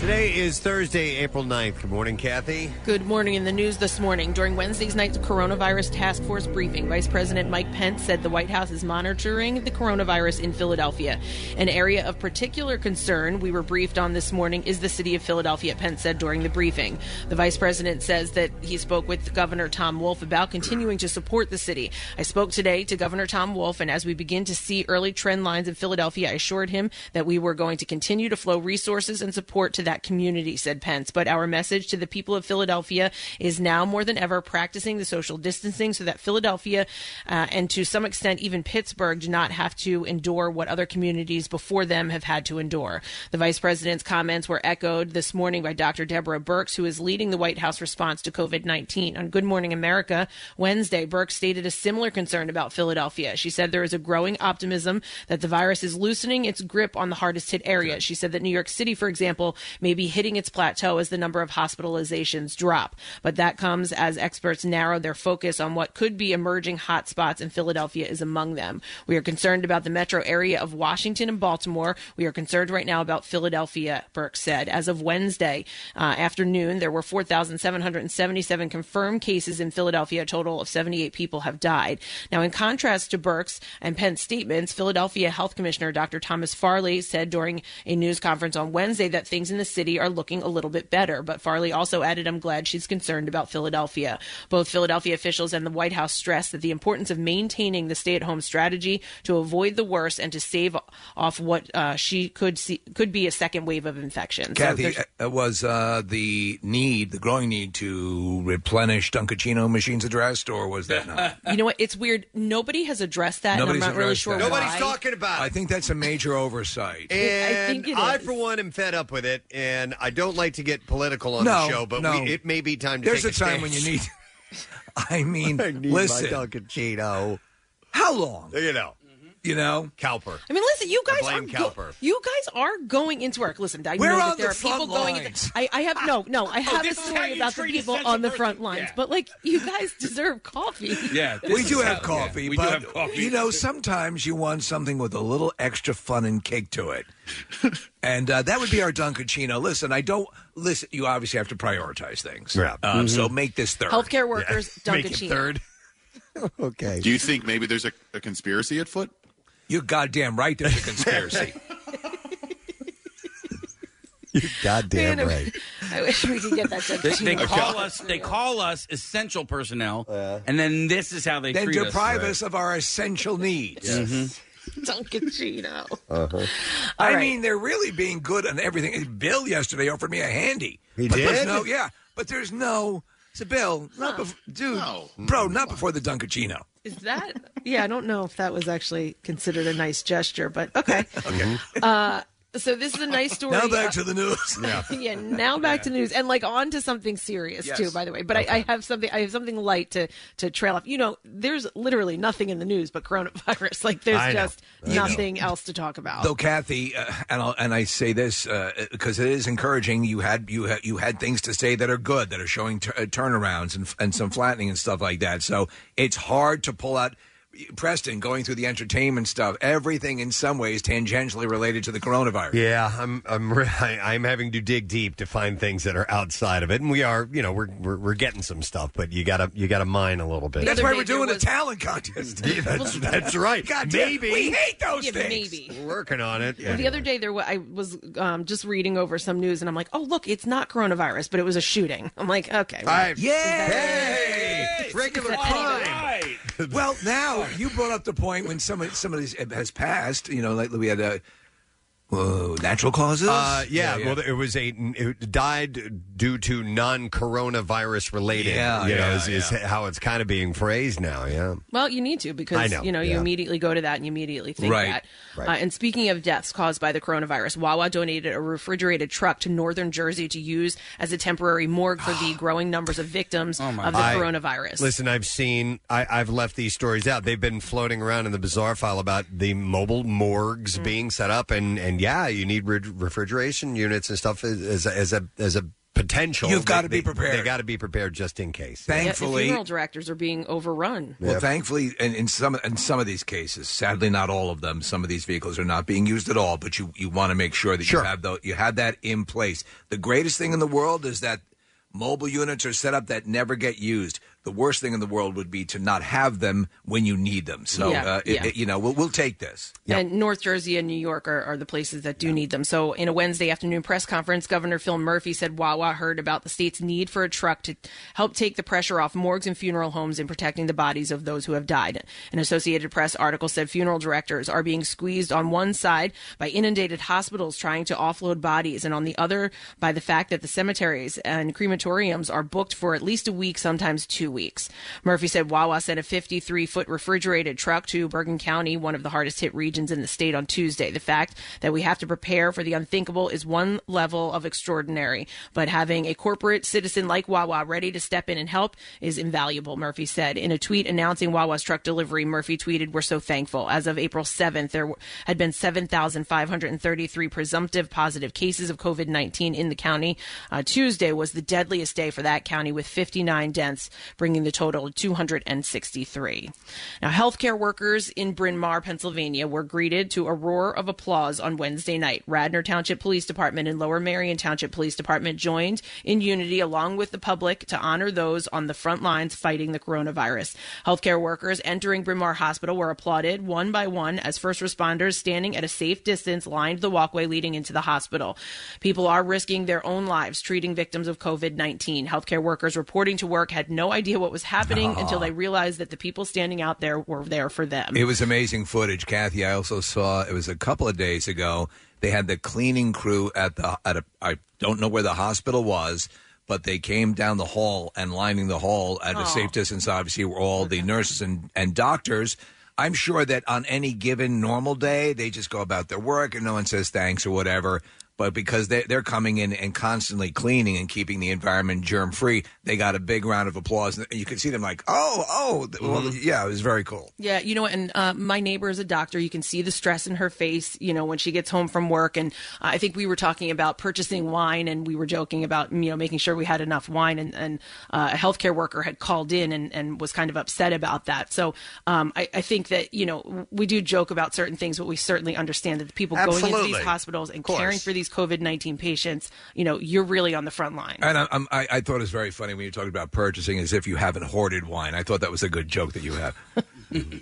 Today is Thursday, April 9th. Good morning, Kathy. Good morning. In the news this morning, during Wednesday's night's coronavirus task force briefing, Vice President Mike Pence said the White House is monitoring the coronavirus in Philadelphia. An area of particular concern we were briefed on this morning is the city of Philadelphia, Pence said during the briefing. The Vice President says that he spoke with Governor Tom Wolf about continuing to support the city. I spoke today to Governor Tom Wolf, and as we begin to see early trend lines in Philadelphia, I assured him that we were going to continue to flow resources and support to that community, said Pence. But our message to the people of Philadelphia is now more than ever practicing the social distancing so that Philadelphia uh, and to some extent even Pittsburgh do not have to endure what other communities before them have had to endure. The vice president's comments were echoed this morning by Dr. Deborah Birx, who is leading the White House response to COVID 19. On Good Morning America Wednesday, Birx stated a similar concern about Philadelphia. She said there is a growing optimism that the virus is loosening its grip on the hardest hit areas. She said that New York City, for example, may be hitting its plateau as the number of hospitalizations drop. But that comes as experts narrow their focus on what could be emerging hotspots, and Philadelphia is among them. We are concerned about the metro area of Washington and Baltimore. We are concerned right now about Philadelphia, Birx said. As of Wednesday uh, afternoon, there were 4,777 confirmed cases in Philadelphia. A total of 78 people have died. Now, in contrast to Birx and Pence statements, Philadelphia Health Commissioner Dr. Thomas Farley said during a news conference on Wednesday that things in the city are looking a little bit better. But Farley also added, I'm glad she's concerned about Philadelphia. Both Philadelphia officials and the White House stressed that the importance of maintaining the stay at home strategy to avoid the worst and to save off what uh, she could see could be a second wave of infection. So Kathy, there's- uh, was uh, the need, the growing need to replenish Dunkaccino machines addressed, or was that not? you know what? It's weird. Nobody has addressed that. Nobody's and I'm not really sure that. why. Nobody's talking about it. I think that's a major oversight. And think it I, for one, am fed up with it, and I don't like to get political on No, the show, but no. we, it may be time to There's take a time when you need. I mean, I need listen. my Dunkaccino. How long? You know, You know, Cowper. I mean, listen, you guys are go- you guys are going into work. Listen, I We're know that there the are people front going. Into, I, I have no, no. I have a this is how story about the people on the person. front lines, Yeah. but like you guys deserve coffee. Yeah, we is do how- have coffee, yeah, we but do have coffee. you know, sometimes you want something with a little extra fun and cake to it, and uh, that would be our Dunkaccino. Listen, I don't listen. You obviously have to prioritize things. Yeah. Um, So make this third. Healthcare workers, Make it Dunkaccino. third. Okay. Do you think maybe there's a, a conspiracy at foot? You're goddamn right. There's a conspiracy. You're goddamn Man, right. I wish we could get that They, they call us. They call us essential personnel, and then this is how they then treat deprive us. us of our essential needs. Mm-hmm. Dunkaccino. Uh-huh. I right. mean, they're really being good on everything. Bill yesterday offered me a handy. He but there's did? No, yeah, but there's no. So Bill, not bef- dude, No. bro, not before the Dunkaccino. Is that? Yeah, I don't know if that was actually considered a nice gesture, but okay. Okay. Uh, so this is a nice story. now back Uh, to the news. Yeah. yeah, now back to the news and like on to something serious Yes. too. By the way, but I, I have something. I have something light to to trail off. You know, there's literally nothing in the news but coronavirus. Like there's I know. just nothing else to talk about. Though Kathy, uh, and I'll, and I say this because it is encouraging. You had you had you had things to say that are good, that are showing t- uh, turnarounds and and some flattening and stuff like that. So it's hard to pull out. Preston going through the entertainment stuff, everything in some ways tangentially related to the coronavirus. Yeah, I'm I'm re- I, I'm having to dig deep to find things that are outside of it, and we are, you know, we're we're, we're getting some stuff, but you gotta you gotta mine a little bit. That's why we're doing was- a talent contest. Yeah, that's, that's right. God damn, maybe we hate those Yeah, things. maybe. we're working on it. The other day, there wa- I was um, just reading over some news, and I'm like, "Oh, look, it's not coronavirus, but it was a shooting." I'm like, "Okay, well, I, Yay! it's regular Anyway. crime. Well, now you brought up the point when somebody somebody has passed. You know, like we had a Whoa, natural causes? Uh, yeah, well, it was a it died due to non-coronavirus related. Yeah, you know, yeah, is, is yeah. how it's kind of being phrased now. Yeah. Well, you need to because I know, you know you yeah. immediately go to that and you immediately think Right, that. right. Uh, and speaking of deaths caused by the coronavirus, Wawa donated a refrigerated truck to northern Jersey to use as a temporary morgue for the growing numbers of victims of the I- coronavirus. Listen, I've seen, I, I've left these stories out. They've been floating around in the bizarre file about the mobile morgues Mm. being set up, and and yeah, you need re- refrigeration units and stuff as, as a as a as a potential. You've gotta be prepared. They, they got to be prepared just in case. Yeah, the Thankfully, funeral directors are being overrun. Well, thankfully, in, in some in some of these cases, sadly not all of them, some of these vehicles are not being used at all. But you you want to make sure that Sure. you have the, you have that in place. The greatest thing in the world is that mobile units are set up that never get used. The worst thing in the world would be to not have them when you need them. So, Yeah, uh, it- yeah. it- you know, we'll we'll take this. And North Jersey and New York are, are the places that do need them. So, in a Wednesday afternoon press conference, Governor Phil Murphy said Wawa heard about the state's need for a truck to help take the pressure off morgues and funeral homes in protecting the bodies of those who have died. An Associated Press article said funeral directors are being squeezed on one side by inundated hospitals trying to offload bodies, and on the other by the fact that the cemeteries and crematoriums are booked for at least a week, sometimes two weeks. Murphy said Wawa sent a 53 foot refrigerated truck to Bergen County, one of the hardest hit regions in the state, on Tuesday. The fact that we have to prepare for the unthinkable is one level of extraordinary, but having a corporate citizen like Wawa ready to step in and help is invaluable, Murphy said. In a tweet announcing Wawa's truck delivery, Murphy tweeted, We're so thankful. As of April 7th, there had been 7,533 presumptive positive cases of COVID 19 in the county. Uh, Tuesday was the deadliest day for that county with 59 deaths, bringing the total to 263. Now, healthcare workers in Bryn Mawr, Pennsylvania were greeted to a roar of applause on Wednesday night. Radnor Township Police Department and Lower Merion Township Police Department joined in unity along with the public to honor those on the front lines fighting the coronavirus. Healthcare workers entering Bryn Mawr Hospital were applauded one by one as first responders standing at a safe distance lined the walkway leading into the hospital. People are risking their own lives treating victims of COVID 19. Healthcare workers reporting to work had no idea what was happening until ah. they realized that the people standing out there were there for them. It was amazing footage, Kathy. I also saw it was a couple of days ago. They had the cleaning crew at the at a I don't know where the hospital was, but they came down the hall and lining the hall at a safe distance. Obviously, were all the nurses and and doctors. I'm sure that on any given normal day, they just go about their work and no one says thanks or whatever. But because they, they're coming in and constantly cleaning and keeping the environment germ free, they got a big round of applause. And you could see them like, oh, oh, well, yeah, it was very cool. Yeah, you know, and uh, my neighbor is a doctor. You can see the stress in her face, you know, when she gets home from work. And I think we were talking about purchasing wine, and we were joking about, you know, making sure we had enough wine. And, and uh, a healthcare worker had called in and, and was kind of upset about that. So um, I, I think that, you know, we do joke about certain things, but we certainly understand that the people going into these hospitals and caring for these COVID 19 patients, you know, you're really on the front line. And I, I'm, I, I thought it was very funny when you talked about purchasing as if you haven't hoarded wine. I thought that was a good joke that you have.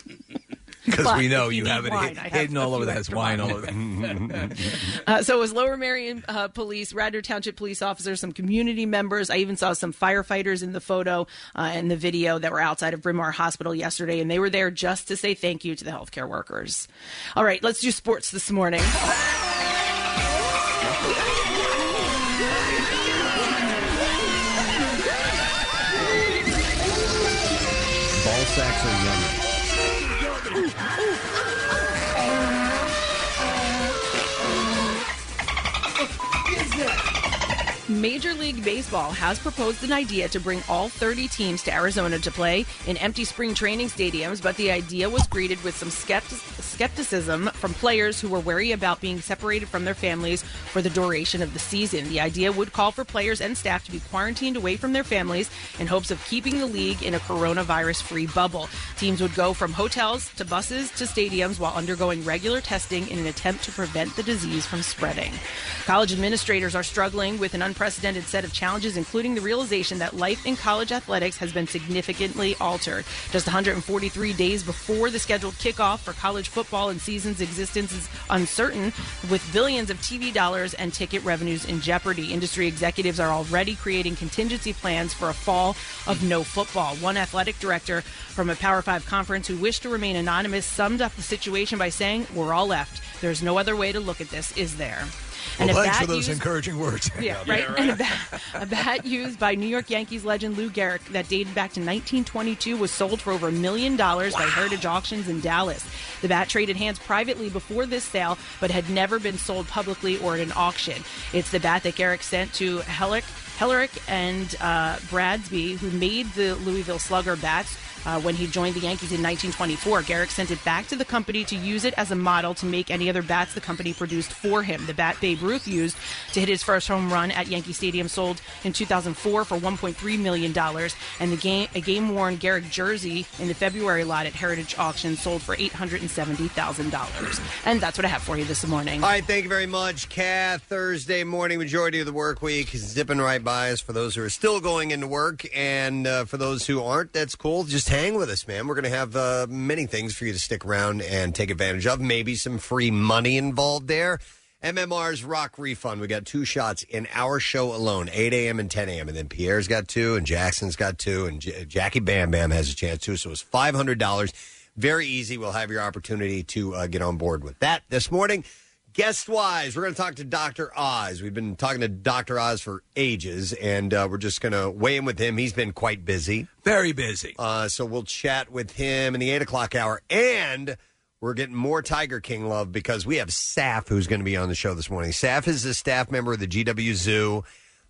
Because we know you you, have it wine, hid- have hidden all over the house, wine all over that. Uh, so it was Lower Merion uh, Police, Radnor Township police officers, some community members. I even saw some firefighters in the photo uh, and the video that were outside of Bryn Mawr Hospital yesterday, and they were there just to say thank you to the healthcare workers. All right, let's do sports this morning. Ball sacks are Major League Baseball has proposed an idea to bring all 30 teams to Arizona to play in empty spring training stadiums, but the idea was greeted with some skeptic- skepticism from players who were wary about being separated from their families for the duration of the season. The idea would call for players and staff to be quarantined away from their families in hopes of keeping the league in a coronavirus free bubble. Teams would go from hotels to buses to stadiums while undergoing regular testing in an attempt to prevent the disease from spreading. College administrators are struggling with an unprecedented set of challenges, including the realization that life in college athletics has been significantly altered. Just 143 days before the scheduled kickoff for college football and season's existence is uncertain, with billions of TV dollars and ticket revenues in jeopardy. Industry executives are already creating contingency plans for a fall of no football. One athletic director from a Power 5 conference who wished to remain anonymous summed up the situation by saying, We're all left. There's no other way to look at this, is there? Well, a thanks bat for those used- encouraging words. yeah, right. And a bat, a bat used by New York Yankees legend Lou Gehrig that dated back to 1922 was sold for over a million dollars by Heritage Auctions in Dallas. The bat traded hands privately before this sale, but had never been sold publicly or at an auction. It's the bat that Gehrig sent to Hellick, Hillerich and uh, Bradsby, who made the Louisville Slugger bats. Uh, when he joined the Yankees in 1924, Gehrig sent it back to the company to use it as a model to make any other bats the company produced for him. The bat Babe Ruth used to hit his first home run at Yankee Stadium sold in 2004 for 1.3 million dollars, and the game a game worn Gehrig jersey in the February lot at Heritage Auction sold for 870 thousand dollars. And that's what I have for you this morning. All right, thank you very much, Kath. Thursday morning, majority of the work week is zipping right by us for those who are still going into work, and uh, for those who aren't, that's cool. Just hang with us, man. We're going to have uh, many things for you to stick around and take advantage of. Maybe some free money involved there. MMR's Rock Refund. We got two shots in our show alone, 8 a.m. and 10 a.m. And then Pierre's got two, and Jaxon's got two, and J- Jacky Bam Bam has a chance too. So it's $500. Very easy. We'll have your opportunity to uh, get on board with that this morning. Guest wise, we're going to talk to Dr. Oz. We've been talking to Dr. Oz for ages, and uh, we're just going to weigh in with him. He's been quite busy. Very busy. Uh, so we'll chat with him in the 8 o'clock hour. And we're getting more Tiger King love because we have Saff who's going to be on the show this morning. Saff is a staff member of the GW Zoo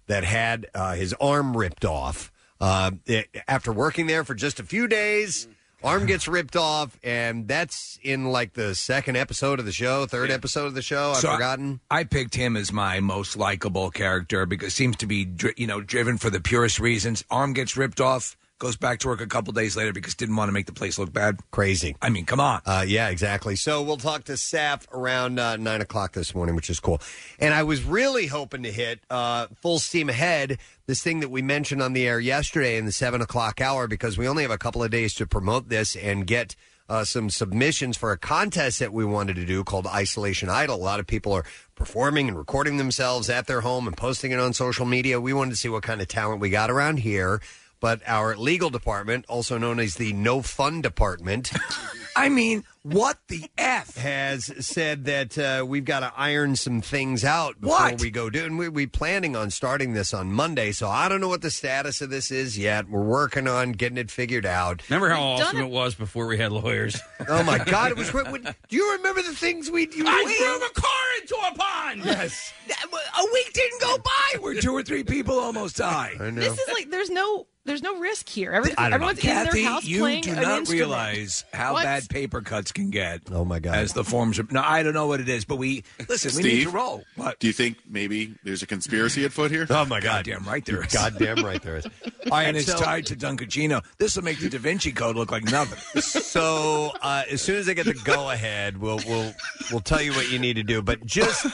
that had uh, his arm ripped off. Uh, it- after working there for just a few days, arm gets ripped off, and that's in like the second episode of the show, third episode of the show. I've So I- forgotten. I, picked him as my most likable character because seems to be dri- you know driven for the purest reasons. Arm gets ripped off, goes back to work a couple days later because didn't want to make the place look bad. Crazy. I mean, come on. Uh, yeah, exactly. So we'll talk to Saff around uh, nine o'clock this morning, which is cool. And I was really hoping to hit uh, full steam ahead this thing that we mentioned on the air yesterday in the seven o'clock hour because we only have a couple of days to promote this and get. Uh, some submissions for a contest that we wanted to do called Isolation Idol. A lot of people are performing and recording themselves at their home and posting it on social media. We wanted to see what kind of talent we got around here. But our legal department, also known as the No Fun Department, I mean, what the f has said that uh, we've got to iron some things out before What? we go do. And we we planning on starting this on Monday, so I don't know what the status of this is yet. We're working on getting it figured out. Remember how We've awesome it- it was before we had lawyers? Oh my God! It was. What, what, do you remember the things we? You, I drove a car into a pond. Yes, A week didn't go by where two or three people almost die. I know. This is like there's no there's no risk here. Every, I don't know. everyone's in Kathy, their house you playing do an not instrument. realize how What? bad paper cuts can get. Oh my God! As the forms of no, I don't know what it is, but we listen. We need Steve? to roll. What? Do you think maybe there's a conspiracy at foot here? oh my God! Damn right there is. Goddamn right there is. All right, and it's so, tied to Dunkaccino. This will make the Da Vinci Code look like nothing. so uh, as soon as I get the go ahead, we'll we'll we'll tell you what you need to do. But just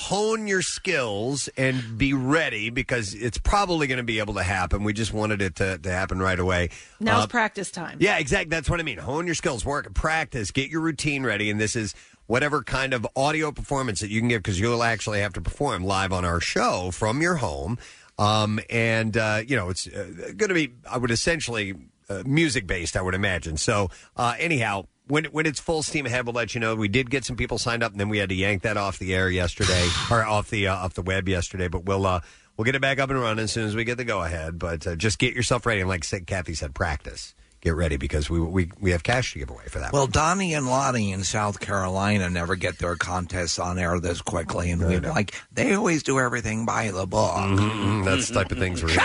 hone your skills and be ready because it's probably going to be able to happen. We just wanted it to, to happen right away. Now's Uh, practice time. yeah, exactly. That's what I mean. Hone your skills, work, practice, get your routine ready, and this is whatever kind of audio performance that you can give because you'll actually have to perform live on our show from your home. Um, and uh, you know it's uh, going to be, I would essentially uh, music based, I would imagine. So uh, anyhow. When, when it's full steam ahead, we'll let you know. We did get some people signed up, and then we had to yank that off the air yesterday, or off the uh, off the web yesterday. But we'll uh, we'll get it back up and running as soon as we get the go ahead. But uh, just get yourself ready, and like said, Kathy said, practice get ready because we we we have cash to give away for that. Well, Donnie and Lottie in South Carolina never get their contests on air this quickly, and we're like, they always do everything by the book. Mhm, that's the type of things we're doing.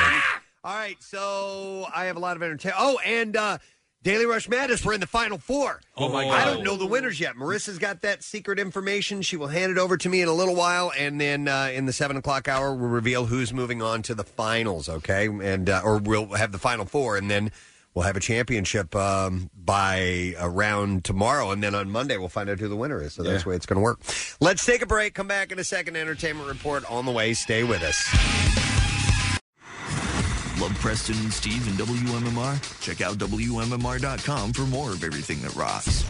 All right, so I have a lot of entertainment. Oh, and uh, Daily Rush Madness, we're in the final four. Oh, my God. I don't know the winners yet. Marissa's got that secret information. She will hand it over to me in a little while, and then uh, in the seven o'clock hour, we'll reveal who's moving on to the finals. Okay, and uh, or we'll have the final four, and then. We'll have a championship um, by around tomorrow, and then on Monday we'll find out who the winner is. So that's the way it's going to work. Let's take a break. Come back in a second. Entertainment report on the way. Stay with us. Love Preston and Steve and WMMR? Check out WMMR.com for more of everything that rocks.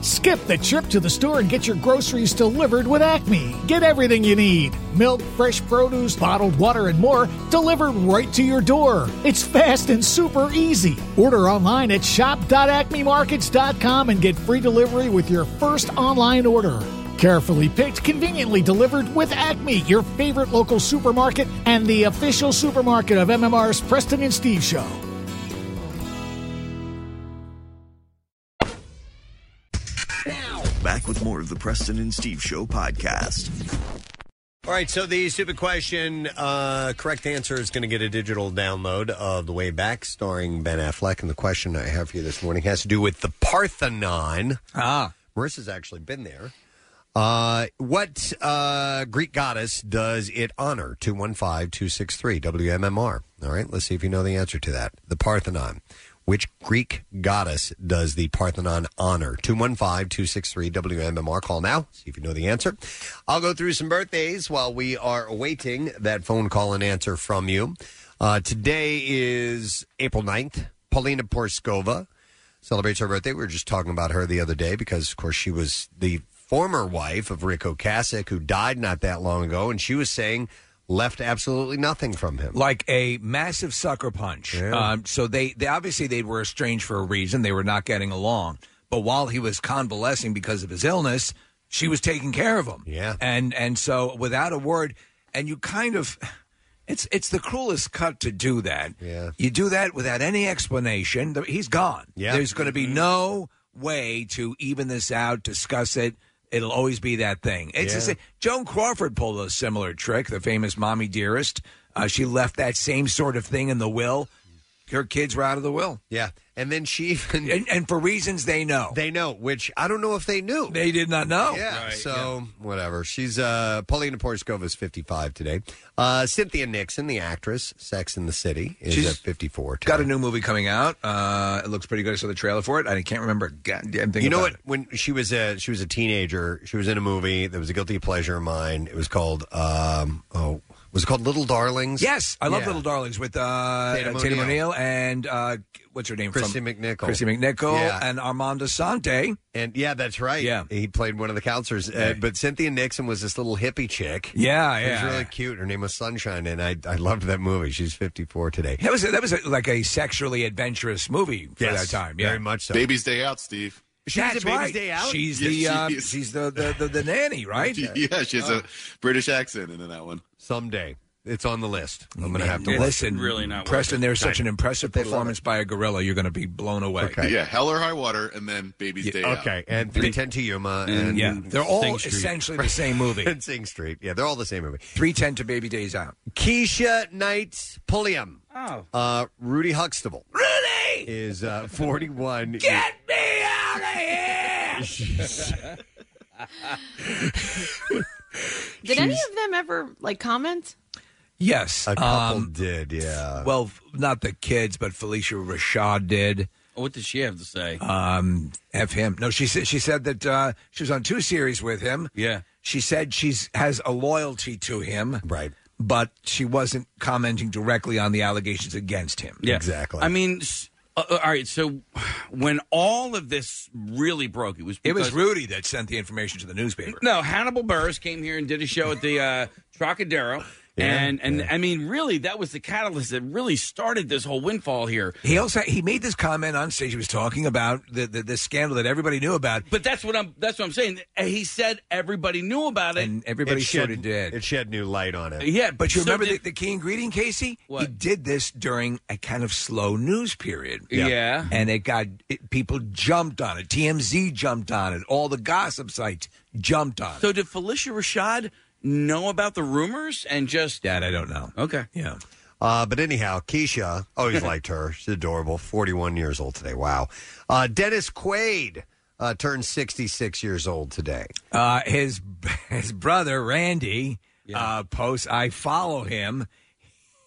Skip the trip to the store and get your groceries delivered with Acme. Get everything you need milk, fresh produce, bottled water, and more delivered right to your door. It's fast and super easy. Order online at shop.acmemarkets.com and get free delivery with your first online order. Carefully picked, conveniently delivered with Acme, your favorite local supermarket and the official supermarket of MMR's Preston and Steve Show. Back with more of the Preston and Steve Show podcast. All right, so the stupid question, uh, correct answer is going to get a digital download of The Way Back, starring Ben Affleck. And the question I have for you this morning has to do with the Parthenon. Ah. Marissa's actually been there. Uh, what uh, Greek goddess does it honor? 215 263 WMMR. All right, let's see if you know the answer to that. The Parthenon. Which Greek goddess does the Parthenon honor? 215 263 WMMR. Call now. See if you know the answer. I'll go through some birthdays while we are awaiting that phone call and answer from you. Uh, today is April 9th. Paulina Porizkova celebrates her birthday. We were just talking about her the other day because, of course, she was the former wife of Ric Ocasek, who died not that long ago, and she was saying left absolutely nothing from him. like a massive sucker punch. Um, so they, they obviously they were estranged for a reason. They were not getting along. But while he was convalescing because of his illness, she was taking care of him. Yeah. And and so without a word, and you kind of, it's it's the cruelest cut to do that. Yeah. You do that without any explanation. He's gone. Yeah. There's going to be no way to even this out, discuss it. It'll always be that thing. It's the Yeah. same. Joan Crawford pulled a similar trick, the famous mommy dearest. Uh, she left that same sort of thing in the will. Her kids were out of the will. Yeah. And then she even. And, and for reasons they know. They know, which I don't know if they knew. They did not know. Yeah. so whatever. She's uh Paulina Porizkova is 55 today. Uh Cynthia Nixon, the actress, Sex in the City, is She's at 54 today. Got a new movie coming out. Uh, it looks pretty good. I saw the trailer for it. I can't remember a goddamn thing. you know about what? When she was a she was a teenager, she was in a movie that was a guilty pleasure of mine. It was called um oh was it called Little Darlings? Yes, I love Yeah. Little Darlings with uh, Tatum Tatum O'Neal. O'Neal and uh, what's her name? Kristy from McNichol. Kristy McNichol Yeah. and Armand Assante. And yeah, that's right. Yeah. He played one of the counselors. Uh, but Cynthia Nixon was this little hippie chick. Yeah, She was yeah. really cute. Her name was Sunshine, and I I loved that movie. She's 54 today. That was a, that was a, like a sexually adventurous movie for Yes, that time. Yeah, very much so. Baby's Day Out, Steve. She was That's a Baby's right. Day Out? She's Yes, the she uh, is. she's the, the, the, the nanny, right? Yeah, she has a British accent in that one. Someday. It's on the list. I'm going to have to watch Listen, really not Preston. it. There's such an impressive performance by a gorilla. You're going to be blown away. Okay. Yeah, Hell or High Water, and then Baby's Day Out. Okay, and 310 to Yuma and Yeah, they're all Sing Street. essentially the same movie. and Sing Street. Yeah, they're all the same movie. 310 to Baby Days Out. Keshia Knight Pulliam. Oh. Uh, Rudy Huxtable Rudy, is uh, 41. get me out of here! Did any of them ever like comment? yes, A couple um, did, yeah. well, f- not the kids, but Phylicia Rashad did. What did she have to say? Um, f him. No, she said she said that uh, she was on two series with him. yeah. She said she's has a loyalty to him, right. but she wasn't commenting directly on the allegations against him. Yeah, Exactly. I mean, s- uh, uh, all right. So when all of this really broke, it was It was because- Rudy that sent the information to the newspaper. No, Hannibal Buress came here and did a show at the uh, Trocadero. And and I mean, really, that was the catalyst that really started this whole windfall here. He also he made this comment on stage. He was talking about the the, the scandal that everybody knew about, But that's what I'm. That's what I'm saying. He said everybody knew about it. and everybody it sort shed, of did. It shed new light on it. yeah, But you so remember did- the, the key ingredient, Casey? He did this during a kind of slow news period. Yeah. And it got it, people jumped on it. TMZ jumped on it. All the gossip sites jumped on it. So did Phylicia Rashad know about the rumors and just That I don't know. okay? Yeah. Uh, but anyhow, Keshia, always liked her. She's adorable. 41 years old today. Wow. Uh, Dennis Quaid uh, turned 66 years old today. Uh, his his brother Randy uh, posts. I follow him.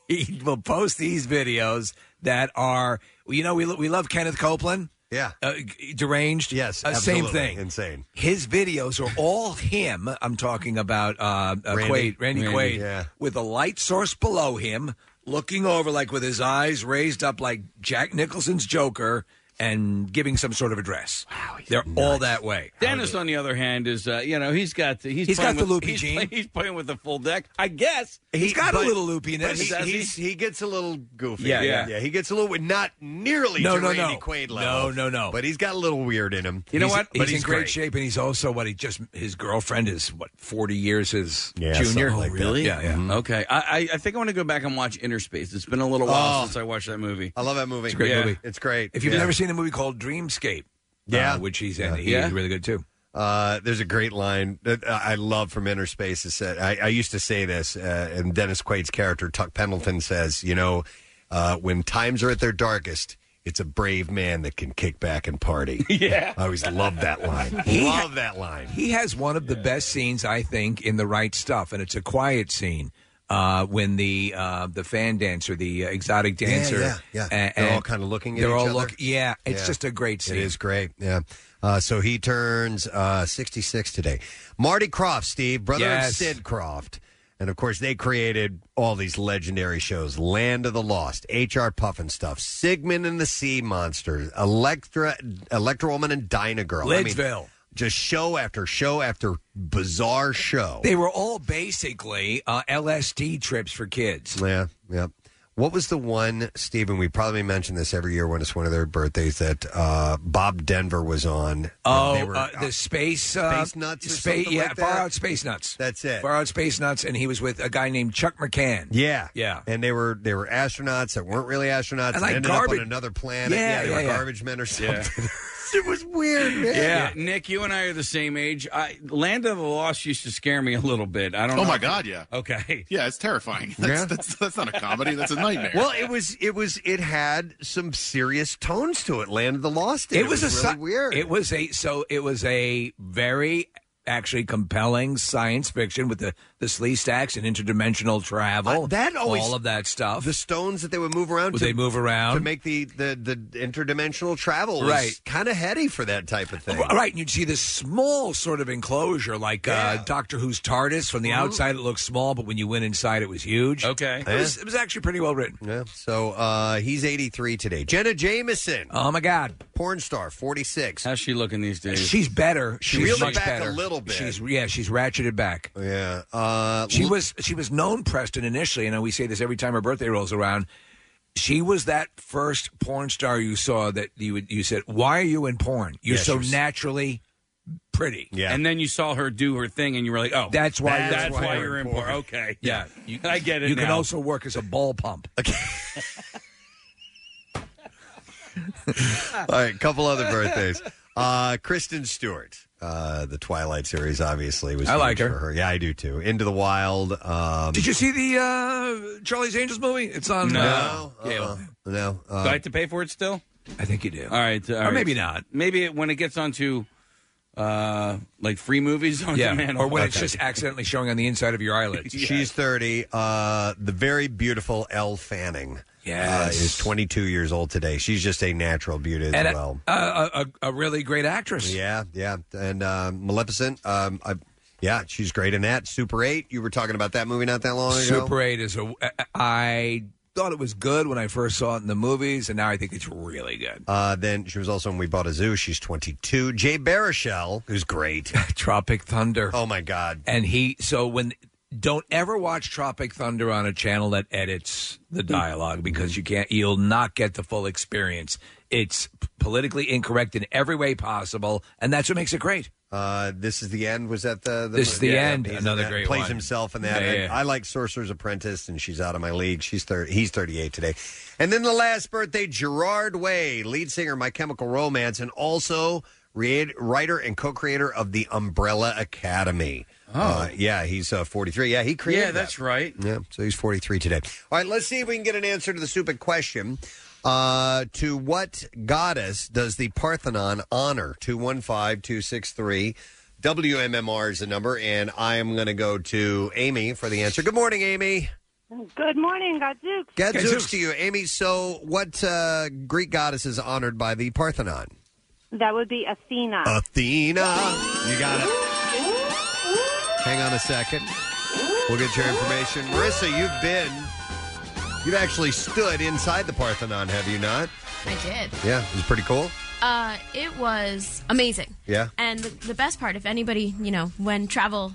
He will post these videos that are. You know, we lo- we love Kenneth Copeland. Yeah. Uh, deranged. Yes, Uh, same absolutely. thing. Insane. His videos are all him. I'm talking about uh, uh, Randy. Quaid, Randy, Randy, Quaid, yeah. with a light source below him, looking over like with his eyes raised up like Jack Nicholson's Joker, and giving some sort of address. Wow, they're all that way. Dennis, on the other hand, is uh, you know he's got he's He's playing got the with, loopy he's gene. Play, he's playing with the full deck, I guess. He's got a little loopiness. he, Does he? he's, he gets a little goofy. Yeah. yeah, Yeah. He gets a little not nearly No, to no, Randy no. Quaid No, level. no, no. But he's got a little weird in him. You know He's- what? He's, But in he's great, great. shape, and he's also what he just his girlfriend is what forty years his junior. something like that. Really? Yeah, yeah. Okay, I, I I think I want to go back and watch Inner Space. It's been a little while Oh. since I watched that movie. I love that movie. It's a great movie. It's great. If you've never seen a movie called Dreamscape, Yeah. uh, which he's in, Yeah. he's Yeah. really good too. Uh, there's a great line that I love from Inner Space. Is that I, I used to say this, uh, and Dennis Quaid's character Tuck Pendleton says, you know, uh, when times are at their darkest, it's a brave man that can kick back and party. Yeah. I always love that line. He- love that line. He has one of the best scenes, I think, in the right stuff, and it's a quiet scene. Uh, when the uh, the fan dancer, the uh, exotic dancer, yeah, yeah. and- They're all kind of looking at they're each all other. look. Yeah, it's Yeah. just a great scene. It is great. Yeah. Uh, so he turns uh, 66 today. Marty Krofft, Steve, brother Yes. of Sid Krofft. And of course, they created all these legendary shows Land of the Lost, H.R. Pufnstuf, Sigmund and the Sea Monsters, Electra, Electra Woman and Dyna Girl. I mean, Lidsville. Just show after show after bizarre show. They were all basically uh, LSD trips for kids. Yeah, yeah. What was the one, Stephen? We probably mention this every year when it's one of their birthdays that uh, Bob Denver was on. Oh, They were- uh, the space uh, Space Nuts or Space, something yeah, like Far that? Out Space Nuts. That's it. Far Out Space Nuts, and he was with a guy named Chuck McCann. Yeah, Yeah. and they were they were astronauts that weren't really astronauts and, like ended up garbage- on another planet. Yeah, they yeah, were yeah. garbage men or something. it was weird, man. Yeah. Nick, you and I are the same age. I, Land of the Lost used to scare me a little bit. I don't. Oh know my if- God, yeah. Okay. Yeah, it's terrifying. That's, Yeah. that's, that's not a comedy. That's a nightmare. Well, it was it was it had some serious tones to it. Land of the Lost. did. It was, a really sci- weird. It was a so it was a very actually compelling science fiction with the the Sleestaks and interdimensional travel. Uh, that always- all of that stuff. the stones that they would move around. Would to, they move around? to make the the, the interdimensional travel? Right. kind of heady for that type of thing. Right, and you'd see this small sort of enclosure, like Yeah. uh, Doctor Who's TARDIS. From the outside, it looked small, but when you went inside, it was huge. Okay. It, was, it was actually pretty well written. Yeah. So uh, he's 83 today. Jenna Jameson, Oh my God, porn star, 46. How's she looking these days? she's better. She's reeled it much back a little bit. She's yeah, she's ratcheted back. Yeah. Uh, She was she was known Preston initially, and we say this every time her birthday rolls around. She was that first porn star you saw that you would you said, "Why are you in porn? You're Yeah, so she was- naturally pretty." Yeah. And then you saw her do her thing, and you were like, "Oh, That's why That's, you're in why porn. you're in porn." Okay, Yeah, you, I get it. You can now. also work as a ball pump. All right, couple other birthdays. Uh, Kristen Stewart, uh, the Twilight series, obviously was. I like her. For her. Yeah, I do too. Into the Wild. Um, Did you see the uh, Charlie's Angels movie? It's on. No. Uh, no, uh, no. Do Uh, I have to pay for it still? I think you do. All right, all or right. maybe not. Maybe it, when it gets onto uh, like free movies on Yeah, demand, or when it's just accidentally showing on the inside of your eyelids. She's 30. Uh, the very beautiful Elle Fanning. Yes. Uh, is 22 years old today. She's just a natural beauty as and a, well. a, a, a really great actress. Yeah, yeah. And uh, Maleficent, um, I, yeah, she's great in that. Super 8, you were talking about that movie not that long ago. Super 8 is a. I thought it was good when I first saw it in the movies, and now I think it's really good. Uh, then she was also in We Bought a Zoo. She's 22. Jay Baruchel, who's great. Tropic Thunder. Oh, my God. And he, so when, don't ever watch Tropic Thunder on a channel that edits the dialogue because you can't, you'll not get the full experience. It's p- politically incorrect in every way possible, and that's what makes it great. Uh, this is the end. Was that the? the This is the end. he's in Another that. great Plays one. himself in that. Yeah, yeah. I like Sorcerer's Apprentice, and she's out of my league. She's thirty. He's thirty-eight today. And then the last birthday, Gerard Way, lead singer, of My Chemical Romance, and also re- writer and co-creator of the Umbrella Academy. Oh, yeah, he's uh, forty-three. Yeah, he created. Yeah, that. that's right. Yeah, so he's 43 today. All right, let's see if we can get an answer to the stupid question. Uh, to what goddess does the Parthenon honor? 215 263. WMMR is the number, and I am going to go to Amy for the answer. Good morning, Amy. Good morning, Gadzooks. Gadzooks to you, Amy. So, what uh, Greek goddess is honored by the Parthenon? That would be Athena. Athena. You got it. Hang on a second. We'll get your information. Marissa, you've been, you've actually stood inside the Parthenon, have you not? I did. Yeah, it was pretty cool. Uh, it was amazing. Yeah. And the, the best part, if anybody, you know, when travel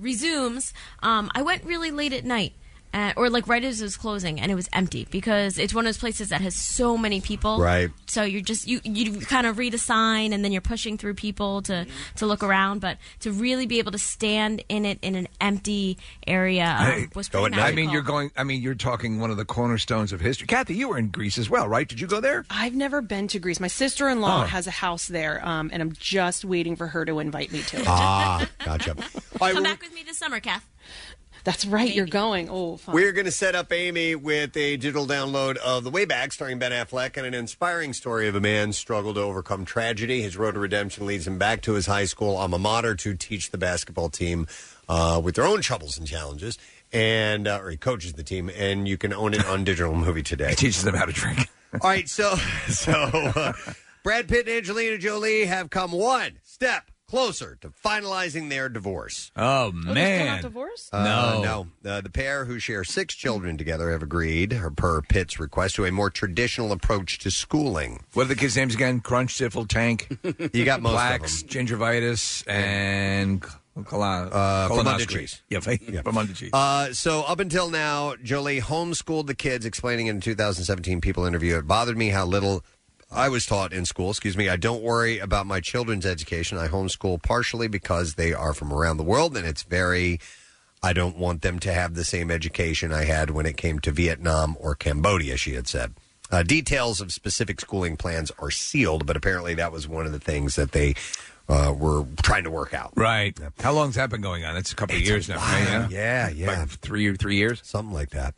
resumes, um, I went really late at night. Uh, or like right as it was closing, and it was empty because it's one of those places that has so many people. Right. So you're just you you kind of read a sign, and then you're pushing through people to to look around. But to really be able to stand in it in an empty area um, Hey, was pretty I mean, magical. you're going. I mean, you're talking one of the cornerstones of history. Kathy, you were in Greece as well, right? Did you go there? I've never been to Greece. My sister in law Oh. has a house there, um, and I'm just waiting for her to invite me to it. Ah, gotcha. Come back with me this summer, Kath. That's right. You're going. Oh, fun. We're going to set up Amy with a digital download of The Way Back, starring Ben Affleck, and an inspiring story of a man's struggle to overcome tragedy. His road to redemption leads him back to his high school alma mater to teach the basketball team uh, with their own troubles and challenges. And uh, or he coaches the team, and you can own it on digital movie today. He teaches them how to drink. All right, so so uh, Brad Pitt and Angelina Jolie have come one step closer to finalizing their divorce. Oh man, divorced? Uh, No. no. Uh, the pair, who share six children together, have agreed, or per Pitt's request, to a more traditional approach to schooling. What are the kids' names again? Crunch, Tiffle, Tank. You got most of Blacks, gingivitis, and col- Uh, colonoscopy. Famundra Yeah, fa- Famundra cheese. Uh, so up until now, Jolie homeschooled the kids, explaining in a 2017 People interview, it bothered me how little I was taught in school. Excuse me. I don't worry about my children's education. I homeschool partially because they are from around the world, and it's very. I don't want them to have the same education I had when it came to Vietnam or Cambodia. She had said. Uh, details of specific schooling plans are sealed, but apparently that was one of the things that they uh, were trying to work out. Right. How long's that been going on? It's a couple of years now. right? Yeah, yeah. Like three three years, something like that.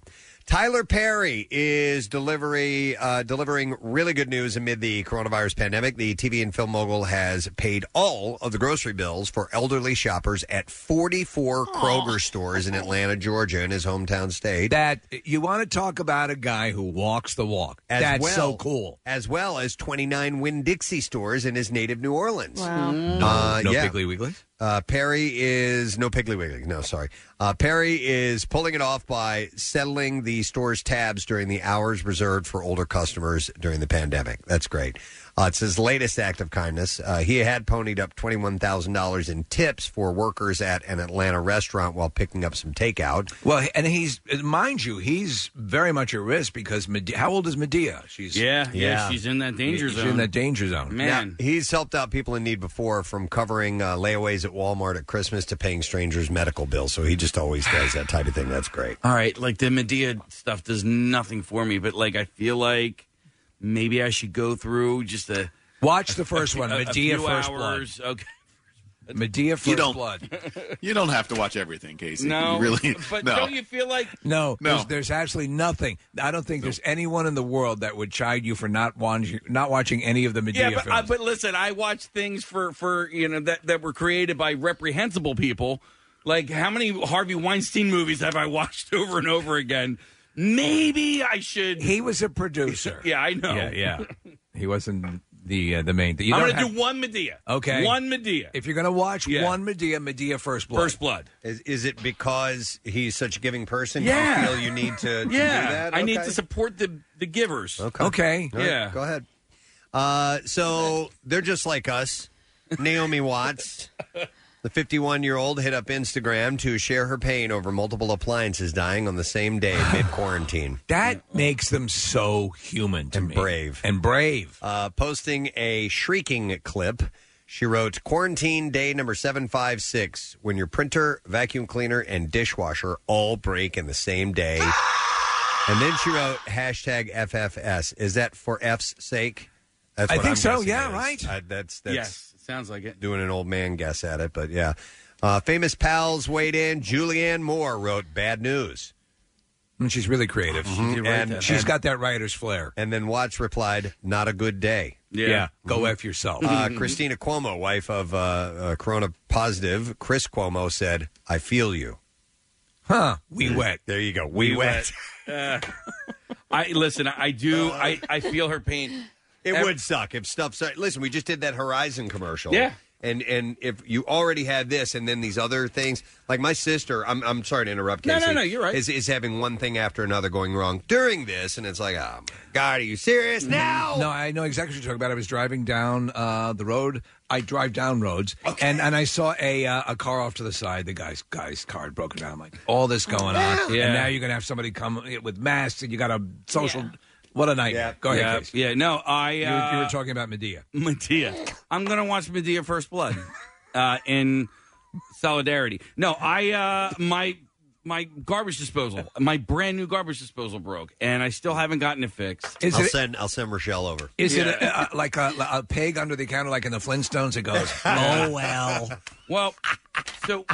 Tyler Perry is delivery uh, delivering really good news amid the coronavirus pandemic. The TV and film mogul has paid all of the grocery bills for elderly shoppers at 44 Kroger stores in Atlanta, Georgia, in his hometown state. That you want to talk about a guy who walks the walk. As That's well, so cool. As well as 29 Winn Dixie stores in his native New Orleans. Wow. Uh, no yeah. Piggly Wigglies? Uh, Perry is no Piggly Wiggly. No, sorry. Uh, Perry is pulling it off by settling the store's tabs during the hours reserved for older customers during the pandemic. That's great. Uh, it's his latest act of kindness. Uh, he had ponied up $21,000 in tips for workers at an Atlanta restaurant while picking up some takeout. Well, and he's mind you, he's very much at risk because Mede- how old is Madea? She's Yeah, yeah, she's in that danger zone. she's zone. in that danger zone. Man. Now, he's helped out people in need before from covering uh, layaways at Walmart at Christmas to paying strangers' medical bills. So he just always does that type of thing. That's great. All right, like the Madea stuff does nothing for me, but like I feel like maybe I should go through just a Watch the first one, a- a Madea few First hours. Blood. Okay. Madea First You don't- Blood. You don't have to watch everything, Casey. No, You really. but no. don't you feel like No, No. There's, there's absolutely nothing. I don't think there's anyone in the world that would chide you for not watching, not watching any of the Madea yeah, but, films. uh, but listen, I watch things for for you know that that were created by reprehensible people. Like how many Harvey Weinstein movies have I watched over and over again? Maybe I should. he was a producer. Yeah, I know. Yeah, yeah. He wasn't the uh, the main thing. You I'm don't going to have- do one Madea. Okay. one Madea. If you're going to watch Yeah. one Madea, Madea First Blood. First Blood. Is, is it because he's such a giving person? Yeah. You feel you need to, to Yeah, do that? I need Okay. to support the the givers. Okay. Okay. All right, Yeah. Go ahead. Uh, so they're just like us. Naomi Watts, the 51 year old, hit up Instagram to share her pain over multiple appliances dying on the same day mid quarantine. That makes them so human to And me. brave. And brave. Uh, posting a shrieking clip. She wrote, Quarantine day number 756, when your printer, vacuum cleaner, and dishwasher all break in the same day. and then she wrote, hashtag FFS. Is that for F's sake? That's I what think I'm so, guessing yeah, it is. right? Uh, that's, that's yes, it sounds like it. doing an old man guess at it, but yeah. Uh, famous pals weighed in. Julianne Moore wrote, Bad news. And she's really creative. Mhm. And And- she's and- got that writer's flair. And then Watts replied, Not a good day. Yeah. Go F yourself. Uh, Cristina Cuomo, wife of uh, uh, Corona positive Chris Cuomo, said, "I feel you." huh. We wet. There you go. We, We wet. Uh, I listen. I do. I, I feel her pain. It Ev- would suck if stuff. Started, listen, we just did that Horizon commercial. Yeah. And and if you already had this and then these other things, like my sister, I'm I'm sorry to interrupt. No, no, Casey, no, you're right. Is is having one thing after another going wrong during this, and it's like, oh my God, are you serious now? No, I know exactly what you're talking about. I was driving down uh, the road. I drive down roads, and, and I saw a uh, a car off to the side. The guy's guy's car had broken down. I'm like, all this going on, Yeah. and now you're gonna have somebody come with masks, and you got a social. What a nightmare! Go ahead. Yeah, Casey. yeah. No, I. Uh, You were- you were talking about Madea. Madea. I'm gonna watch Madea First Blood uh, in solidarity. No, I uh, my my garbage disposal, my brand new garbage disposal broke, and I still haven't gotten it fixed. I'll send I'll send Rochelle over. Is it a, a, like a, a pig under the counter, like in the Flintstones? It goes, oh well. Well, so,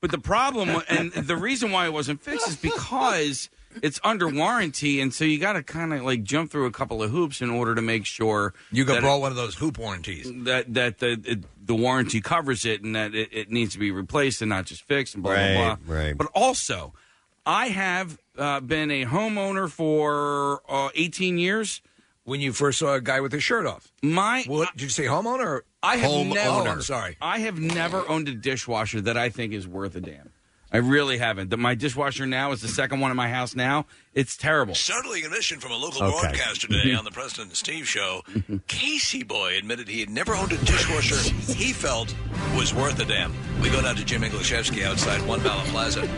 but the problem and the reason why it wasn't fixed is because it's under warranty, and so you got to kind of like jump through a couple of hoops in order to make sure You got that brought it- one of those hoop warranties. that that the it, the warranty covers it and that it, it needs to be replaced and not just fixed and blah Right, blah blah. right. But also, I have uh, been a homeowner for uh, 18 years. When you first saw a guy with his shirt off, my what did you say, homeowner? I have Home never. owner. Sorry. I have never owned a dishwasher that I think is worth a damn. I really haven't. The, my dishwasher now is the second one in my house now. It's terrible. Startling admission from a local Okay. broadcaster today on the Preston and Steve show. Casey Boy admitted he had never owned a dishwasher he felt was worth a damn. We go down to Jim Iglesiewski outside One Bala Plaza.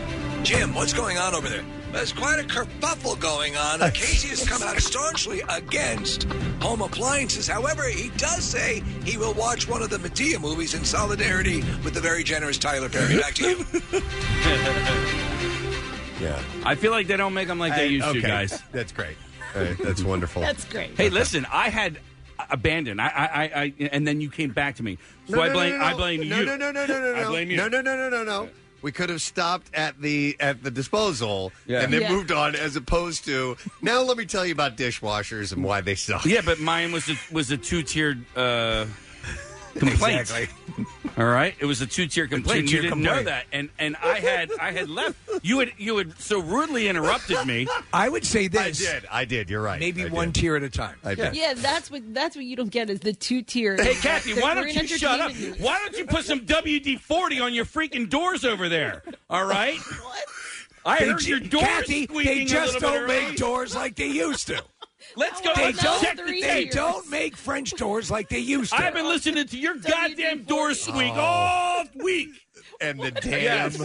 Jim, what's going on over there? There's quite a kerfuffle going on. Casey has come out staunchly against home appliances. However, he does say he will watch one of the Madea movies in solidarity with the very generous Tyler Perry. Back to you. Yeah. I feel like they don't make them like they Hey, used okay. to, guys. That's great. All right, that's wonderful. That's great. Hey, listen, I had abandoned. I, I, I, I, and then you came back to me. So No, I no, blame, no, no, I blame no, you. No, no, no, no, no, no. I blame you. No, no, no, no, no, no. We could have stopped at the at the disposal Yeah. and then Yeah. moved on, as opposed to now. Let me tell you about dishwashers and why they suck. Yeah, but mine was a, was a two tiered uh, complaint. Exactly. All right, it was a two tier complaint. You two-tier didn't know that, and and I had I had left. You had you had so rudely interrupted me. I would say this. I did. I did. You're right. Maybe I one did. tier at a time. I did. Yeah, that's what that's what you don't get is the two tier. Hey, Kathy, why don't you shut up? Why don't you put some WD forty on your freaking doors over there? All right. What? I They heard ju- your doors Kathy, squeaking they a just little bit don't make doors like they used to. Let's go. They don't. check the They don't make French doors like they used to. I've been listening to your goddamn doors squeak Oh. all week. And the damn Yes.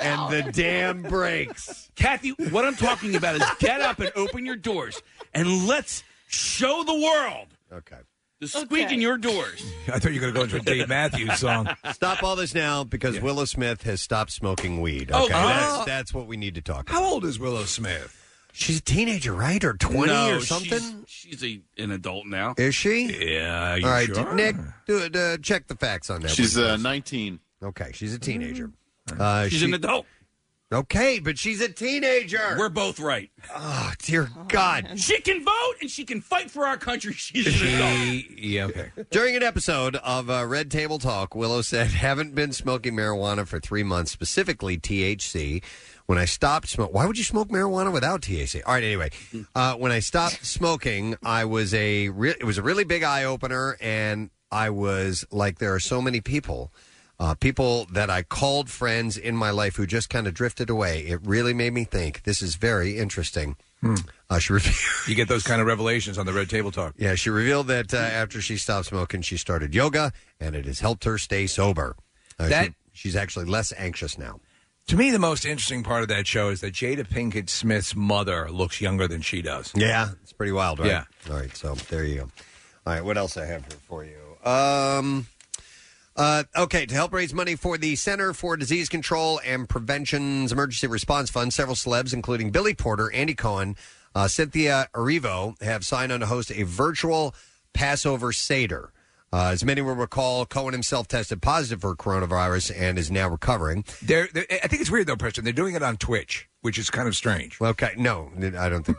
and the damn breaks. Kathy, what I'm talking about is get up and open your doors and let's show the world Okay. the squeak in your doors. I thought you were going to go into a Dave Matthews song. Stop all this now because Willow Smith has stopped smoking weed. Oh, okay, Oh, that's, oh. that's what we need to talk about. How old is Willow Smith? She's a teenager, right? Or 20 No, or something? She's, she's a, an adult now. Is she? Yeah, All right, Nick, do it, uh, check the facts on that. She's would uh, 19. Okay, she's a teenager. Uh, She's she- an adult. Okay, but she's a teenager. We're both right. oh, dear God. She can vote and she can fight for our country. She's an adult. Yeah, okay. During an episode of uh, Red Table Talk, Willow said, haven't been smoking marijuana for three months, specifically THC. When I stopped smoking, why would you smoke marijuana without THC? All right, anyway, uh, when I stopped smoking, I was a re- it was a really big eye opener, and I was like, there are so many people, uh, people that I called friends in my life who just kind of drifted away. It really made me think this is very interesting. Uh, she revealed, You get those kind of revelations on the Red Table Talk. yeah, she revealed that uh, after she stopped smoking, she started yoga, and it has helped her stay sober. Uh, That- she- she's actually less anxious now. To me, the most interesting part of that show is that Jada Pinkett Smith's mother looks younger than she does. Yeah, it's pretty wild, right? Yeah. All right, so there you go. All right, what else I have here for you? Um, uh, okay, to help raise money for the Center for Disease Control and Prevention's Emergency Response Fund, several celebs, including Billy Porter, Andy Cohen, uh, Cynthia Erivo, have signed on to host a virtual Passover Seder. Uh, as many will recall, Cohen himself tested positive for coronavirus and is now recovering. They're, they're, I think it's weird though, Preston. They're doing it on Twitch, which is kind of strange. Okay, no, I don't think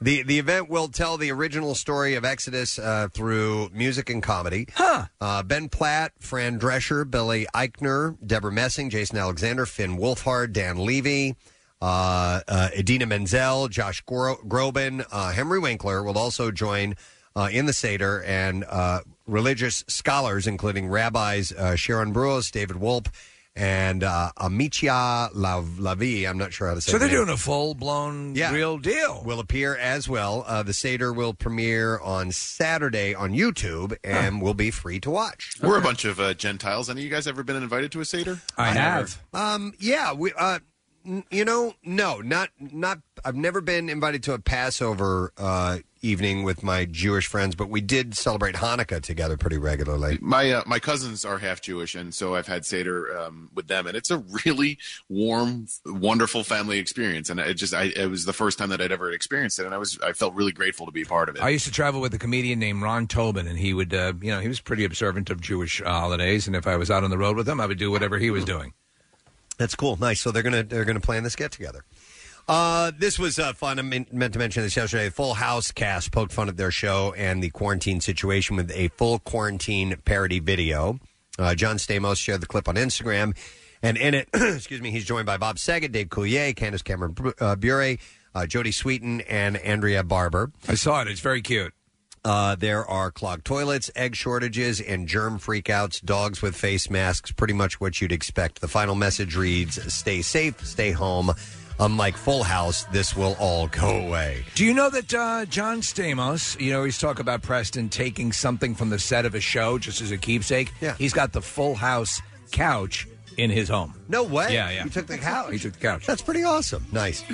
the the event will tell the original story of Exodus uh, through music and comedy. Huh? Uh, ben Platt, Fran Drescher, Billy Eichner, Deborah Messing, Jason Alexander, Finn Wolfhard, Dan Levy, uh, uh, Idina Menzel, Josh Gro- Groban, uh, Henry Winkler will also join uh, in the Seder and uh, religious scholars, including rabbis uh, Sharon Brous, David Wolpe, and uh, Amicia Lav- Lavi. I'm not sure how to say. So they're name. doing a full blown real deal. Will appear as well. Uh, the Seder will premiere on Saturday on YouTube and will be free to watch. We're a bunch of uh, Gentiles. Any of you guys ever been invited to a Seder? I have. Um, yeah, we. Uh, n- you know, no, not not. I've never been invited to a Passover uh, evening with my Jewish friends, but we did celebrate Hanukkah together pretty regularly. My uh, my cousins are half Jewish, and so I've had Seder um, with them, and it's a really warm, wonderful family experience. And it just, I, it was the first time that I'd ever experienced it, and I was, I felt really grateful to be a part of it. I used to travel with a comedian named Ron Tobin, and he would, uh, you know, he was pretty observant of Jewish uh, holidays. And if I was out on the road with him, I would do whatever he was doing. That's cool. Nice. So they're gonna they're gonna plan this get together. Uh, this was uh, fun. I mean, meant to mention this yesterday. Full House cast poked fun at their show and the quarantine situation with a full quarantine parody video. Uh, John Stamos shared the clip on Instagram, and in it, excuse me, he's joined by Bob Saget, Dave Coulier, Candace Cameron uh, Bure, uh, Jodie Sweetin, and Andrea Barber. I saw it. It's very cute. Uh, there are clogged toilets, egg shortages, and germ freakouts, dogs with face masks, pretty much what you'd expect. The final message reads Stay safe, stay home. Unlike Full House, this will all go away. Do you know that uh, John Stamos, you know, he's talk about Preston taking something from the set of a show just as a keepsake? Yeah. He's got the Full House couch in his home. No way. Yeah, yeah. He took the couch. He took the couch. That's pretty awesome. Nice.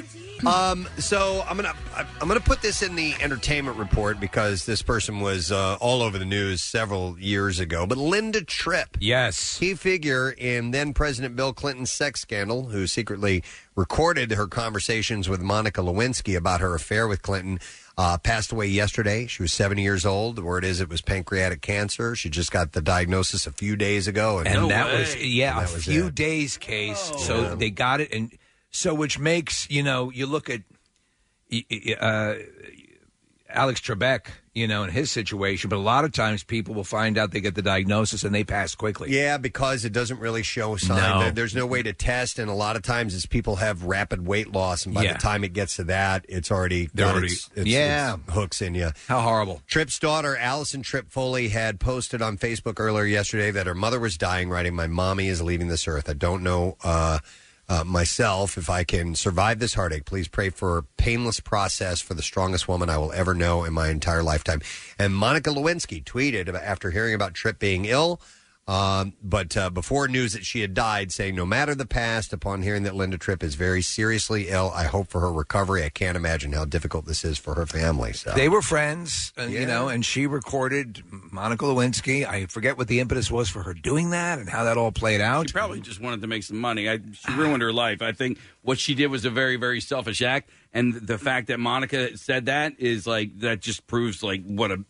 Um, so I'm gonna I'm gonna put this in the entertainment report because this person was uh, all over the news several years ago. But Linda Tripp, yes, key figure in then President Bill Clinton's sex scandal, who secretly recorded her conversations with Monica Lewinsky about her affair with Clinton. Uh, passed away yesterday. She was 70 years old. The word is it was pancreatic cancer. She just got the diagnosis a few days ago, and that was yeah, And a that was few it. days case. Oh. So Yeah. they got it, and so which makes you know you look at y- y- uh, Alex Trebek, you know, in his situation, but a lot of times people will find out they get the diagnosis and they pass quickly. Yeah, because it doesn't really show sign. No. There- There's no way to test, and a lot of times it's people have rapid weight loss, and by Yeah. the time it gets to that, it's already They're got already- its, its- yeah. its hooks in you. How horrible! Tripp's daughter, Allison Tripp Foley, had posted on Facebook earlier yesterday that her mother was dying, writing, "My mommy is leaving this earth. I don't know." Uh, uh, myself, if I can survive this heartache, please pray for a painless process for the strongest woman I will ever know in my entire lifetime. And Monica Lewinsky tweeted about, after hearing about Tripp being ill, um, but uh, before news that she had died, saying, "No matter the past, upon hearing that Linda Tripp is very seriously ill, I hope for her recovery. I can't imagine how difficult this is for her family." So They were friends, and, you know, and she recorded Monica Lewinsky. I forget what the impetus was for her doing that and how that all played out. She probably just wanted to make some money. I, she ruined her life. I think what she did was a very, very selfish act, and the fact that Monica said that is like that just proves like what a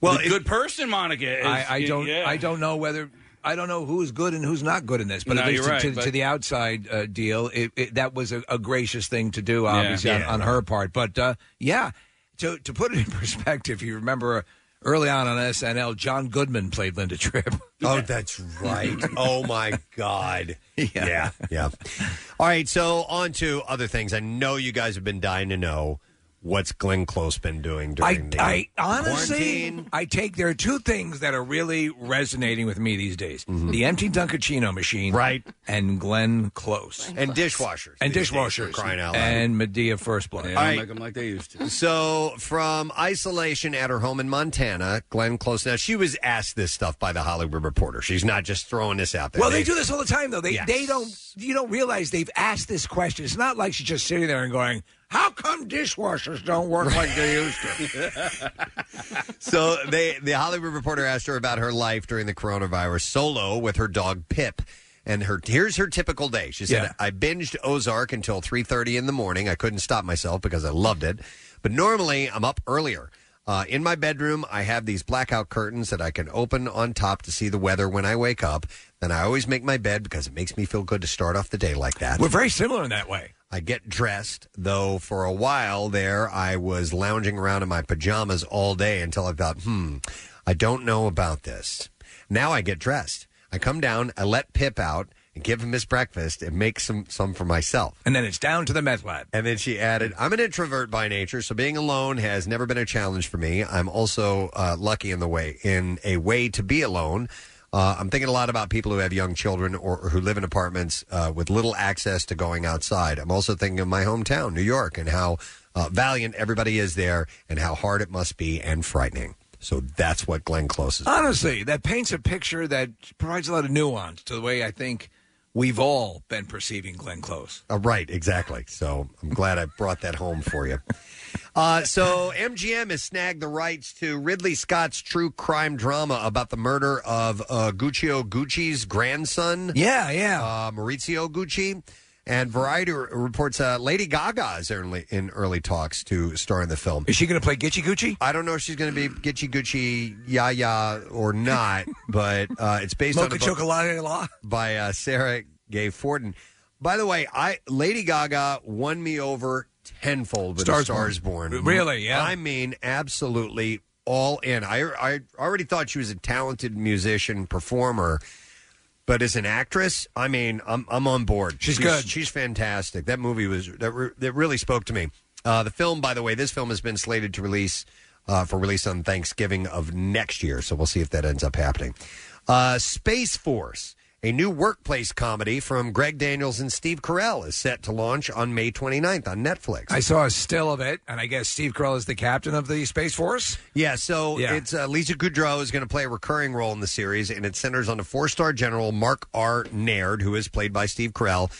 Well, what a good person Monica is. I, I don't. Yeah. I don't know whether. I don't know who's good and who's not good in this, but No, at least to, right, to, but- to the outside uh, deal, it, it, that was a, a gracious thing to do, Yeah. obviously on, Yeah. on her part. But uh, yeah, to to put it in perspective, you remember uh, early on on SNL, John Goodman played Linda Tripp. Oh, that's right. oh my God. Yeah. yeah. All right. So on to other things. I know you guys have been dying to know what's Glenn Close been doing I, during the I honestly, quarantine. I take there are two things that are really resonating with me these days: Mm-hmm. the empty Dunkaccino machine, right, and Glenn Close, and dishwashers, and these days, dishwashers, for crying out loud. and Madea First Blood. They All don't right. make them like they used to. So, from isolation at her home in Montana, Glenn Close. Now, she was asked this stuff by the Hollywood Reporter. She's not just throwing this out there. Well, they do this all the time, though. They Yes. they don't. You don't realize they've asked this question. It's not like she's just sitting there and going, "How come dishwashers don't work like they used to?" so they the Hollywood Reporter asked her about her life during the coronavirus solo with her dog Pip. And her here's her typical day. She said, Yeah. "I binged Ozark until 3:30 in the morning. I couldn't stop myself because I loved it. But normally I'm up earlier. Uh, in my bedroom, I have these blackout curtains that I can open on top to see the weather when I wake up. Then I always make my bed because it makes me feel good to start off the day like that. We're very similar in that way. I get dressed, though for a while there, I was lounging around in my pajamas all day until I thought, hmm, I don't know about this. Now I get dressed. I come down, I let Pip out, and give him his breakfast and make some some for myself. And then it's down to the meth lab. And then she added, I'm an introvert by nature, so being alone has never been a challenge for me. I'm also uh, lucky in the way in a way to be alone. Uh, I'm thinking a lot about people who have young children or, or who live in apartments uh, with little access to going outside. I'm also thinking of my hometown, New York, and how uh, valiant everybody is there and how hard it must be and frightening. So that's what Glenn Close is. Honestly, that paints a picture that provides a lot of nuance to the way I think we've all been perceiving Glenn Close. Uh, right, exactly. So I'm glad I brought that home for you. Uh, so MGM has snagged the rights to Ridley Scott's true crime drama about the murder of uh, Guccio Gucci's grandson. Yeah, yeah. Uh, Maurizio Gucci. And Variety r- reports uh, Lady Gaga is early, in early talks to star in the film. Is she going to play Gitchy Gucci? I don't know if she's going to be Gitchy Gucci Yaya or not, but uh, it's based on Mocha a book Chocolate La? by uh, Sarah Gay Forden. By the way, I Lady Gaga won me over tenfold with Stars Stars, Born. Born. Really? Yeah. I mean, absolutely all in. I I already thought she was a talented musician performer, but as an actress, I mean, I'm I'm on board. She's good. She's fantastic. That movie was that re- that really spoke to me. Uh, the film, by the way, this film has been slated to release uh, for release on Thanksgiving of next year. So we'll see if that ends up happening. Uh, Space Force, a new workplace comedy from Greg Daniels and Steve Carell, is set to launch on May 29th on Netflix. I saw a still of it, and I guess Steve Carell is the captain of the Space Force. Yeah, so Yeah. it's uh, Lisa Kudrow is going to play a recurring role in the series, and it centers on a four-star general Mark R. Naird, who is played by Steve Carell,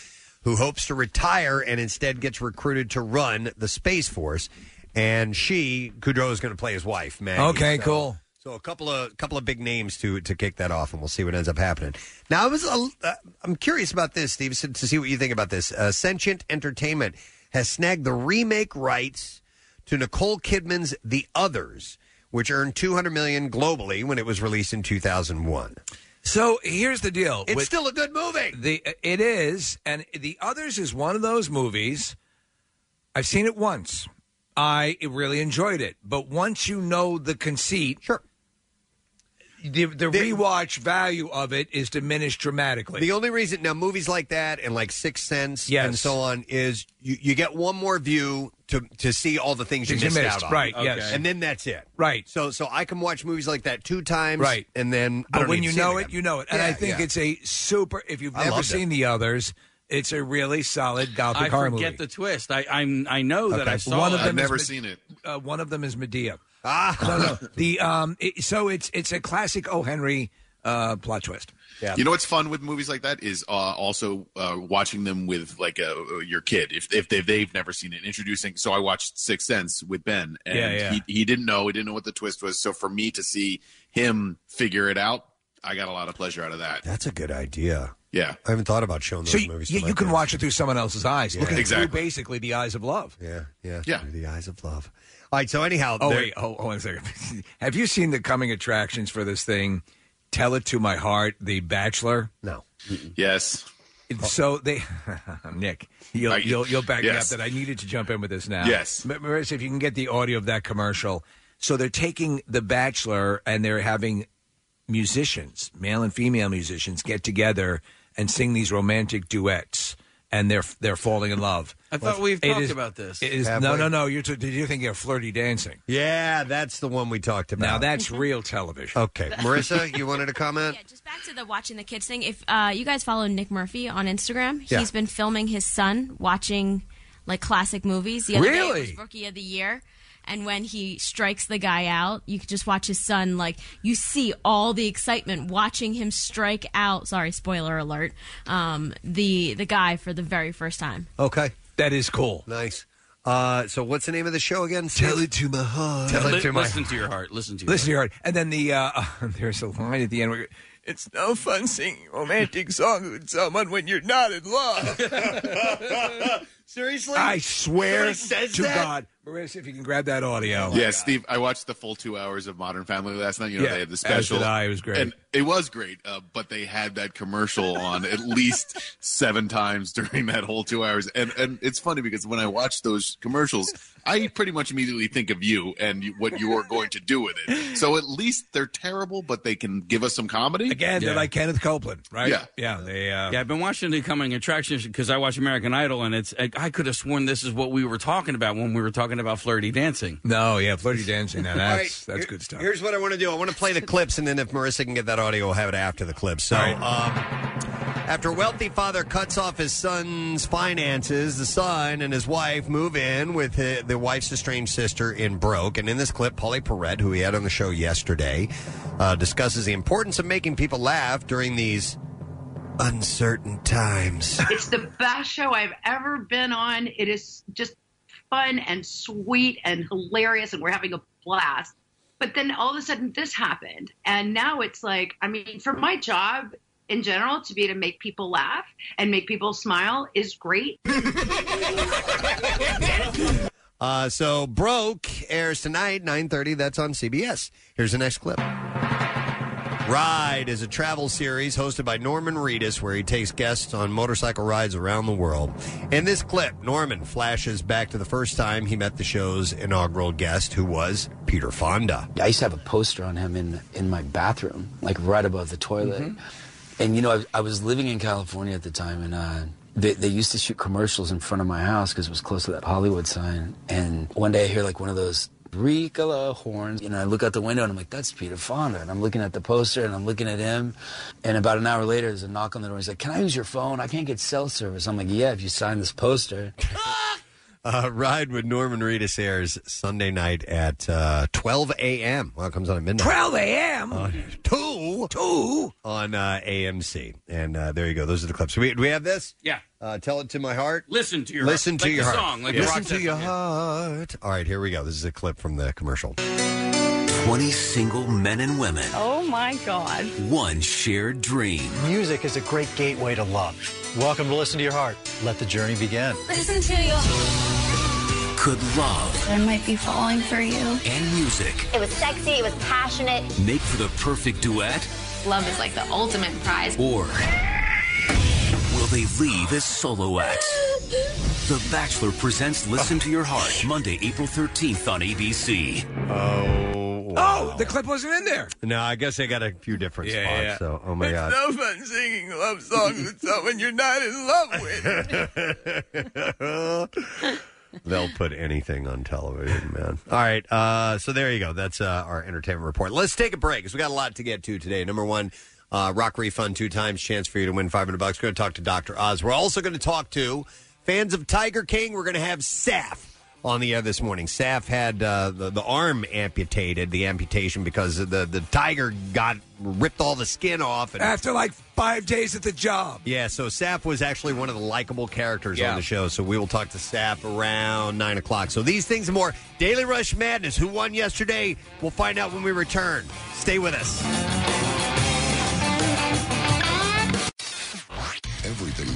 who hopes to retire and instead gets recruited to run the Space Force. And she, Kudrow, is going to play his wife, Maggie. Okay, So- cool. So a couple of couple of big names to to kick that off, and we'll see what ends up happening. Now, I was a, uh, I'm curious about this, Steve, to to see what you think about this. Uh, Sentient Entertainment has snagged the remake rights to Nicole Kidman's The Others, which earned 200 million globally when it was released in 2001. So here's the deal. It's still a good movie. The it is, and the others is one of those movies. I've seen it once. I really enjoyed it, but once you know the conceit, sure. The, the rewatch value of it is diminished dramatically. The only reason now movies like that and like Sixth Sense Yes. and so on is you, you get one more view to to see all the things you Things you missed, missed, out on. right, Okay. yes. and then that's it. Right. So so I can watch movies like that two times. Right. And then I But don't when need you to see know again. it, you know it. And Yeah, I think yeah. it's a super. If you've I never loved it. seen the others, it's a really solid gothic I horror forget movie. the twist. I I'm, I know that I saw one it. of them is Med- Uh, one of them is Madea. Ah, no, no. The um. it- so it's it's a classic O. Henry uh, plot twist. Yeah. You know what's fun with movies like that is uh, also uh, watching them with like uh, your kid if if they've, they've never seen it. Introducing. So I watched Sixth Sense with Ben, and Yeah, yeah. He, he didn't know he didn't know what the twist was. So for me to see him figure it out, I got a lot of pleasure out of that. That's a good idea. Yeah, I haven't thought about showing those So you, movies. yeah, to my you can kids. watch it through someone else's eyes, Yeah. looking through Exactly. basically the eyes of love. Yeah, yeah, yeah. Through the eyes of love. All right. So anyhow, Oh there- wait, oh, oh hold on a second. Have you seen the coming attractions for this thing? Tell it to my heart, The Bachelor. No. Yes. So they, Nick, you'll, I- you'll you'll back yes. me up that I needed to jump in with this now. Yes. M- Marissa, if you can get the audio of that commercial. So they're taking The Bachelor and they're having musicians, male and female musicians, get together and sing these romantic duets, and they're they're falling in love. I thought Well, we've it talked is- about this. It is Have no, we? no, no. You're t- did you think of flirty dancing? Yeah, that's the one we talked about. Now that's real television. Okay, Marissa, you wanted to comment? Yeah, just back to the watching the kids thing. If uh, you guys follow Nick Murphy on Instagram, Yeah. he's been filming his son watching like classic movies. The other day Really? it was Rookie of the Year. And when he strikes the guy out, you could just watch his son. Like you see all the excitement watching him strike out. Sorry, spoiler alert. Um, the the guy for the very first time. Okay, that is cool. Nice. Uh, so what's the name of the show again? Tell it to my heart. Tell it to my listen to your heart. Listen to your Listen to heart. your heart. And then the uh, there's a line at the end where it's no fun singing romantic songs with someone when you're not in love. Seriously? I swear Somebody says to that? God. Marissa, if you can grab that audio. yeah, Steve, I watched the full two hours of Modern Family last night. You know, Yeah, they had the as special. did I. It was great. And it was great, uh, but they had that commercial on at least seven times during that whole two hours. And and it's funny because when I watch those commercials, I pretty much immediately think of you and what you are going to do with it. So at least they're terrible, but they can give us some comedy. Again, they're like Kenneth Copeland, right? Yeah. Yeah. They, uh, Yeah, I've been watching the coming attractions because I watch American Idol, and it's I, I could have sworn this is what we were talking about when we were talking about flirty dancing. No, yeah, flirty dancing. Now All that's right, that's here- good stuff. Here's what I want to do. I want to play the clips, and then if Marissa can get that audio, we'll have it after the clips. So, um, after a wealthy father cuts off his son's finances, the son and his wife move in with hi- the wife's estranged sister in Broke. And in this clip, Pauley Perrette, who we had on the show yesterday, uh, discusses the importance of making people laugh during these uncertain times. It's the best show I've ever been on. It is just fun and sweet and hilarious, and we're having a blast. But then all of a sudden, this happened. And now it's like, I mean, for my job in general, to be to make people laugh and make people smile is great. Uh, so Broke airs tonight, 9.30. That's on CBS. Here's the next clip. Ride is a travel series hosted by Norman Reedus where he takes guests on motorcycle rides around the world. In this clip, Norman flashes back to the first time he met the show's inaugural guest, who was Peter Fonda. I used to have a poster on him in in my bathroom, like right above the toilet. And you know, I, I was living in California at the time, and uh, they, they used to shoot commercials in front of my house because it was close to that Hollywood sign. And one day I hear like one of those Ricola uh, horns. And I look out the window and I'm like, that's Peter Fonda. And I'm looking at the poster and I'm looking at him. And about an hour later, there's a knock on the door. He's like, can I use your phone? I can't get cell service. I'm like, yeah, if you sign this poster. Uh, Ride with Norman Reedus airs Sunday night at uh, 12 a.m. Well, it comes on at midnight. 12 a.m. Uh, two. Two. On uh, AMC. And uh, there you go. Those are the clips. We, do we have this? Yeah. Uh, Tell it to my heart. Listen to your Listen heart. to Like your the heart. song, like Listen the rock to your yeah. heart. All right, here we go. This is a clip from the commercial. 20 single men and women, Oh my God. one shared dream. Music is a great gateway to love. Welcome to Listen to Your Heart. Let the journey begin. Listen to your Could love I might be falling for you. and music It was sexy, it was passionate. make for the perfect duet? Love is like the ultimate prize. Or will they leave as solo acts? The Bachelor presents Listen to Your Heart, Monday, April 13th on ABC. Oh. wow. Oh, the clip wasn't in there. No, I guess they got a few different Yeah, spots. yeah. So, oh my god. no fun singing love songs with someone you're not in love with. They'll put anything on television, man. All right, uh, so there you go. That's uh, our entertainment report. Let's take a break because we got a lot to get to today. Number one, uh, rock refund two times, chance for you to win five hundred bucks. We're going to talk to Doctor Oz. We're also going to talk to fans of Tiger King. We're going to have Saff on the air this morning. Saff had uh, the the arm amputated, the amputation because the the tiger got ripped all the skin off and After like five days at the job. yeah, so Saff was actually one of the likable characters Yeah. on the show. So we will talk to Saff around nine o'clock. So these things and more. Daily Rush Madness. Who won yesterday? We'll find out when we return. Stay with us.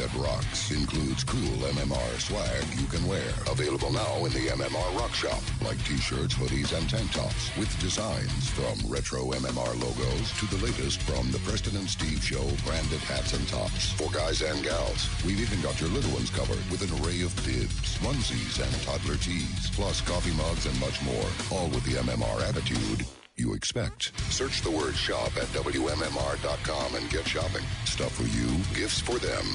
That rocks includes cool MMR swag you can wear. Available now in the MMR Rock Shop, like t-shirts, hoodies, and tank tops, with designs from retro MMR logos to the latest from the Preston and Steve Show branded hats and tops. For guys and gals, we've even got your little ones covered with an array of bibs, onesies, and toddler tees, plus coffee mugs and much more, all with the MMR attitude you expect. Search the word shop at WMMR.com and get shopping. Stuff for you, gifts for them.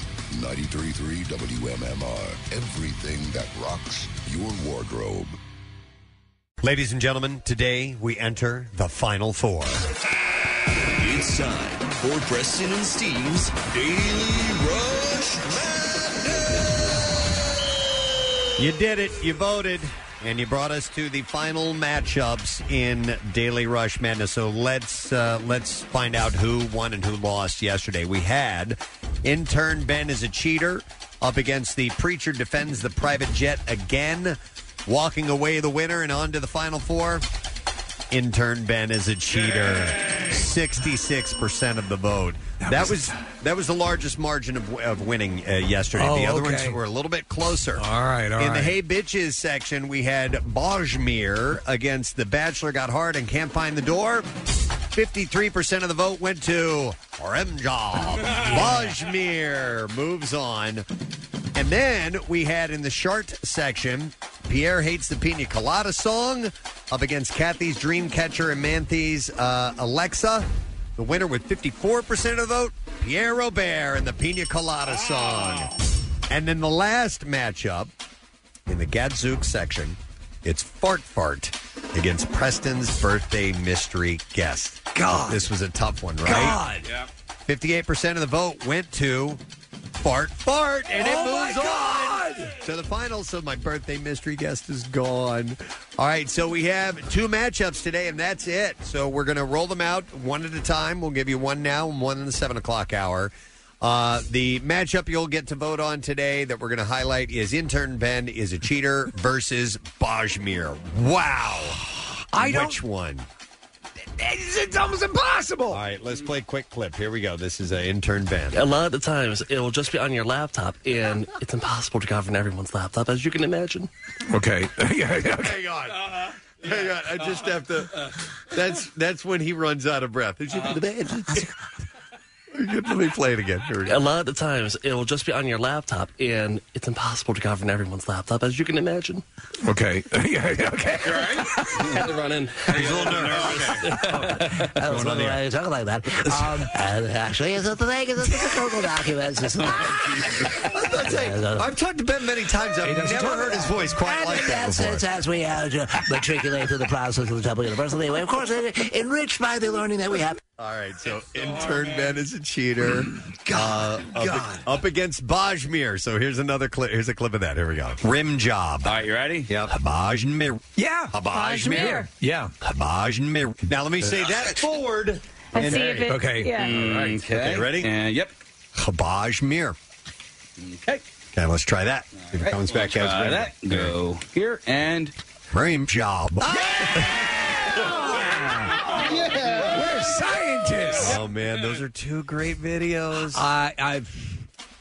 93.3 WMMR. Everything that rocks your wardrobe. Ladies and gentlemen, today we enter the final four. It's time for Preston and Steve's Daily Rush Madness. You did it. You voted. And you brought us to the final matchups in Daily Rush Madness. So let's uh, let's find out who won and who lost yesterday. We had intern Ben is a cheater up against the preacher defends the private jet again, walking away the winner and on to the final four. Intern Ben is a cheater. Sixty-six percent of the vote. That, was, that was the largest margin of, of winning uh, yesterday. Oh, the other okay. ones were a little bit closer. All right, all In the right. Hey Bitches section, we had Bajmir against The Bachelor Got Hard and Can't Find the Door. 53% of the vote went to Remjob. Bajmir moves on. And then we had in the short section, Pierre Hates the Pina Colada song up against Kathy's Dreamcatcher and Manthi's uh, Alexa. The winner with 54% of the vote, Pierre Robert and the Pina Colada song. And then the last matchup in the Gadzook section, it's Fart Fart against Preston's birthday mystery guest. God. This was a tough one, right? God. 58% of the vote went to Fart Fart, and it Oh, my moves on to the final. So my birthday mystery guest is gone. All right, so we have two matchups today, and that's it. So we're going to roll them out one at a time. We'll give you one now and one in the seven o'clock hour. Uh, the matchup you'll get to vote on today that we're going to highlight is intern Ben is a cheater versus Bajmir. Wow. I don't- Which one? It's, it's almost impossible. All right, let's play a quick clip. Here we go. This is an intern Ben. A lot of the times, it'll just be on your laptop, and it's impossible to govern everyone's laptop, as you can imagine. Okay. Hang on. Uh-huh. Hang on. I just have to. That's that's when he runs out of breath. As you can imagine. Let me play it again. Here we go. A lot of the times, it'll just be on your laptop, and it's impossible to govern everyone's laptop, as you can imagine. Okay. yeah, okay. Had to run in. He's a little nervous. I was wondering why you talking like that. Um, and actually, it's the thing is it's the Google documents. It's I've talked to Ben many times. I've doesn't never heard his voice quite and like in that that before. sense, as we uh, matriculate through the process of the Temple University, anyway, of course, enriched by the learning that we have. All right, so intern Ben is a cheater. God, uh, up, up against Bajmir. So here's another clip. Here's a clip of that. Here we go. Rim job. All right, you ready? Yep. Bajmir. Yeah. Bajmir. Yeah. Bajmir. Now let me say that forward. Let's see if it- okay. yeah. All right. Mm, okay. Okay. Ready? And yep. Bajmir. Okay. Okay, let's try that. If it comes back as Try that. Go here and rim job. We're scientists. Oh man, those are two great videos. I, I've.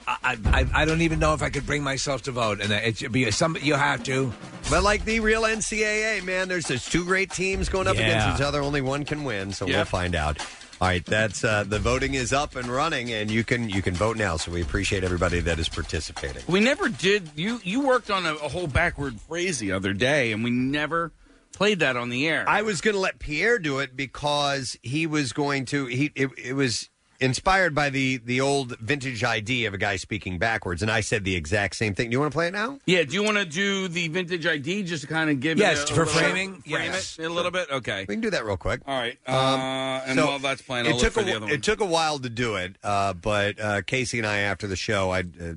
I, I, I don't even know if I could bring myself to vote, and it should be some. You have to, But like the real NCAA, man, there's there's two great teams going up Yeah. against each other. Only one can win, so we'll Yep. find out. All right, that's uh, the voting is up and running, and you can you can vote now. So we appreciate everybody that is participating. we never did. You you worked on a, a whole backward phrase the other day, and we never played that on the air. I was going to let Pierre do it because he was going to. He it, it was inspired by the the old vintage ID of a guy speaking backwards, and I said the exact same thing. Do you want to play it now? yeah. Do you want to do the vintage ID just to kind of give Yes, it a, a for little- framing, Frame yes. it a little bit. Okay. We can do that real quick. All right. Uh, Um, and so while that's playing, I'll it look took for a, the other one. It took a while to do it, uh, but uh, Casey and I, after the show, I uh,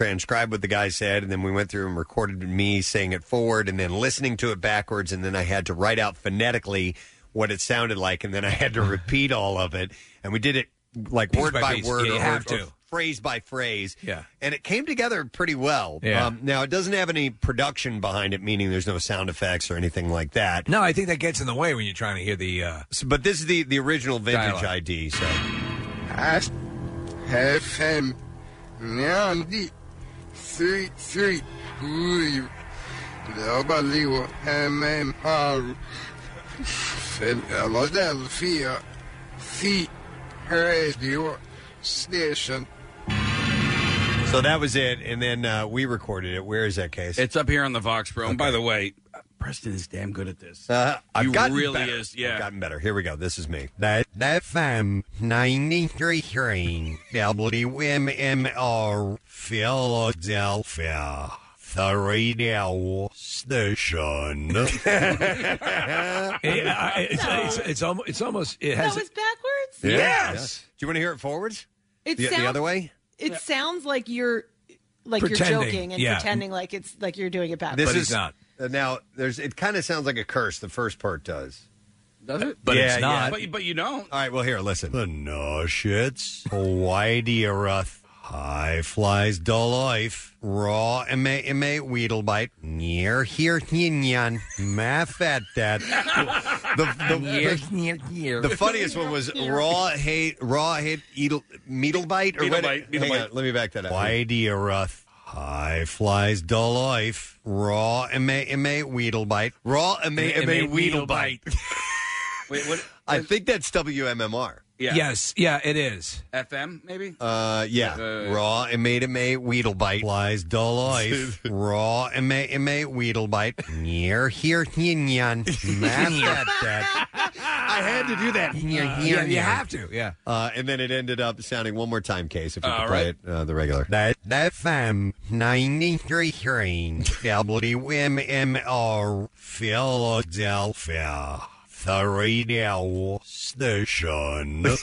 transcribed what the guy said, and then we went through and recorded me saying it forward, and then listening to it backwards, and then I had to write out phonetically what it sounded like, and then I had to repeat all of it, and we did it like Piece word by by, piece. word Yeah, you or, have or to. phrase by phrase. Yeah. And it came together pretty well. Yeah. Um, now, it doesn't have any production behind it, meaning there's no sound effects or anything like that. No, I think that gets in the way when you're trying to hear the. Uh, So- but this is the, the original vintage Dialogue. ID, so. Ash FM Nyandi Sweet Sweet Uy Dabaliwa MMR Philadelphia C Radio Station So that was it, and then uh, we recorded it. Where is that case? It's up here on the Vox Pro. And by the way, Preston is damn good at this. Uh, I've You gotten really better. is, yeah. I've gotten better. Here we go. This is me. That that FM ninety three three WMMR Philadelphia. The radio station. yeah, it's, it's, it's, almost, it's almost. It has. That was backwards. Yes. Do you want to hear it forwards? It the, the other way? It sounds like you're like Pretending, you're joking and yeah. pretending like it's like you're doing it backwards. This is Uh, now. There's. It kind of sounds like a curse. The first part does. Does it? But it's not. But, but you don't. All right. Well, here. Listen. The Nushits. Whitey Ruth. High flies dull life. Raw eme eme weedlebite. Near here yin yan. Math at that. The, the, the, the funniest one was raw hate raw hate eatle meadlebite or what? Meadlebite, Hang meadlebite. on, let me back that up. Why do you rough? High flies dull life. Raw eme eme weedlebite. Raw eme eme Eme weedlebite. Wait, what? I think that's WMMR. Yeah. Yes, yeah, it is. FM maybe. Uh, yeah. Uh, Raw and made him a Weedlebite. Flies dull life. Raw and made him a Weedlebite. Near here yin yan. Math that that. I had to do that. Yeah, you have to. Yeah. Uh, and then it ended up sounding one more time, Case, if you All could play right. it uh, the regular. That that fam ninety three train WMMR Philadelphia. The radio station.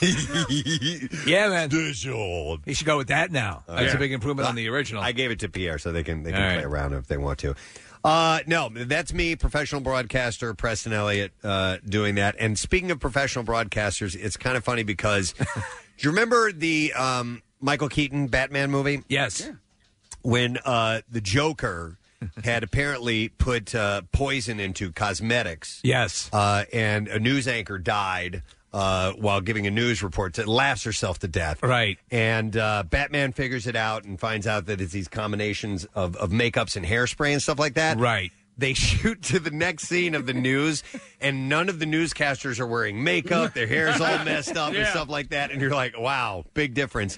Yeah, man. Station. He should go with that now. That's a big improvement on the original. I gave it to Pierre so they can they can play around if they want to. Uh, no, that's me, professional broadcaster Preston Elliott, uh, doing that. And speaking of professional broadcasters, it's kind of funny because do you remember the um, Michael Keaton Batman movie? Yes. When uh, the Joker had apparently put uh, poison into cosmetics. Yes. Uh, and a news anchor died uh, while giving a news report that laughs herself to death. Right. And uh, Batman figures it out and finds out that it's these combinations of, of makeups and hairspray and stuff like that. Right. They shoot to the next scene of the news, and none of the newscasters are wearing makeup. Their hair's all messed up and Yeah. stuff like that. And you're like, wow, big difference.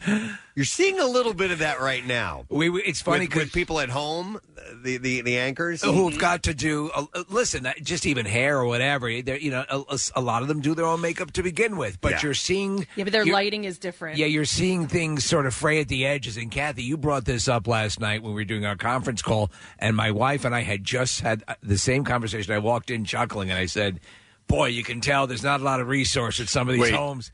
You're seeing a little bit of that right now. We, we- it's funny with, with people at home, the the, the anchors who've got to do uh, uh, listen uh, just even hair or whatever they're, you know a, a lot of them do their own makeup to begin with but Yeah. you're seeing Yeah, but their you're- lighting is different. yeah you're seeing things sort of fray at the edges and kathy you brought this up last night when we were doing our conference call and my wife and i had just had uh, the same conversation i walked in chuckling and i said boy you can tell there's not a lot of resource at some of these Wait. homes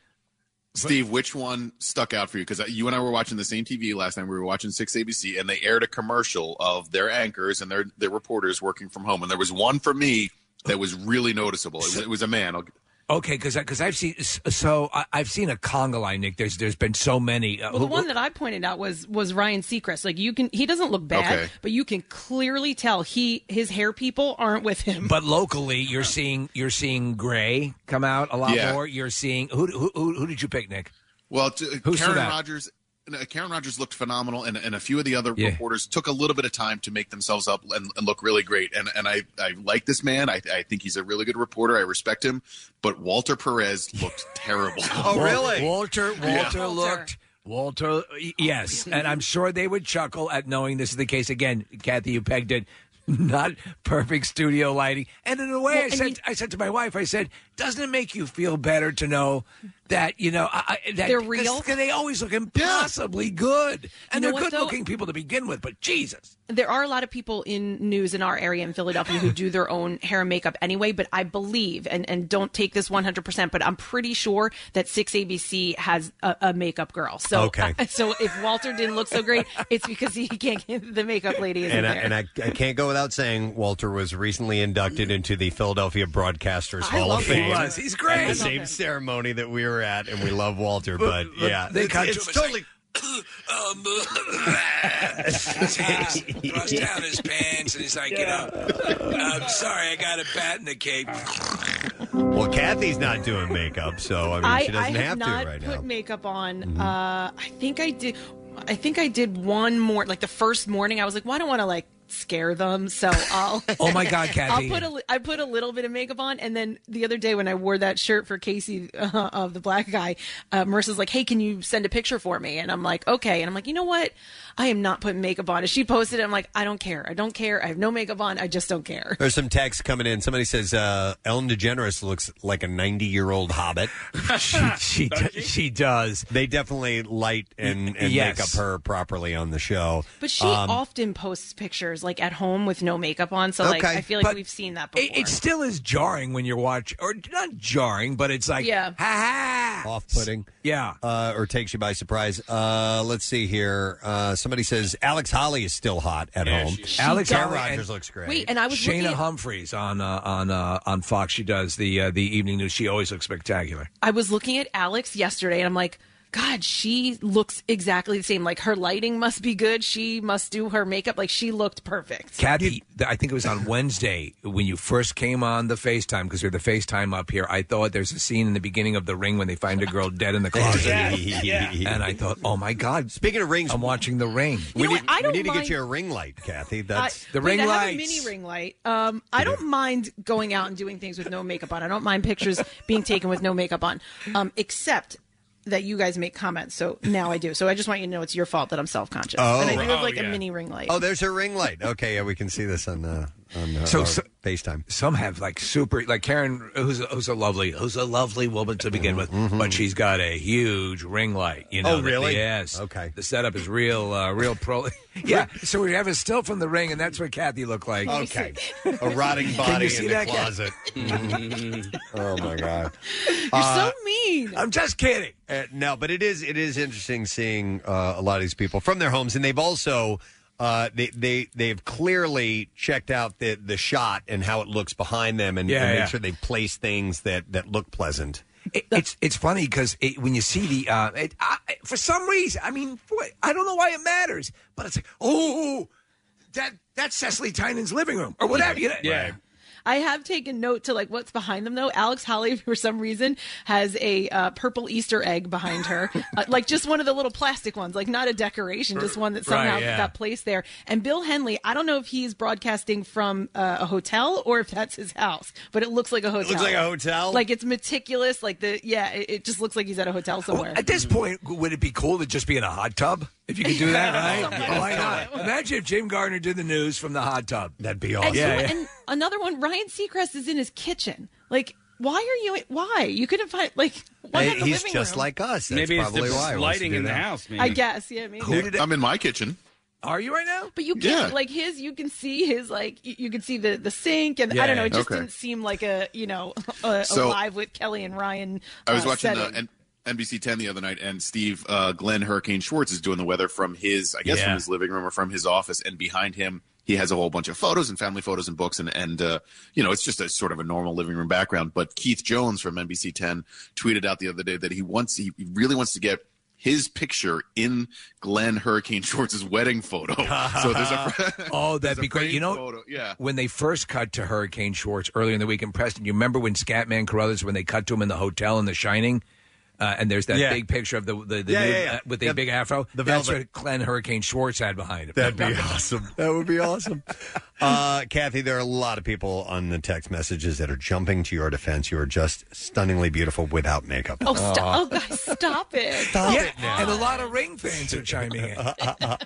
Steve, which one stuck out for you? Because uh, you and I were watching the same TV last night. We were watching Six ABC, and they aired a commercial of their anchors and their their reporters working from home. And there was one for me that was really noticeable. It was, it was a man. I'll, okay because because i've seen so I, i've seen a conga line nick there's there's been so many uh, Well, the who- one that I pointed out was was Ryan Seacrest. Like you can, he doesn't look bad, Okay. but you can clearly tell he his hair people aren't with him. But locally, you're seeing you're seeing Gray come out a lot Yeah. more. You're seeing who who who, who did you pick, Nick? Well, t- Who stood Karen out? Rogers. Uh, Karen Rogers looked phenomenal, and, and a few of the other Yeah. reporters took a little bit of time to make themselves up and, and look really great. And and I, I like this man. I, I think he's a really good reporter. I respect him. But Walter Perez looked terrible. Oh, Wal- Walter Yeah. Walter looked Walter. Yes, and I'm sure they would chuckle at knowing this is the case. Again, Kathy, you pegged it. Not perfect studio lighting, and in a way, Well, I said, you- I said to my wife, I said, "Doesn't it make you feel better to know that you know I, I- that They're real? Because they always look impossibly good, and You know they're good-looking people to begin with. But Jesus, there are a lot of people in news in our area in Philadelphia who do their own hair and makeup anyway, but I believe, and, and don't take this 100%, but I'm pretty sure that 6ABC has a, a makeup girl. So, Okay. so if Walter didn't look so great, it's because he can't get the makeup lady isn't And I, there. and I, I can't go without saying Walter was recently inducted into the Philadelphia Broadcasters I Hall of. Fame. He was. He's great. At the same him. ceremony that we were at, and we love Walter. But, yeah, they it's, cut to it's him and totally. um, he throws down his pants and he's like, you know, I'm sorry, I got a bat in the cape. Well, Kathy's not doing makeup, so I mean, I, she doesn't I have, not to right put now. Mm-hmm. makeup on. Uh, I think I did. I think I did one more. Like the first morning, I was like, "Well, I don't want to like scare them," so I'll. Oh, my God, Kathy. I'll put a. li- I put a little bit of makeup on, and then the other day when I wore that shirt for Casey uh, of the black guy, uh, Marissa's like, "Hey, can you send a picture for me?" And I'm like, "Okay." And I'm like, "You know what? I am not putting makeup on." And she posted it. I'm like, "I don't care. I don't care. I have no makeup on. I just don't care." There's some text coming in. Somebody says uh, Ellen DeGeneres looks like a 90 year old hobbit. she she, do- she does. They definitely light and, and Yes. make up her properly on the show. But she Um, often posts pictures like at home with no makeup on, so like Okay, I feel like but we've seen that before. It, it still is jarring when you're watching, or not jarring, but it's like, Yeah. ha ha. off-putting. Yeah. Uh, or takes you by surprise. Uh, let's see here. Uh, somebody says Alex Holley is still hot at Yeah, home. she. Alex Karen Holley Rogers looks great. Wait, and I was Shayna looking at- Humphreys on uh, on uh, on Fox. She does the uh, the evening news. She always looks spectacular. I was looking at Alex yesterday and I'm like, God, she looks exactly the same. Like her lighting must be good. She must do her makeup. Like she looked perfect. Kathy, I think it was on Wednesday when you first came on the FaceTime because we are the FaceTime up here. I thought there's a scene in the beginning of The Ring when they find a girl dead in the closet. Yeah, yeah. And I thought, oh my God. Speaking of rings, I'm watching The Ring. we need, I don't we need to get you a ring light, Kathy. That's I- wait, I have a mini ring light. Um, I don't mind going out and doing things with no makeup on. I don't mind pictures being taken with no makeup on, um, except that you guys make comments. So now I do. So I just want you to know it's your fault that I'm self conscious. Oh. and I do have Oh, like yeah. a mini ring light. Oh, there's her ring light. Okay, yeah, we can see this on uh, on uh, So- our so- FaceTime. Some have like super, like Karen, who's a, who's a lovely, who's a lovely woman to begin with, but she's got a huge ring light. You know, Mm-hmm. Oh, that- really? yes. Okay. The setup is real, uh, real pro. yeah. So we have a still from the ring, and that's what Kathy looked like. Okay. A rotting Can body you see in the that, Kat? closet. oh my god. You're so mean. I'm just kidding. Uh, no, but it is it is interesting seeing uh, a lot of these people from their homes, and they've also uh, they they they've clearly checked out the the shot and how it looks behind them, and, Yeah, and make yeah. sure they place things that that look pleasant. It, it's it's funny because it, when you see the uh, it, I, for some reason, I mean, boy, I don't know why it matters, but it's like, oh, that that's Cecily Tynan's living room or whatever. You know? Yeah. I have taken note to like what's behind them though. Alex Holley, for some reason, has a uh, purple Easter egg behind her, uh, like just one of the little plastic ones, like not a decoration, just one that somehow Right, yeah. got placed there. And Bill Henley, I don't know if he's broadcasting from uh, a hotel or if that's his house, but it looks like a hotel. looks like a hotel? Like it's meticulous. Like the yeah, it, it just looks like he's at a hotel somewhere. At this point, would it be cool to just be in a hot tub? If you could do that, right? Something Oh, why not? Imagine if Jim Gardner did the news from the hot tub. That'd be And, Yeah, yeah. and another one, Ryan Seacrest is in his kitchen. Like, why are you? Why you couldn't find like? Why Hey, not in the he's living just room? like us. That's Maybe it's probably the why he wants to lighting do in the house. Maybe. I guess, yeah, maybe. I'm in my kitchen. Are you right now? But you can't Yeah. like his. You can see his like you, you can see the the sink and I don't know. It just okay. didn't seem like a you know a, So- alive with Kelly and Ryan. I was uh, watching setting. the N- NBC 10 the other night, and Steve uh, Glenn Hurricane Schwartz is doing the weather from his, I guess, Yeah. from his living room or from his office, and behind him he has a whole bunch of photos and family photos and books, and and uh, you know it's just a sort of a normal living room background. But Keith Jones from NBC 10 tweeted out the other day that he wants, he really wants to get. His picture in Glenn Hurricane Schwartz's wedding photo. so there's a Oh, that'd be great. You know, photo. yeah. when they first cut to Hurricane Schwartz earlier in the week in Preston, you remember when Scatman Crothers, when they cut to him in the hotel in The Shining? Uh, and there's that Yeah. big picture of the the, the Yeah, nude, yeah, yeah. Uh, with the Yep. big afro. The That's velvet. what Glenn Hurricane Schwartz had behind him. That'd be awesome. That would be awesome. Uh, Kathy, there are a lot of people on the text messages that are jumping to your defense. You are just stunningly beautiful without makeup. Oh, stop! Oh, guys, stop it! Stop yeah, it now. and a lot of Ring fans are chiming in.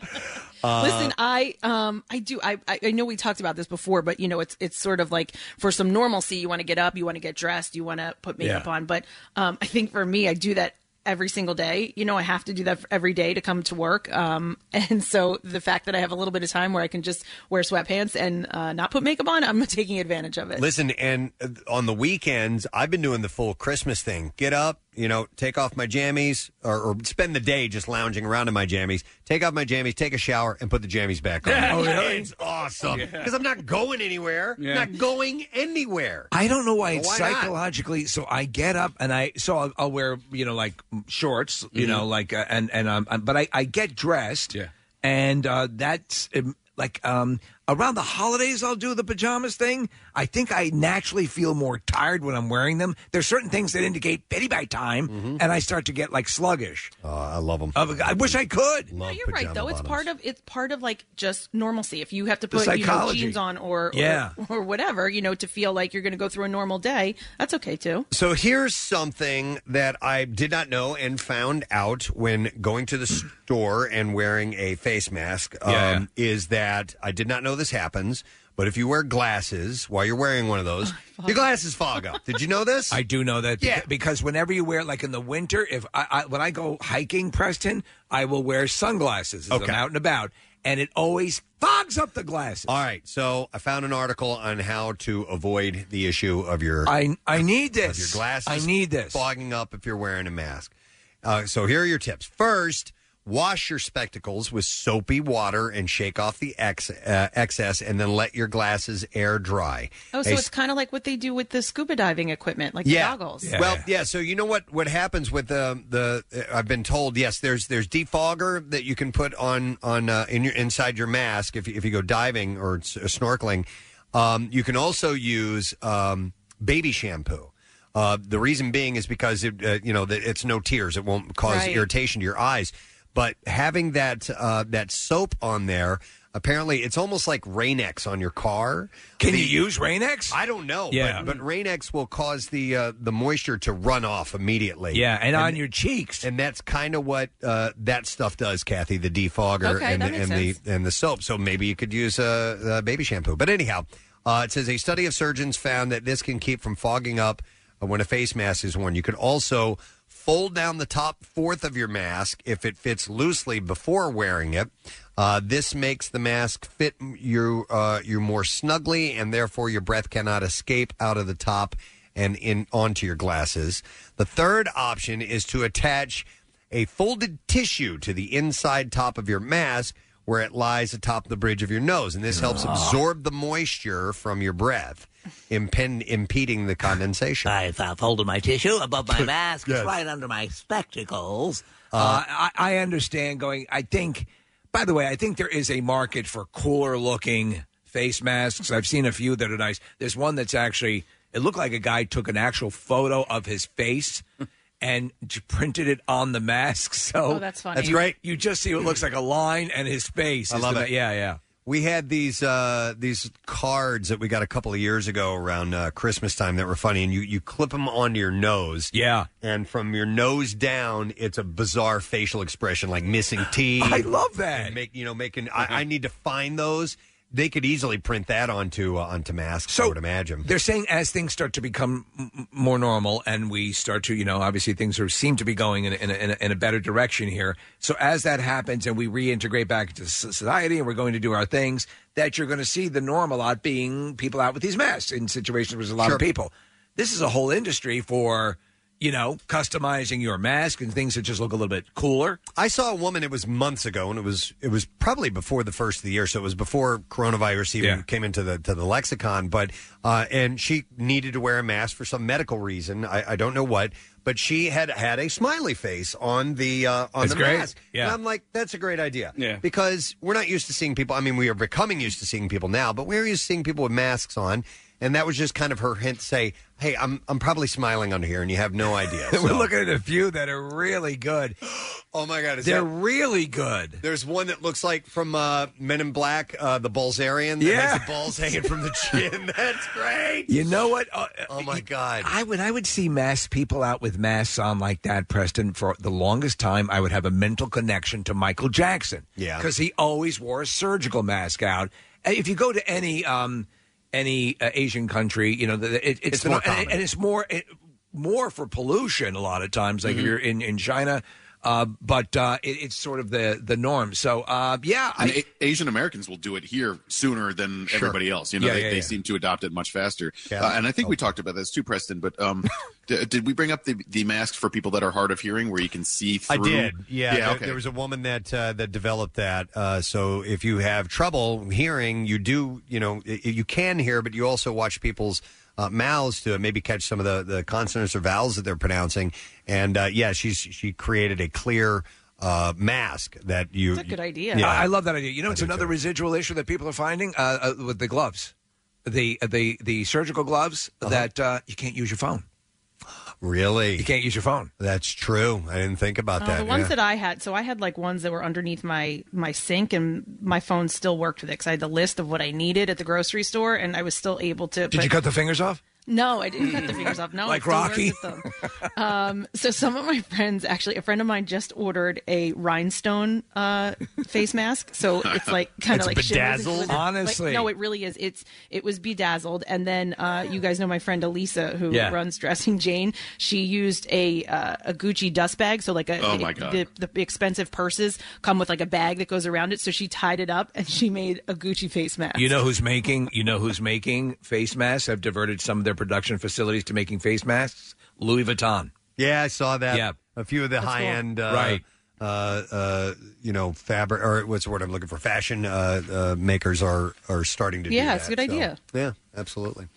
Uh, Listen, I um I do I I I know we talked about this before, but you know it's it's sort of like for some normalcy, you want to get up, you want to get dressed, you want to put makeup Yeah. on, but um I think for me, I do that every single day. You know, I have to do that every day to come to work. Um and so the fact that I have a little bit of time where I can just wear sweatpants and uh, not put makeup on, I'm taking advantage of it. Listen, and uh, on the weekends, I've been doing the full Christmas thing. Get up, you know, take off my jammies, or, or spend the day just lounging around in my jammies. Take off my jammies, take a shower, and put the jammies back on. Oh, really? It's awesome because I'm not going anywhere. Yeah. Not going anywhere. I don't know why it's Well, why not? psychologically. So I get up and I so I'll, I'll wear you know like shorts, you know like uh, and and um but I I get dressed. Yeah. And uh, that's um, like um around the holidays I'll do the pajamas thing. I think I naturally feel more tired when I'm wearing them. There's certain things that indicate pity by time, and I start to get like sluggish. Oh, I love them. I wish I could. Love You're right pajama though. It's part of it's part of like just normalcy. If you have to The put you know, psychology. jeans on or, or Yeah. or whatever, you know, to feel like you're going to go through a normal day, that's okay too. So here's something that I did not know and found out when going to the store and wearing a face mask. Um, Yeah, yeah. Is that I did not know this happens, but if you wear glasses while you're wearing one of those, your glasses fog up. Did you know this? I do know that. Yeah. Because whenever you wear, like in the winter, if I, I when I go hiking, Preston, I will wear sunglasses as Okay. I'm out and about, and it always fogs up the glasses. All right, so I found an article on how to avoid the issue of your I I need of this. your glasses. I need this. fogging up if you're wearing a mask. Uh, so here are your tips. First, Wash your spectacles with soapy water and shake off the ex, uh, excess, and then let your glasses air dry. Oh, so A it's kind of like what they do with the scuba diving equipment, like yeah. the goggles. Well, yeah. So you know what what happens with the the uh, I've been told yes. There's there's defogger that you can put on on uh, in your inside your mask if you, if you go diving or s- snorkeling. Um, you can also use um, baby shampoo. Uh, the reason being is because it, uh, you know that it's no tears. It won't cause Right. irritation to your eyes. But having that uh, that soap on there, apparently, it's almost like Rain-X on your car. Can The- you use Rain-X? I don't know. Yeah. but, but Rain-X will cause the uh, the moisture to run off immediately. Yeah, and on your cheeks, and that's kind of what uh, that stuff does, Kathy. The defogger Okay, and, that the, makes and the sense. and the soap. So maybe you could use uh, uh, baby shampoo. But anyhow, uh, it says a study of surgeons found that this can keep from fogging up uh, when a face mask is worn. You can also fold down the top fourth of your mask if it fits loosely before wearing it. Uh, this makes the mask fit you uh, you more snugly, and therefore your breath cannot escape out of the top and in onto your glasses. The third option is to attach a folded tissue to the inside top of your mask where it lies atop the bridge of your nose, and this helps Ah. absorb the moisture from your breath, impen- impeding the condensation. I've folded my tissue above my mask. Yes. It's right under my spectacles. Uh, I, I understand going. I think, by the way, I think there is a market for cooler looking face masks. I've seen a few that are nice. There's one that's actually, it looked like a guy took an actual photo of his face. And printed it on the mask, so Oh, that's funny. That's you- great. You just see what looks like a line and his face. I is love the it. Yeah, yeah. We had these uh, these cards that we got a couple of years ago around uh, Christmas time that were funny, and you you clip them onto your nose. Yeah, and from your nose down, it's a bizarre facial expression like missing teeth. I love that. And make you know making. I, I need to find those. They could easily print that onto uh, onto masks. I would imagine. They're saying as things start to become m- more normal and we start to, you know, obviously things are seem to be going in a, in a, in a, in a better direction here. So as that happens and we reintegrate back into s- society and we're going to do our things, that you're going to see the norm a lot being people out with these masks in situations where there's a lot of people. This is a whole industry for, you know, customizing your mask and things that just look a little bit cooler. I saw a woman. It was months ago, and it was it was probably before the first of the year, so it was before coronavirus even Yeah. came into the to the lexicon. But uh, and she needed to wear a mask for some medical reason. I, I don't know what, but she had had a smiley face on the uh, on That's the great. mask. Yeah. and I'm like, that's a great idea. Yeah. because we're not used to seeing people. I mean, we are becoming used to seeing people now, but we're used to seeing people with masks on. And that was just kind of her hint to say, "Hey, I'm I'm probably smiling under here, and you have no idea." We're looking at a few that are really good. Oh my god, is They're that- really good. There's one that looks like from uh, Men in Black, uh, the Balzarian. That Yeah. has the balls hanging from the chin. That's great. You know what? Uh, oh my god! I would I would see mass people out with masks on like that, Preston. For the longest time, I would have a mental connection to Michael Jackson. Yeah. because he always wore a surgical mask out. Uh, If you go to any um, any uh, Asian country, you know the, it, it's, It's more and, common. and it's more it, more for pollution a lot of times. Like if Mhm. you're in in China. Uh, but uh, it, it's sort of the the norm. So uh, yeah, I, A- Asian Americans will do it here sooner than Sure. everybody else. You know, Yeah, they, yeah, they yeah. seem to adopt it much faster. Uh, and I think we talked about this too, Preston. But um, d- did we bring up the the masks for people that are hard of hearing, where you can see through? I did. Yeah, yeah. there, Okay. there was a woman that uh, that developed that. Uh, so if you have trouble hearing, you do. You know, you can hear, but you also watch people's. Uh, mouths to maybe catch some of the, the consonants or vowels that they're pronouncing, and uh, yeah, she's she created a clear uh, mask that you. That's a good idea. Yeah, I, I love that idea. You know, it's another residual issue that people are finding uh, uh, with the gloves, the the the surgical gloves that uh, you can't use your phone. Really, you can't use your phone. That's true. I didn't think about Uh, that. the ones yeah. that I had, so I had like ones that were underneath my my sink, and my phone still worked with it because I had the list of what I needed at the grocery store, and I was still able to. Did but- you cut the fingers off? No, I didn't cut the fingers off. No, Like it still works Rocky? them. Um, so some of my friends, actually, a friend of mine just ordered a rhinestone uh, face mask. So it's like kind of like shimmers bedazzled? with it. Like, Honestly. no, it really is. It's it was bedazzled, and then uh, you guys know my friend Elisa who Yeah. runs Dressing Jane. She used a uh, a Gucci dust bag. So like a Oh, my God. The, the expensive purses come with like a bag that goes around it. So she tied it up and she made a Gucci face mask. You know who's making? You know who's making face masks? Have diverted some of their production facilities to making face masks. Louis Vuitton. Yeah, I saw that. Yeah. a few of the That's high cool. end uh, Right. uh, uh, you know, fabric or what's the word I'm looking for? Fashion uh, uh, makers are are starting to. do Yeah, it's a good so- idea. Yeah, absolutely.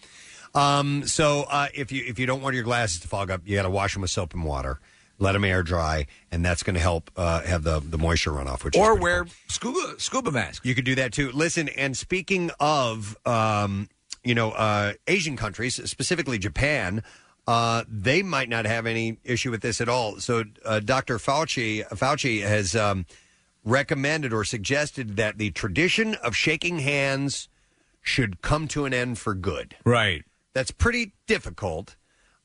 Um, so uh, if you if you don't want your glasses to fog up, you got to wash them with soap and water. Let them air dry, and that's going to help uh, have the the moisture run off. Which is or pretty wear scuba scuba mask. you could do that too. Listen, and speaking of, um, you know, uh, Asian countries, specifically Japan, uh, they might not have any issue with this at all. So, uh, Dr. Fauci, Fauci has um, recommended or suggested that the tradition of shaking hands should come to an end for good. Right. That's pretty difficult.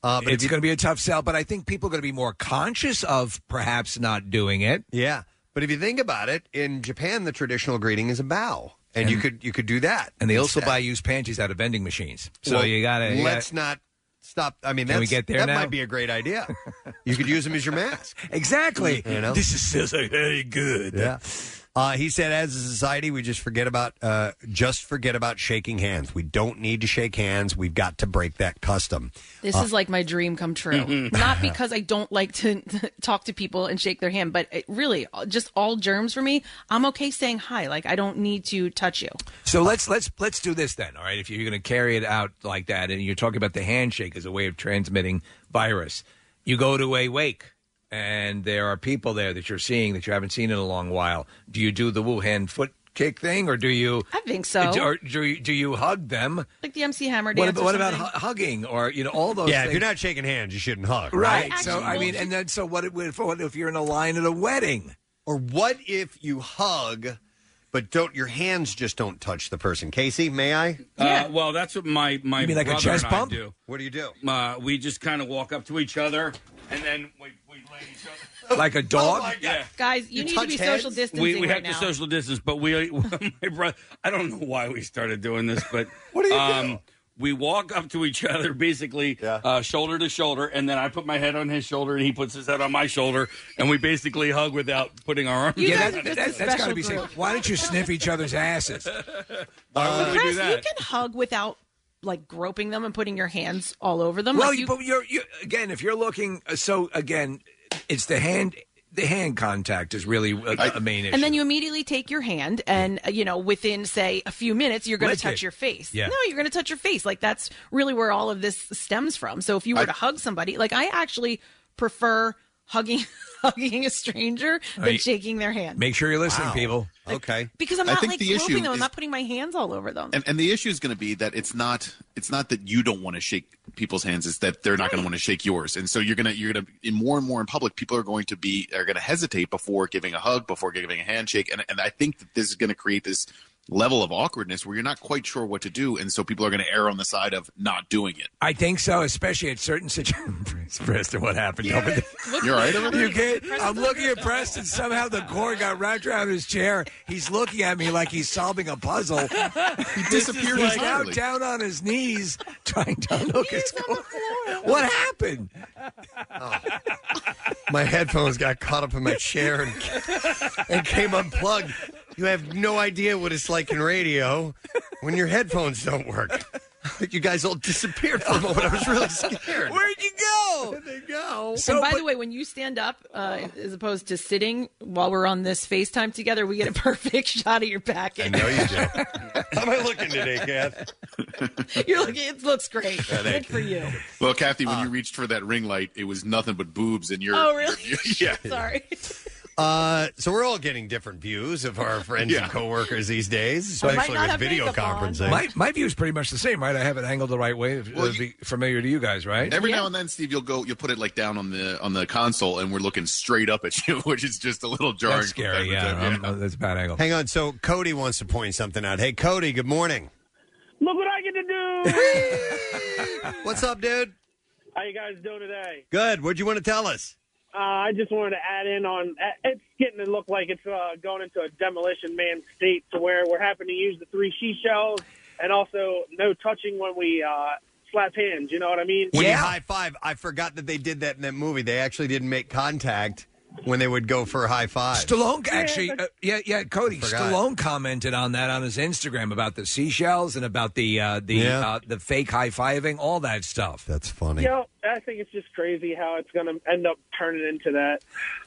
Uh, but it's going to be a tough sell, but I think people are going to be more conscious of perhaps not doing it. Yeah, but if you think about it, in Japan, the traditional greeting is a bow, and, you could you could do that. And they also buy used panties out of vending machines. So Well, you got to. let's not stop. I mean, Can that's, we get there that now? might be a great idea. you could use them as your mask. Exactly. You know? This is so very good. Yeah. Uh, he said, as a society, we just forget about uh, just forget about shaking hands. We don't need to shake hands. We've got to break that custom. This Uh, is like my dream come true. Mhm. Not because I don't like to talk to people and shake their hand, but it really, just all germs for me. I'm okay saying hi. Like I don't need to touch you. So let's let's let's do this then. All right, if you're going to carry it out like that, and you're talking about the handshake as a way of transmitting virus, you go to a wake, and there are people there that you're seeing that you haven't seen in a long while. Do you do the Wuhan foot kick thing, or do you? I think so. Or do you, do you hug them? Like the MC Hammer What, dance. about, or what about something. hu- hugging, or you know all those? yeah, if you're not shaking hands, you shouldn't hug. right. Right. so I mean, and then so what? If, what if you're in a line at a wedding? Or what if you hug, but don't your hands just don't touch the person? Casey, may I? Uh, well, that's what my my You mean like a brother chest and I bump? do. What do you do? Uh, we just kind of walk up to each other, and then we, we lay each other like a dog. yeah. Guys, you, need to be social distancing We, we right have now. to social distance, but we, my brother, I don't know why we started doing this, but what do you um, do? We walk up to each other, basically uh, shoulder to shoulder, and then I put my head on his shoulder, and he puts his head on my shoulder, and we basically hug without putting our arms. yeah, that, that, that's got to be safe. Why don't you sniff each other's asses? Why would we do that? you can hug without like groping them and putting your hands all over them. Well, like you, but you're you, again. If you're looking, uh, so again, it's the hand. The hand contact is really a, a main issue. and then you immediately take your hand and uh, you know within say a few minutes you're going to touch it. your face Yeah. no you're going to touch your face like that's really where all of this stems from so if you were I- to hug somebody like i actually prefer hugging hugging a stranger than Right. shaking their hand Make sure you're listening, Wow. people. Okay. because i'm I not think like the issue them i'm not putting my hands all over them And, and the issue is going to be that it's not it's not that you don't want to shake people's hands; it's that they're not going to want to shake yours. And so you're gonna you're gonna in more and more in public, people are going to be are going to hesitate before giving a hug, before giving a handshake, and and I think that this is going to create this level of awkwardness where you're not quite sure what to do, and so people are going to err on the side of not doing it. I think so, especially at certain situations. Preston, what happened over there? You're right over there? You can't, I'm looking at Preston. Somehow the cord got wrapped around his chair. He's looking at me like he's solving a puzzle. He disappeared He's now down on his knees trying to unhook his cord. What happened? Oh. My headphones got caught up in my chair and, and came unplugged. You have no idea what it's like in radio when your headphones don't work. You guys all disappeared for a moment. I was really scared. Where'd you go? Where'd they go? and by the way, when you stand up, uh, as opposed to sitting while we're on this FaceTime together, we get a perfect shot of your back. I know you do. How am I looking today, Kath? You're looking. It looks great. Yeah, Good for you. Well, Kathy, when you reached for that ring light, it was nothing but boobs, and you're Oh, really? yeah. Sorry. Uh, so we're all getting different views of our friends Yeah. and coworkers these days, I might especially not with have video makeup on. conferencing. My, my view is pretty much the same, right? I have it angled the right way. It'll be familiar to you guys, right? Every now and then, Steve, you'll go, you'll put it like down on the on the console, and we're looking straight up at you, which is just a little jarring. That's scary. Yeah, I'm- uh, that's a bad angle. Hang on. So Cody wants to point something out. Hey, Cody. Good morning. Look what I get to do. What's up, dude? How you guys doing today? Good. What'd you want to tell us? Uh, I just wanted to add in on. uh, It's getting to look like it's uh, going into a demolition man state, to where we're having to use the three seashells and also no touching when we uh, slap hands. You know what I mean? When you high five, I forgot that they did that in that movie. They actually didn't make contact when they would go for a high five. Stallone actually, uh, yeah, yeah, Cody. Forgot. Stallone commented on that on his Instagram about the seashells and about the uh, the Yeah. uh, the fake high fiving, all that stuff. That's funny. You know, I think it's just crazy how it's going to end up turning into that.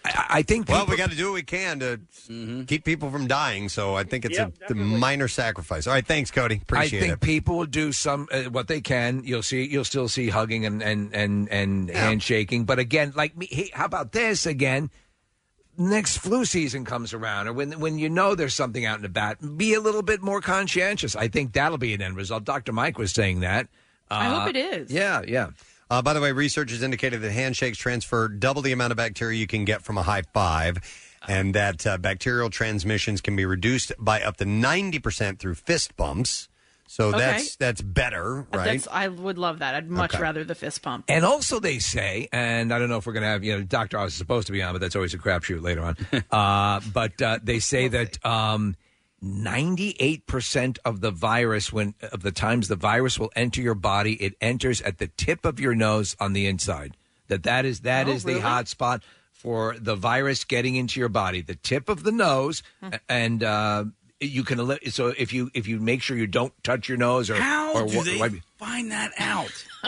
I, I think. Well, we got to do what we can to Mm-hmm. keep people from dying. So I think it's Yep, a, a minor sacrifice. All right, thanks, Cody. Appreciate it. I think it. people will do some uh, what they can. You'll see. You'll still see hugging and and and and handshaking. But again, like me, hey, how about this again? Next flu season comes around, or when when you know there's something out and about, be a little bit more conscientious. I think that'll be an end result. Dr. Mike was saying that. I hope Uh, it is. Yeah, yeah. Uh, by the way, researchers indicated that handshakes transfer double the amount of bacteria you can get from a high five, and that uh, bacterial transmissions can be reduced by up to ninety percent through fist bumps. So Okay. that's that's better, right? That's, I would love that. I'd much Okay. rather the fist pump. And also, they say, and I don't know if we're going to have, you know, Dr. Oz is supposed to be on, but that's always a crapshoot later on. uh, but uh, they say that um, 98% of the virus, when of the times the virus will enter your body, it enters at the tip of your nose on the inside. That that is that Oh, is really? the hot spot for the virus getting into your body. The tip of the nose, and uh, you can eli- so if you if you make sure you don't touch your nose or How or do they wipe- find that out?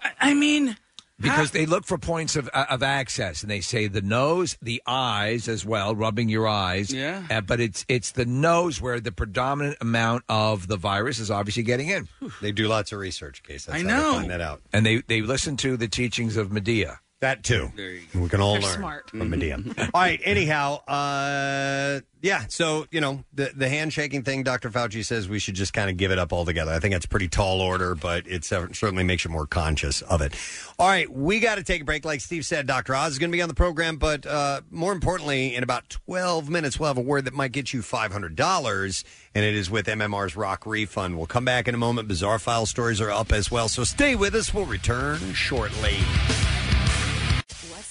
I, I mean, because they look for points of uh, of access, and they say the nose, the eyes as well, rubbing your eyes. Yeah. Uh, but it's it's the nose where the predominant amount of the virus is obviously getting in. They do lots of research, case. That's I how they know. find that out. And they they listen to the teachings of Madea. That too. We can all They're learn smart. from Madea. all right. Anyhow, uh, yeah. So you know the the handshaking thing. Dr. Fauci says we should just kind of give it up altogether. I think that's a pretty tall order, but it certainly makes you more conscious of it. All right, we got to take a break. Like Steve said, Dr. Oz is going to be on the program, but uh, more importantly, in about twelve minutes, we'll have a word that might get you five hundred dollars, and it is with MMR's Rock Refund. We'll come back in a moment. Bizarre file stories are up as well, so stay with us. We'll return shortly.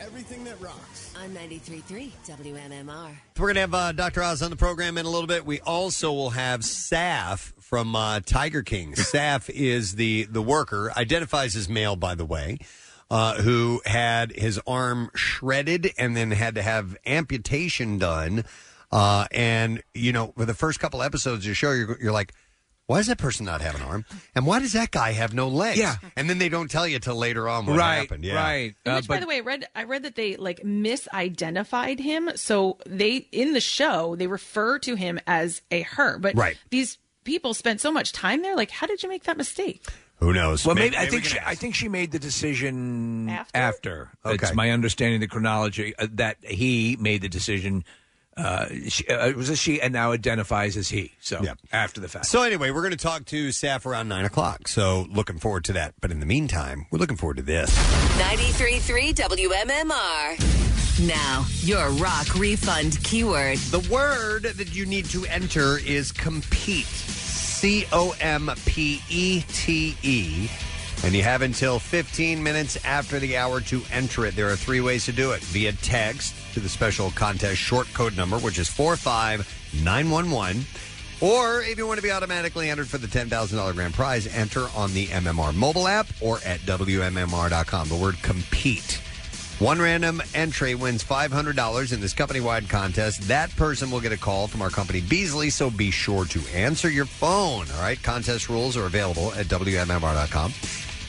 everything that rocks. On 93.3 WMMR. We're going to have uh, Dr. Oz on the program in a little bit. We also will have Saff from uh, Tiger King. Saff is the, the worker, identifies as male, by the way, uh, who had his arm shredded and then had to have amputation done. Uh, and, you know, for the first couple episodes of the show, you're, you're like, why does that person not have an arm? And why does that guy have no legs? Yeah. And then they don't tell you till later on what Right, happened. Yeah. right. Uh, Which, by the way, I read I read that they like misidentified him. So they in the show they refer to him as a her. But Right. these people spent so much time there. Like, how did you make that mistake? Who knows? Well, maybe, I think she, I think she made the decision after. It's Okay. my understanding the chronology uh, that he made the decision. Uh, she, uh, it was a she, and now identifies as he. So after the fact. So anyway, we're going to talk to Saff around nine o'clock. So looking forward to that. But in the meantime, we're looking forward to this. 93.3 WMMR. Now, your rock refund keyword. The word that you need to enter is compete. C O M P E T E. And you have until 15 minutes after the hour to enter it. There are three ways to do it via text to the special contest short code number, which is 45911. Or if you want to be automatically entered for the $10,000 grand prize, enter on the MMR mobile app or at WMMR.com. The word compete. One random entry wins $500 in this company wide contest. That person will get a call from our company Beasley, so be sure to answer your phone. All right, contest rules are available at WMMR.com.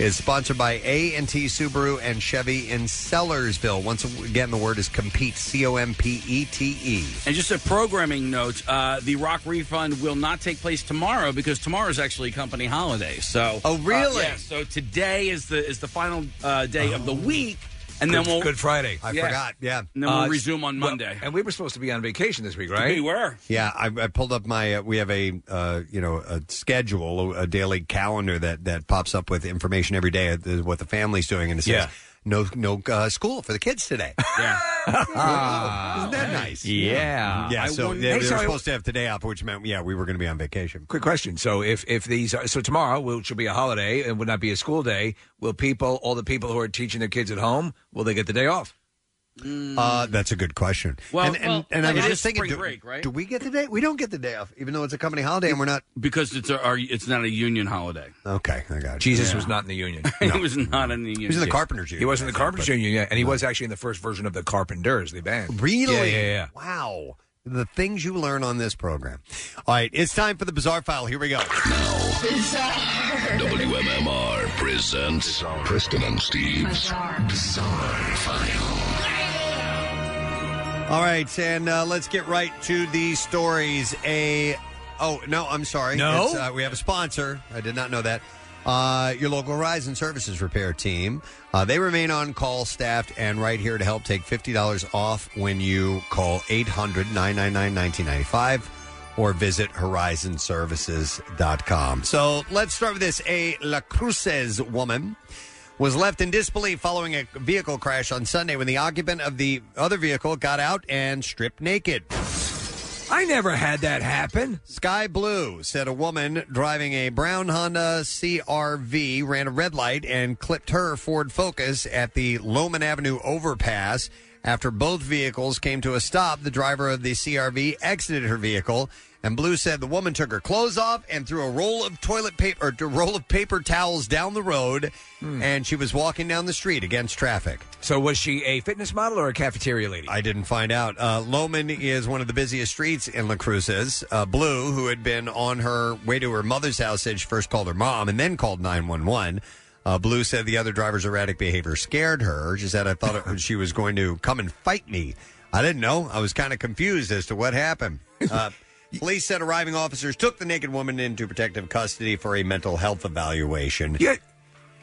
It's sponsored by A&T Subaru and Chevy in Sellersville. Once again, the word is compete, C O M P E T E. And just a programming note: uh, the Rock refund will not take place tomorrow because tomorrow is actually company holiday. So, oh Uh, really? yeah, so today is the is the final uh, day of the week, and then Good- we'll Good Friday. I Yeah. forgot. Yeah. And then we'll Uh, resume on well, Monday. and we were supposed to be on vacation this week, right? We were. Yeah, I, I pulled up my. Uh, we have a uh, you know a schedule, a, a daily calendar that that pops up with information every day of the- what the family's doing, and it says Yeah. No no uh, school for the kids today. Yeah. Isn't that nice? Yeah. Yeah. I So wonder- they, Hey, they so were I- supposed to have today off, which meant yeah we were going to be on vacation. Quick question. So if if these are, so tomorrow, which will be a holiday and would not be a school day, will people, all the people who are teaching their kids at home, will they get the day off? Uh, that's a good question. Well- and, and, well, and I like, was it just thinking, spring do, break, right? do we get the day? We don't get the day off, even though it's a company holiday, and we're not. because it's a, our, it's not a union holiday. Okay, I got it. Jesus Yeah. was not in the union. he was not in the union. was in the Carpenters He was in the I think, Carpenters but- Union, yeah, and he was actually in the first version of the Carpenters, the band. Really? Yeah, yeah, yeah. Wow. The things you learn on this program. All right, it's time for the bizarre file. Here we go. Bizarre. WMMR presents Preston and Steve's Bizarre, File. All right, and uh, let's get right to the stories. A oh no, I'm sorry. No? It's, uh, we have a sponsor. I did not know that. Uh, your local Horizon Services repair team. Uh, they remain on call, staffed, and right here to help take fifty dollars off when you call 800-999-1995 or visit horizonservices.com. So let's start with this. A Las Cruces woman was left in disbelief following a vehicle crash on Sunday when the occupant of the other vehicle got out and stripped naked. I never had that happen. Sky Blue said a woman driving a brown Honda CRV ran a red light and clipped her Ford Focus at the Lohman Avenue overpass. After both vehicles came to a stop, the driver of the CRV exited her vehicle, and Blue said the woman took her clothes off and threw a roll of toilet paper or a roll of paper towels down the road, and she was walking down the street against traffic. So was she a fitness model or a cafeteria lady? I didn't find out. Uh, Lohman is one of the busiest streets in Las Cruces. Uh, Blue, who had been on her way to her mother's house, said she first called her mom and then called 911. Uh, Blue said the other driver's erratic behavior scared her. She said, I thought it, she was going to come and fight me. I didn't know. I was kind of confused as to what happened. Uh, police said arriving officers took the naked woman into protective custody for a mental health evaluation. Yeah.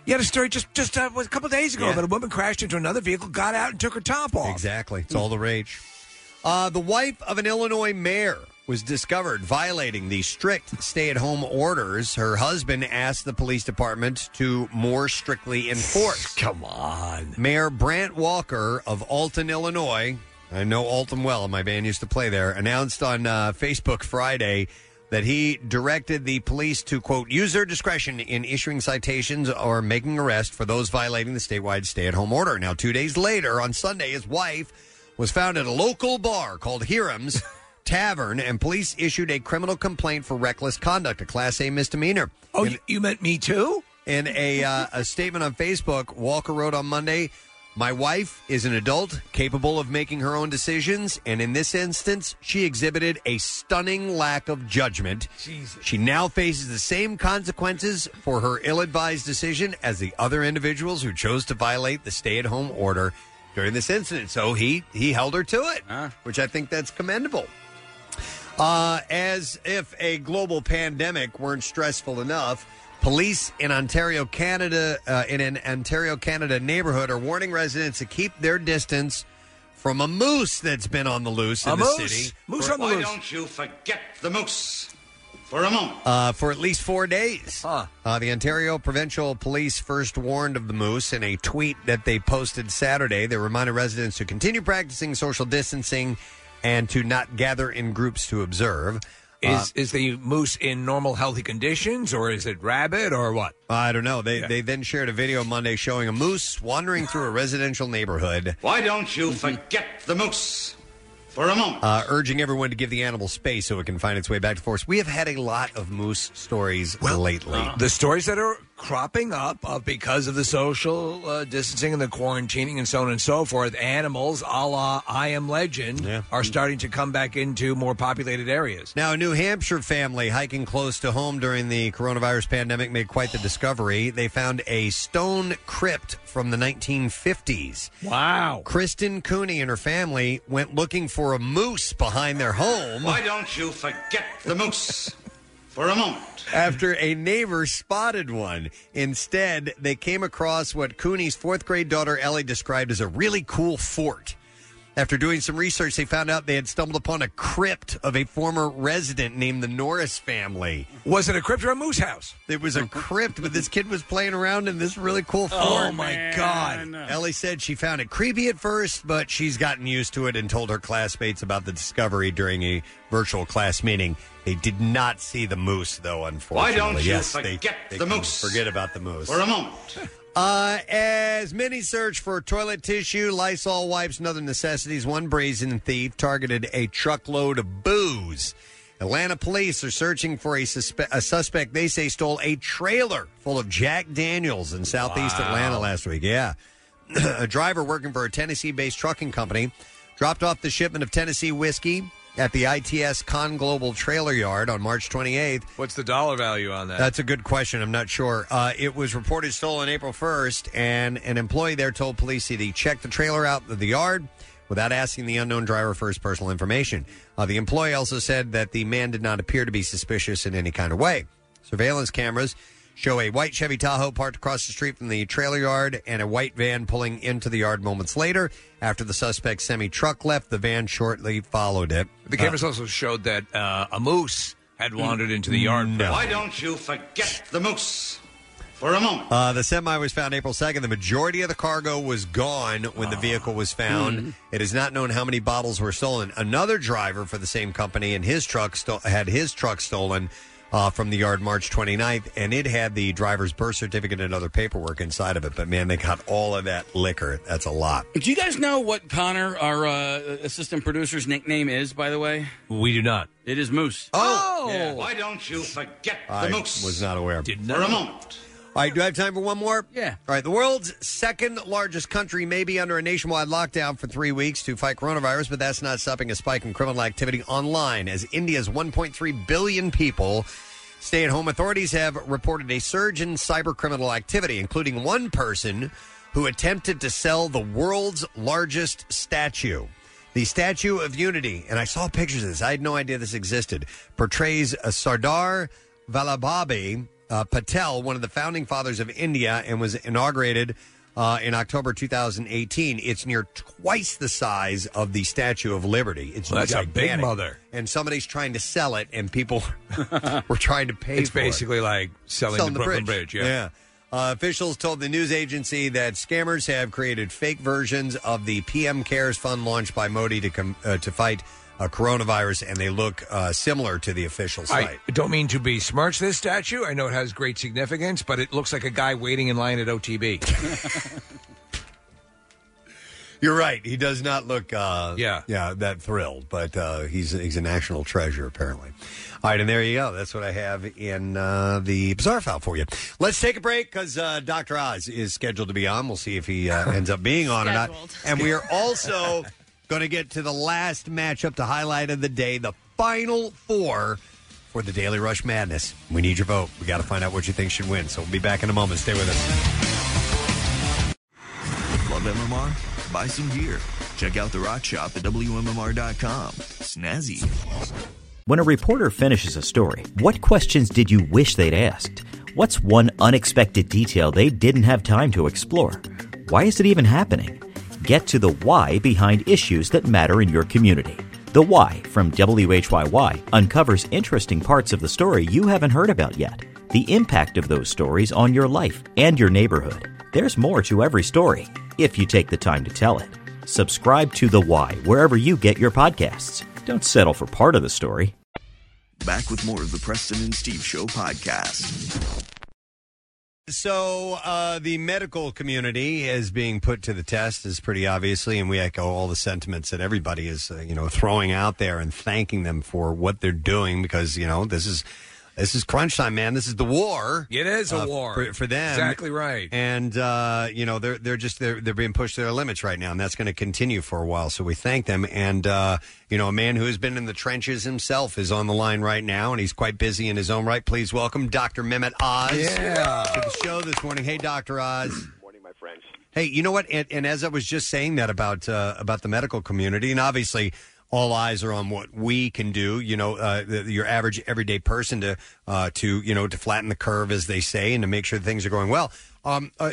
You had a story just just uh, a couple days ago about a woman crashed into another vehicle, got out, and took her top off. Exactly. It's all the rage. Uh, the wife of an Illinois mayor was discovered violating the strict stay at home orders her husband asked the police department to more strictly enforce. Come on. Mayor Brant Walker of Alton, Illinois, I know Alton well, my band used to play there, announced on uh, Facebook Friday that he directed the police to, quote, use their discretion in issuing citations or making arrests for those violating the statewide stay at home order. Now, two days later, on Sunday, his wife was found at a local bar called Hiram's Tavern, and police issued a criminal complaint for reckless conduct, a Class A misdemeanor. Oh, you, you meant me too? In a, uh, a statement on Facebook, Walker wrote on Monday, My wife is an adult capable of making her own decisions, and in this instance, she exhibited a stunning lack of judgment. She now faces the same consequences for her ill advised decision as the other individuals who chose to violate the stay at home order during this incident. So he, he held her to it, which I think that's commendable. Uh, as if a global pandemic weren't stressful enough, police in Ontario, Canada, uh, in an Ontario, Canada neighborhood are warning residents to keep their distance from a moose that's been on the loose in A the moose? city. Moose for, on the Why loose. don't you forget the moose for a moment? uh, for at least four days. Uh, the Ontario Provincial Police first warned of the moose in a tweet that they posted Saturday. They reminded residents to continue practicing social distancing and to not gather in groups to observe. Is Uh, is the moose in normal, healthy conditions, or is it rabid, or what? I don't know. They they then shared a video Monday showing a moose wandering through a residential neighborhood, Why don't you forget the moose for a moment? uh, urging everyone to give the animal space so it can find its way back to forest. We have had a lot of moose stories lately. The stories that are cropping up uh, because of the social uh, distancing and the quarantining and so on and so forth, animals a la I Am Legend are starting to come back into more populated areas. Now, a New Hampshire family hiking close to home during the coronavirus pandemic made quite the discovery. They found a stone crypt from the 1950s. Wow. Kristen Cooney and her family went looking for a moose behind their home. Why don't you forget the moose for a moment? after a neighbor spotted one. Instead, they came across what Cooney's fourth grade daughter Ellie described as a really cool fort. After doing some research, they found out they had stumbled upon a crypt of a former resident named the Norris family. Was it a crypt or a moose house? It was a crypt, but this kid was playing around in this really cool fort. Oh, my God. Ellie said she found it creepy at first, but she's gotten used to it and told her classmates about the discovery during a virtual class meeting. They did not see the moose, though, unfortunately. Why don't you yes, they- forget they the can moose Forget about the moose. for a moment? Uh, as many search for toilet tissue, Lysol wipes, and other necessities, one brazen thief targeted a truckload of booze. Atlanta police are searching for a, suspe- a suspect they say stole a trailer full of Jack Daniels in southeast. Atlanta last week. Yeah. a driver working for a Tennessee based trucking company dropped off the shipment of Tennessee whiskey at the ITS ConGlobal trailer yard on March 28th. What's the dollar value on that? That's a good question. I'm not sure. Uh, it was reported stolen April 1st, and an employee there told police that he checked the trailer out of the yard without asking the unknown driver for his personal information. Uh, the employee also said that the man did not appear to be suspicious in any kind of way. Surveillance cameras show a white Chevy Tahoe parked across the street from the trailer yard and a white van pulling into the yard moments later. After the suspect's semi truck left, the van shortly followed it. The cameras also showed that uh, a moose had wandered into the yard. Why don't you forget the moose for a moment? Uh, the semi was found April 2nd. The majority of the cargo was gone when the vehicle was found. Hmm. It is not known how many bottles were stolen. Another driver for the same company and his truck sto- had his truck stolen uh, from the yard March 29th, and it had the driver's birth certificate and other paperwork inside of it. But man, they got all of that liquor. That's a lot. Do you guys know what Connor, our uh, assistant producer's nickname is? By the way, we do not. It is Moose. Oh, Why don't you forget the I moose was not aware. Did for a moment? All right, do I have time for one more? Yeah. All right, the world's second largest country may be under a nationwide lockdown for three weeks to fight coronavirus, but that's not stopping a spike in criminal activity online as India's 1.3 billion people stay at home. Authorities have reported a surge in cyber criminal activity, including one person who attempted to sell the world's largest statue. The Statue of Unity, and I saw pictures of this. I had no idea this existed. Portrays a Sardar Vallabhbhai uh, Patel, one of the founding fathers of India, and was inaugurated uh, in October 2018. It's near twice the size of the Statue of Liberty. It's Well, that's a big gigantic. mother. And somebody's trying to sell it, and people were trying to pay. It's for it. basically like selling, the Brooklyn Bridge. yeah. Uh, officials told the news agency that scammers have created fake versions of the PM CARES fund launched by Modi to com- uh, to fight uh, coronavirus, and they look uh, similar to the official site. I don't mean to besmirch this statue. I know it has great significance, but it looks like a guy waiting in line at OTB. You're right. He does not look, uh, yeah, yeah, that thrilled, but uh, he's he's a national treasure apparently. All right, and there you go. That's what I have in uh, the bizarre file for you. Let's take a break because uh, Doctor Oz is scheduled to be on. We'll see if he uh, ends up being on or not. And we are also going to get to the last matchup, to highlight of the day, the final four for the Daily Rush Madness. We need your vote. We got to find out what you think should win. So we'll be back in a moment. Stay with us. Love MMR? Buy some gear. Check out the rock shop at WMMR.com. Snazzy. When a reporter finishes a story, what questions did you wish they'd asked? What's one unexpected detail they didn't have time to explore? Why is it even happening? Get to the why behind issues that matter in your community. The Why from WHYY uncovers interesting parts of the story you haven't heard about yet. The impact of those stories on your life and your neighborhood. There's more to every story if you take the time to tell it. Subscribe to The Why wherever you get your podcasts. Don't settle for part of the story. Back with more of the Preston and Steve Show podcast. So uh, the medical community is being put to the test, is pretty obviously, and we echo all the sentiments that everybody is, uh, you know, throwing out there and thanking them for what they're doing because you know this is this is crunch time, man. This is the war. It is a uh, war. for, for them. Exactly right. And uh, you know they're they're just they're they're being pushed to their limits right now, and that's going to continue for a while. So we thank them. And uh, you know, a man who has been in the trenches himself is on the line right now, and he's quite busy in his own right. Please welcome Dr. Mehmet Oz Yeah. to the show this morning. Hey, Dr. Oz. Morning, my friends. Hey, you know what? And, and as I was just saying that about uh, about the medical community, and obviously all eyes are on what we can do. You know, uh, the, your average everyday person to uh, to you know to flatten the curve, as they say, and to make sure things are going well. Um, uh,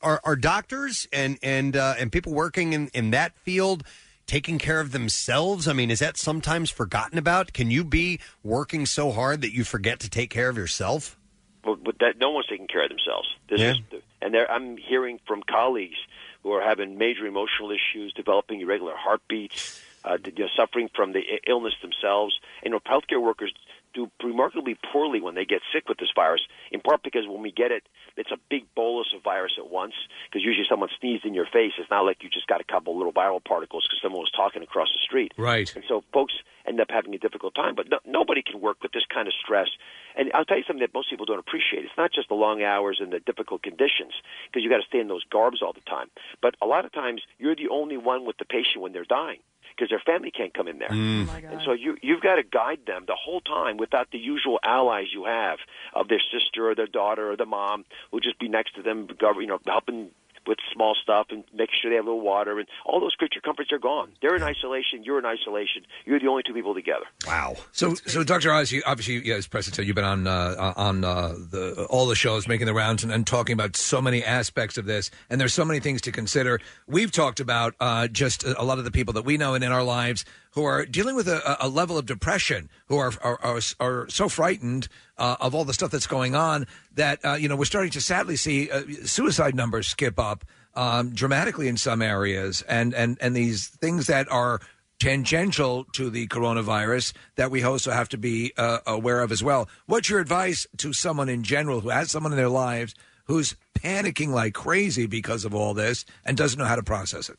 are, are doctors and and uh, and people working in, in that field taking care of themselves? I mean, is that sometimes forgotten about? Can you be working so hard that you forget to take care of yourself? But, but that no one's taking care of themselves. This Yeah. is, and I'm hearing from colleagues who are having major emotional issues, developing irregular heartbeats, uh, you know, suffering from the illness themselves. And you know, healthcare workers do remarkably poorly when they get sick with this virus, in part because when we get it, it's a big bolus of virus at once, because usually someone sneezed in your face. It's not like you just got a couple little viral particles because someone was talking across the street. Right. And so folks end up having a difficult time. But no, nobody can work with this kind of stress. And I'll tell you something that most people don't appreciate. It's not just the long hours and the difficult conditions, because you got to stay in those garbs all the time. But a lot of times, you're the only one with the patient when they're dying. Because their family can't come in there, Mm. and so you you've got to guide them the whole time without the usual allies you have of their sister or their daughter or the mom who'll just be next to them, gov- you know, helping with small stuff and making sure they have a little water and all those creature comforts are gone. They're in isolation. You're in isolation. You're the only two people together. Wow. So, so Dr. Oz, you, obviously, yeah, as Preston said, you've been on uh, on uh, the all the shows, making the rounds, and, and talking about so many aspects of this. And there's so many things to consider. We've talked about uh, just a a lot of the people that we know and in our lives who are dealing with a, a level of depression, who are are, are, are so frightened uh, of all the stuff that's going on that uh, you know we're starting to sadly see uh, suicide numbers skip up um, dramatically in some areas, and and and these things that are tangential to the coronavirus that we also have to be uh, aware of as well. What's your advice to someone in general who has someone in their lives who's panicking like crazy because of all this and doesn't know how to process it?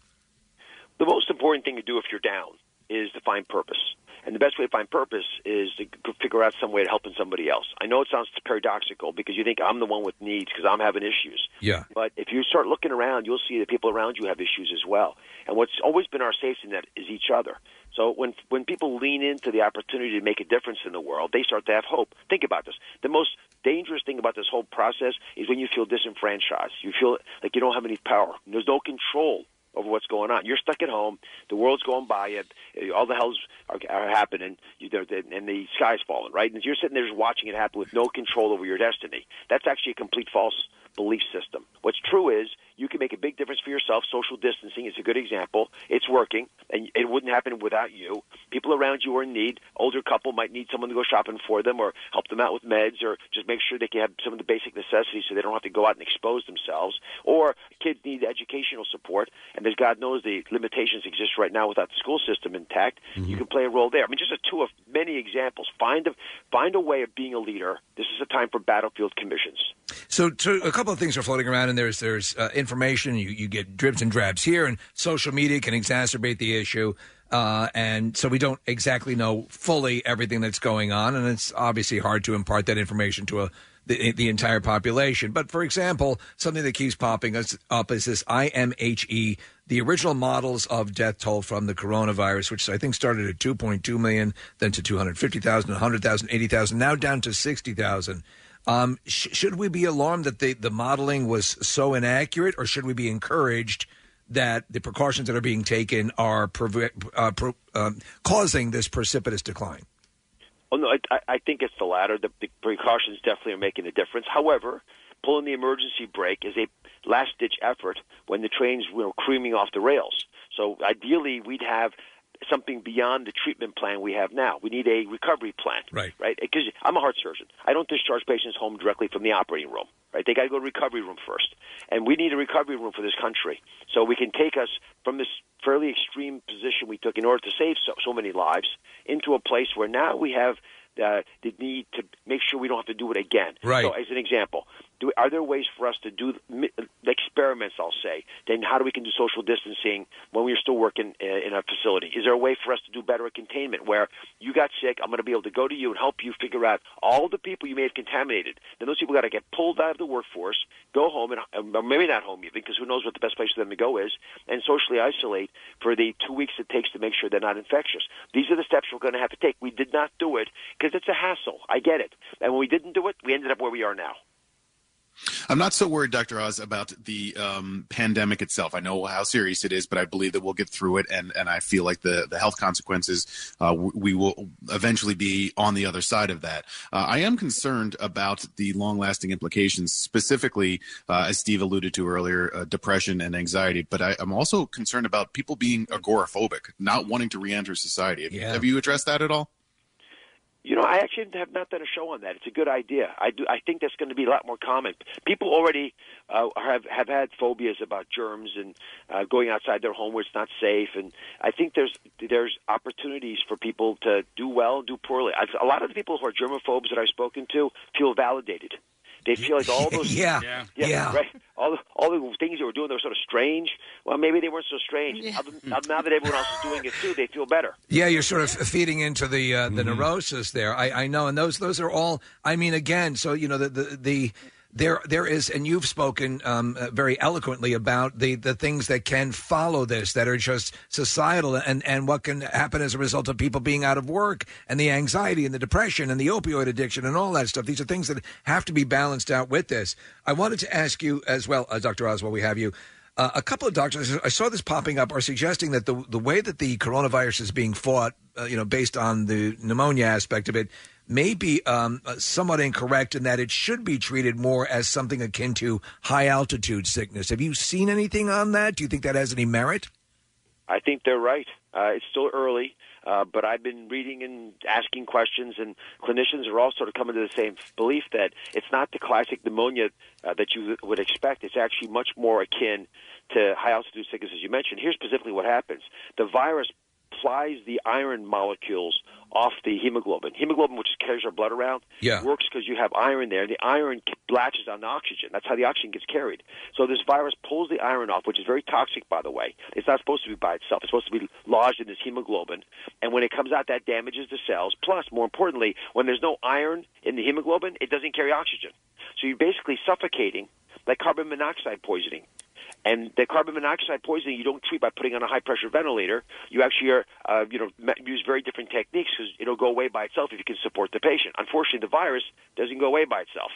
The most important thing to do if you're down is to find purpose. And the best way to find purpose is to figure out some way of helping somebody else. I know it sounds paradoxical because you think I'm the one with needs because I'm having issues. Yeah. But if you start looking around, you'll see that people around you have issues as well. And what's always been our safety net is each other. So when when people lean into the opportunity to make a difference in the world, they start to have hope. Think about this. The most dangerous thing about this whole process is when you feel disenfranchised. You feel like you don't have any power. There's no control over what's going on. You're stuck at home. The world's going by you. All the hells are, are happening, you, and the sky's falling. Right, and you're sitting there just watching it happen with no control over your destiny. That's actually a complete false belief system. What's true is you can make a big difference for yourself. Social distancing is a good example. It's working, and it wouldn't happen without you. People around you are in need. Older couple might need someone to go shopping for them, or help them out with meds, or just make sure they can have some of the basic necessities so they don't have to go out and expose themselves. Or kids need educational support, and as God knows the limitations exist right now without the school system intact. Mm-hmm. You can play a role there. I mean, just a two of many examples. Find a find a way of being a leader. This is a time for battlefield commissions. So, so a couple of things are floating around, and there's there's uh, information. You, you get dribs and drabs here, and social media can exacerbate the issue. Uh, and so we don't exactly know fully everything that's going on, and it's obviously hard to impart that information to a the, the entire population. But for example, something that keeps popping us up is this IMHE, the original models of death toll from the coronavirus, which I think started at 2.2 million, then to 250,000, 100,000, 80,000, now down to 60,000. Um, sh- should we be alarmed that the, the modeling was so inaccurate, or should we be encouraged that the precautions that are being taken are uh, pro- um, causing this precipitous decline? Oh no, I, I- think it's the latter. The, the precautions definitely are making a difference. However, pulling the emergency brake is a last-ditch effort when the trains were creaming off the rails. So ideally, we'd have something beyond the treatment plan we have now. We need a recovery plan. Right. Right. Because I'm a heart surgeon. I don't discharge patients home directly from the operating room. Right. They got to go to recovery room first, and we need a recovery room for this country so we can take us from this fairly extreme position we took in order to save so, so many lives into a place where now we have uh, the need to make sure we don't have to do it again. Right. So, as an example, do, are there ways for us to do experiments? I'll say. Then, how do we can do social distancing when we're still working in a facility? Is there a way for us to do better at containment, where you got sick, I'm going to be able to go to you and help you figure out all the people you may have contaminated. Then those people got to get pulled out of the workforce, go home, and or maybe not home even, because who knows what the best place for them to go is, and socially isolate for the two weeks it takes to make sure they're not infectious. These are the steps we're going to have to take. We did not do it because it's a hassle. I get it. And when we didn't do it, we ended up where we are now. I'm not so worried, Dr. Oz, about the um, pandemic itself. I know how serious it is, but I believe that we'll get through it, and, and I feel like the, the health consequences, uh, we will eventually be on the other side of that. Uh, I am concerned about the long lasting implications, specifically, uh, as Steve alluded to earlier, uh, depression and anxiety, but I, I'm also concerned about people being agoraphobic, not wanting to re enter society. Have, Yeah. have you addressed that at all? You know, I actually have not done a show on that. It's a good idea. I do. I think that's going to be a lot more common. People already uh, have have had phobias about germs and uh, going outside their home where it's not safe. And I think there's there's opportunities for people to do well, do poorly. A lot of the people who are germaphobes that I've spoken to feel validated. They feel like all those Yeah. yeah, Yeah. right. All the, all the things they were doing that were sort of strange. Well, maybe they weren't so strange. Now, now that everyone else is doing it too, they feel better. Yeah, you're sort of feeding into the uh, the neurosis there. I, I know, and those those are all. I mean, again, so you know the the. the there, there is, and you've spoken um, uh, very eloquently about the, the things that can follow this, that are just societal, and, and what can happen as a result of people being out of work, and the anxiety, and the depression, and the opioid addiction, and all that stuff. These are things that have to be balanced out with this. I wanted to ask you as well, uh, Dr. Oswald, we have you. Uh, a couple of doctors, I saw this popping up, are suggesting that the the way that the coronavirus is being fought, uh, you know, based on the pneumonia aspect of it, may be um, uh, somewhat incorrect in that it should be treated more as something akin to high altitude sickness. Have you seen anything on that? Do you think that has any merit? I think they're right. Uh, it's still early, uh, but I've been reading and asking questions, and clinicians are all sort of coming to the same belief that it's not the classic pneumonia uh, that you would expect. It's actually much more akin to high altitude sickness, as you mentioned. Here's specifically what happens: the virus flies the iron molecules off the hemoglobin. Hemoglobin, which carries our blood around, Yeah. works because you have iron there. The iron latches on the oxygen. That's how the oxygen gets carried. So this virus pulls the iron off, which is very toxic, by the way. It's not supposed to be by itself. It's supposed to be lodged in this hemoglobin. And when it comes out, that damages the cells. Plus, more importantly, when there's no iron in the hemoglobin, it doesn't carry oxygen. So you're basically suffocating like carbon monoxide poisoning. And the carbon monoxide poisoning you don't treat by putting on a high pressure ventilator. You actually are, uh, you know, use very different techniques because it'll go away by itself if you can support the patient. Unfortunately, the virus doesn't go away by itself.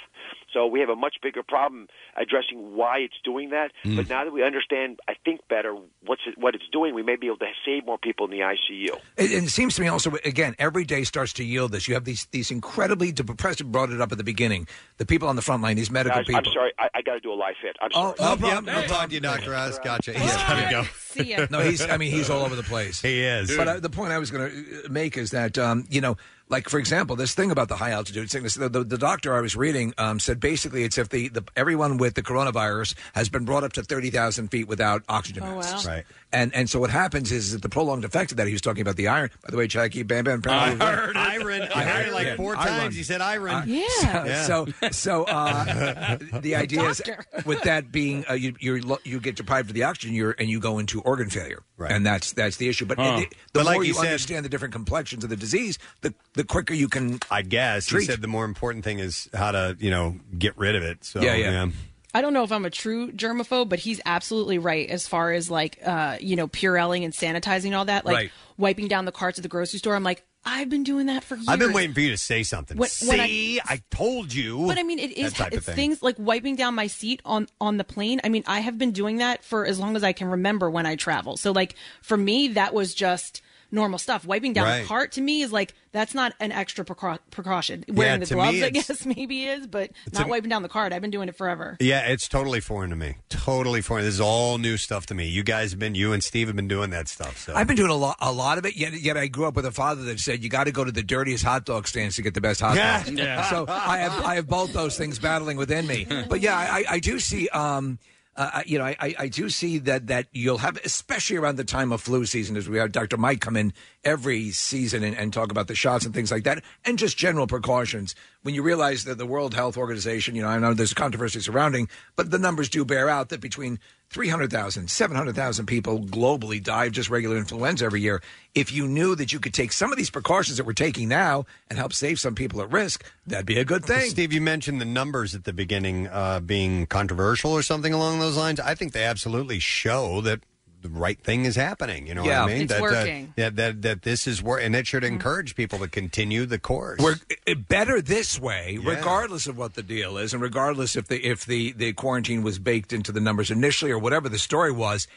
So we have a much bigger problem addressing why it's doing that. But now that we understand, I think better what's it, what it's doing, we may be able to save more people in the ICU. It, it seems to me also, again, every day starts to yield this. You have these these incredibly, the Preston brought it up at the beginning, the people on the front line, these medical Guys, people. I'm sorry, I, I got to do a live fit. I'm Oh, sorry. no problem. No problem, you, Dr. Oz. Gotcha. He's got to go. See ya. No, he's. I mean, he's all over the place. He is. But uh, the point I was going to make is that um, you know, like for example, this thing about the high altitude sickness. The, the, the doctor I was reading um, said basically it's if the, the everyone with the coronavirus has been brought up to thirty thousand feet without oxygen Oh, wow. masks. Right. And and so what happens is that the prolonged effect of that. He was talking about the iron. By the way, Jacky, Bam Bam. I apparently- heard it. Iron. I heard it like four iron. times. He said iron. Yeah. So so uh, the idea is with that being uh, you you're, lo- you get deprived of the oxygen you're, and you go into organ failure, Right. and that's that's the issue. But Huh. it- the But like more you you, said- understand the different complexions of the disease, the the quicker you can. I guess Treat. he said the more important thing is how to you know get rid of it. So Yeah, yeah. I don't know if I'm a true germaphobe, but he's absolutely right as far as like uh, you know, Purelling and sanitizing and all that, like Right. wiping down the carts at the grocery store. I'm like, I've been doing that for years. I've been waiting for you to say something. When- when I- See, I, told you. But I mean, it is That type of it's thing. things like wiping down my seat on on the plane. I mean, I have been doing that for as long as I can remember when I travel. So like for me, that was just normal stuff. Wiping down Right. the cart to me is like that's not an extra precau- precaution. Wearing the gloves, I guess maybe is, but not me- wiping down the cart. I've been doing it forever. Yeah, it's totally foreign to me. Totally foreign. This is all new stuff to me. You guys have been, you and Steve have been doing that stuff. So I've been doing a lot, a lot of it. Yet, yet I grew up with a father that said you got to go to the dirtiest hot dog stands to get the best hot Yeah. dogs. Yeah. So I have, I have both those things battling within me. But yeah, I, I do see. Um, uh, you know, I, I- do see that that you'll have, especially around the time of flu season, as we have Dr. Mike come in every season and, and talk about the shots and things like that, and just general precautions. When you realize that the World Health Organization, you know, I know there's controversy surrounding, but the numbers do bear out that between 300,000, 700,000 people globally die of just regular influenza every year. If you knew that you could take some of these precautions that we're taking now and help save some people at risk, that'd be a good thing. Steve, you mentioned the numbers at the beginning uh, being controversial or something along those lines. I think they absolutely show that the right thing is happening. You know Yeah. what I mean? It's that, uh, working. that, that that this is where, and it should encourage people to continue the course. We're uh, better this way, Yeah. regardless of what the deal is, and regardless if the if the, the quarantine was baked into the numbers initially or whatever the story was.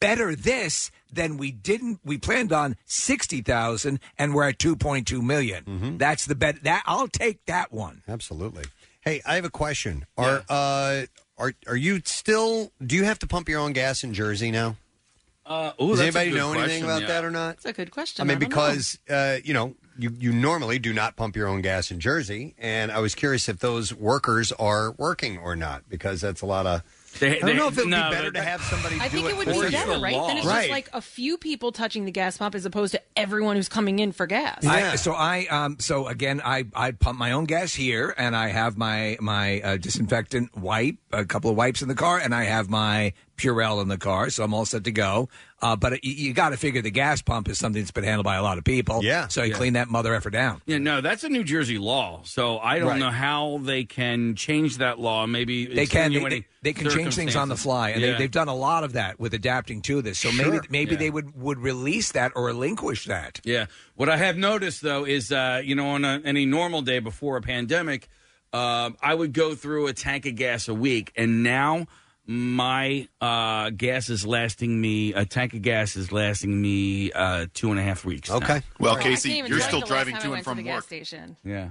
Better this than we didn't. We planned on sixty thousand, and we're at two point two million. That's the bet. That I'll take that one. Absolutely. Hey, I have a question. Are uh are are you still? Do you have to pump your own gas in Jersey now? Uh, ooh, Does that's a anybody good know anything question, about yeah. that or not? That's a good question. I mean, don't know. because uh, you know, you you normally do not pump your own gas in Jersey, and I was curious if those workers are working or not because that's a lot of. They- I don't they- know if it would no, be better to have somebody. I do think it would be better, right? Then it's right. just like a few people touching the gas pump as opposed to everyone who's coming in for gas. I, so I um so again I I pump my own gas here and I have my my uh, disinfectant wipe a couple of wipes in the car and I have my Purell in the car so I'm all set to go. Uh, but it, you got to figure the gas pump is something that's been handled by a lot of people. Yeah. So you Yeah. clean that mother effer down. Yeah, no, that's a New Jersey law. So I don't Right. know how they can change that law. Maybe They can they, extenuating they can change things on the circumstances. fly and Yeah. they, they've done a lot of that with adapting to this. So maybe Sure. maybe Yeah. they would would release that or relinquish that. Yeah. What I have noticed though is, uh, you know, on a, any normal day before a pandemic, um, I would go through a tank of gas a week, and now my uh, gas is lasting me. A tank of gas is lasting me uh, two and a half weeks. now. Well, I Casey, you're still driving to and from the gas work. station. Yeah.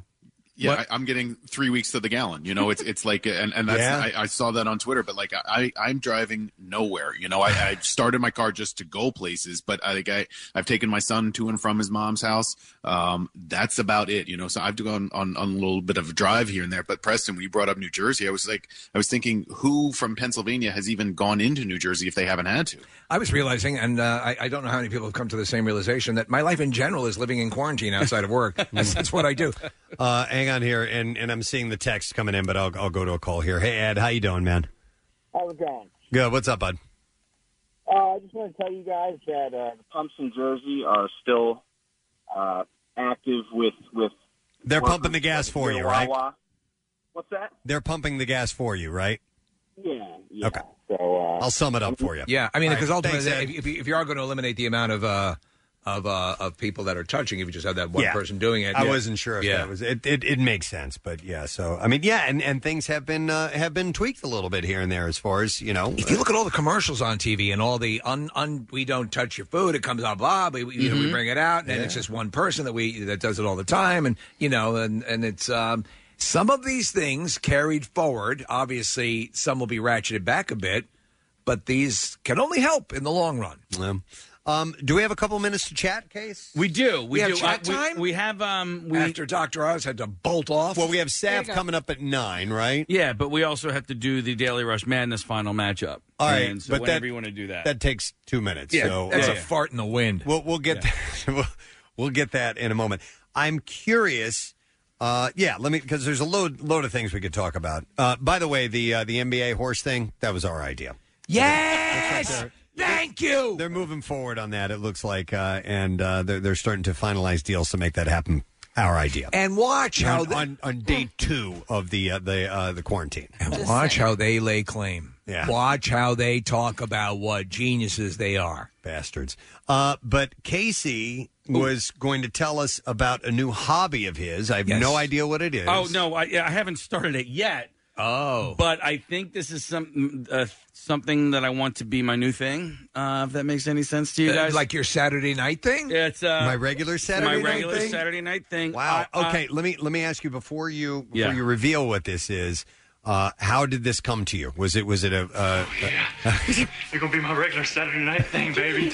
Yeah, What? I, I'm getting three weeks to the gallon. You know, it's it's like, and and that's Yeah. I, I saw that on Twitter. But like, I I'm driving nowhere. You know, I, I started my car just to go places, but I think I I've taken my son to and from his mom's house. Um, that's about it. You know, so I've gone on on a little bit of a drive here and there. But Preston, when you brought up New Jersey, I was like, I was thinking, who from Pennsylvania has even gone into New Jersey if they haven't had to? I was realizing, and uh, I, I don't know how many people have come to the same realization that my life in general is living in quarantine outside of work. that's, that's what I do. Uh, hang on here, and, and I'm seeing the text coming in, but I'll I'll go to a call here. Hey Ed, how you doing, man? How's it going? Good. What's up, bud? Uh, I just want to tell you guys that uh, the pumps in Jersey are still uh, active with with. They're workers pumping the gas for you, right? Wawa. What's that? They're pumping the gas for you, right? Yeah. yeah. Okay. So uh, I'll sum it up for you. Yeah, I mean, All because right, ultimately, thanks, Ed. if, if, you, if you are going to eliminate the amount of uh, of uh, of people that are touching, if you just have that one Yeah. person doing it, I yeah. wasn't sure if yeah. that was it, it. It makes sense, but yeah. So I mean, yeah, and, and things have been uh, have been tweaked a little bit here and there as far as you know. If you look at all the commercials on TV and all the un, un we don't touch your food, it comes out blah, we, you know, we Mhm. bring it out, and it's just one person that we that does it all the time, and you know, and and it's um, some of these things carried forward. Obviously, some will be ratcheted back a bit, but these can only help in the long run. Um, do we have a couple minutes to chat, Case? We do. We, have do. chat Uh, we- time? We, have. Um, we, After Doctor Oz had to bolt off. Well, we have There you Saff go. coming up at nine, right? Yeah, but we also have to do the Daily Rush Madness final matchup. All right, And so but whenever that- you want to do that. That takes two minutes. Yeah, so that's a fart in the wind. We'll we'll get we'll, we'll get that in a moment. I'm curious. Uh, yeah, let me because there's a load load of things we could talk about. Uh, by the way, the uh, the NBA horse thing that was our idea. Yes, thank you. They're moving forward on that. It looks like, uh, and uh, they're they're starting to finalize deals to make that happen. Our idea. And watch how on, the- on, on day two of the uh, the uh, the quarantine. And watch how they lay claim. Yeah. Watch how they talk about what geniuses they are. Bastards. Uh, but Casey was going to tell us about a new hobby of his. I have Yes. no idea what it is. Oh no, I, I haven't started it yet. Oh, but I think this is some uh, something that I want to be my new thing. Uh, if that makes any sense to you Uh, guys, like your Saturday night thing? It's uh, My regular Saturday my night thing? Saturday night thing. Wow. I- okay, let me let me ask you before you before Yeah. you reveal what this is. Uh, how did this come to you? Was it was it a? Uh, You're gonna be my regular Saturday night thing, baby.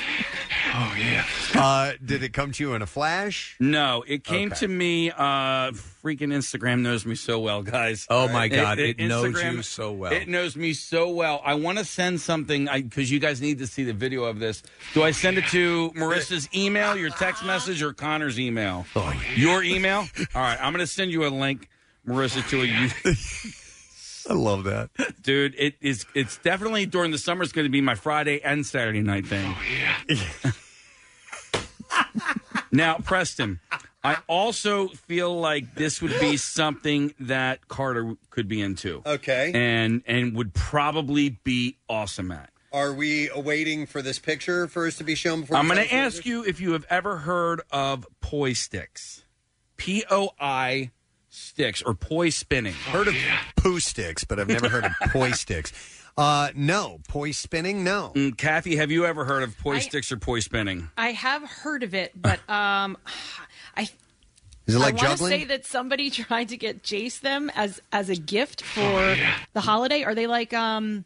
Oh yeah. uh, did it come to you in a flash? No, it came Okay. to me. Uh, freaking Instagram knows me so well, guys. Oh, my God, it knows you so well. It knows me so well. I want to send something because you guys need to see the video of this. Do I send it to Marissa's email, your text message, or Connor's email? Oh, Your email. All right, I'm going to send you a link, Marissa, to a. you- I love that, dude. It is. It's definitely during the summer. It's going to be my Friday and Saturday night thing. Oh, yeah. Now, Preston, I also feel like this would be something that Carter could be into. Okay. And and would probably be awesome at. Are we awaiting for this picture for us to be shown before? I'm going to ask you if you have ever heard of poi sticks. P O I sticks or poi spinning. Heard of poo sticks, but I've never heard of poi sticks. Uh, no, poi spinning. No. Mm, Kathy, have you ever heard of poi sticks or poi spinning? I have heard of it, but um, I. Is it like I want to juggling? say that somebody tried to get Jace them as as a gift for Oh, the holiday. Are they like um,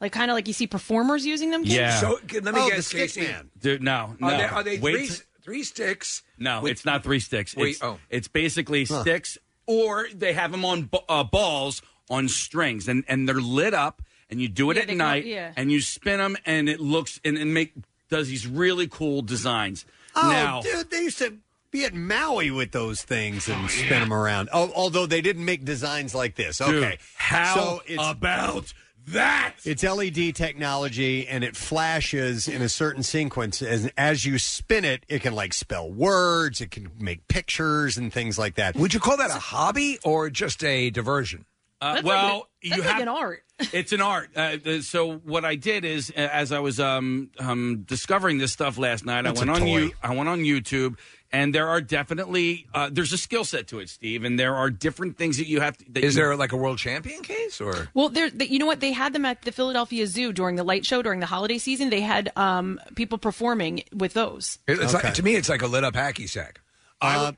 like kind of like you see performers using them? Kim? Yeah. So let me Oh, guess, the stick Casey. man. Dude, no, no. Are they, are they Wait three? t- three sticks. No, with- it's not three sticks. Wait, it's, oh. it's basically Huh. sticks, or they have them on uh, balls on strings, and, and they're lit up, and you do it Yeah, at they go- night, yeah. and you spin them, and it looks and, and make does these really cool designs. Oh, now, dude, they used to be at Maui with those things Oh, and spin them around. Oh, although they didn't make designs like this. Dude, Okay, how so it's, about that? It's LED technology, and it flashes in a certain sequence. As as you spin it, it can like spell words, it can make pictures and things like that. Would you call that a hobby or just a diversion? Uh, That's well, like, a- you that's have like an art. it's an art. Uh, the- so what I did is, uh, as I was um, um, discovering this stuff last night, It's I went a on toy. you. I went on YouTube, and there are definitely uh, there's a skill set to it, Steve, and there are different things that you have. To, that Is you- there like a world champion case or? Well, there, the, you know what? They had them at the Philadelphia Zoo during the light show during the holiday season. They had um, people performing with those. It's Okay. like, to me, it's like a lit up hacky sack. Uh,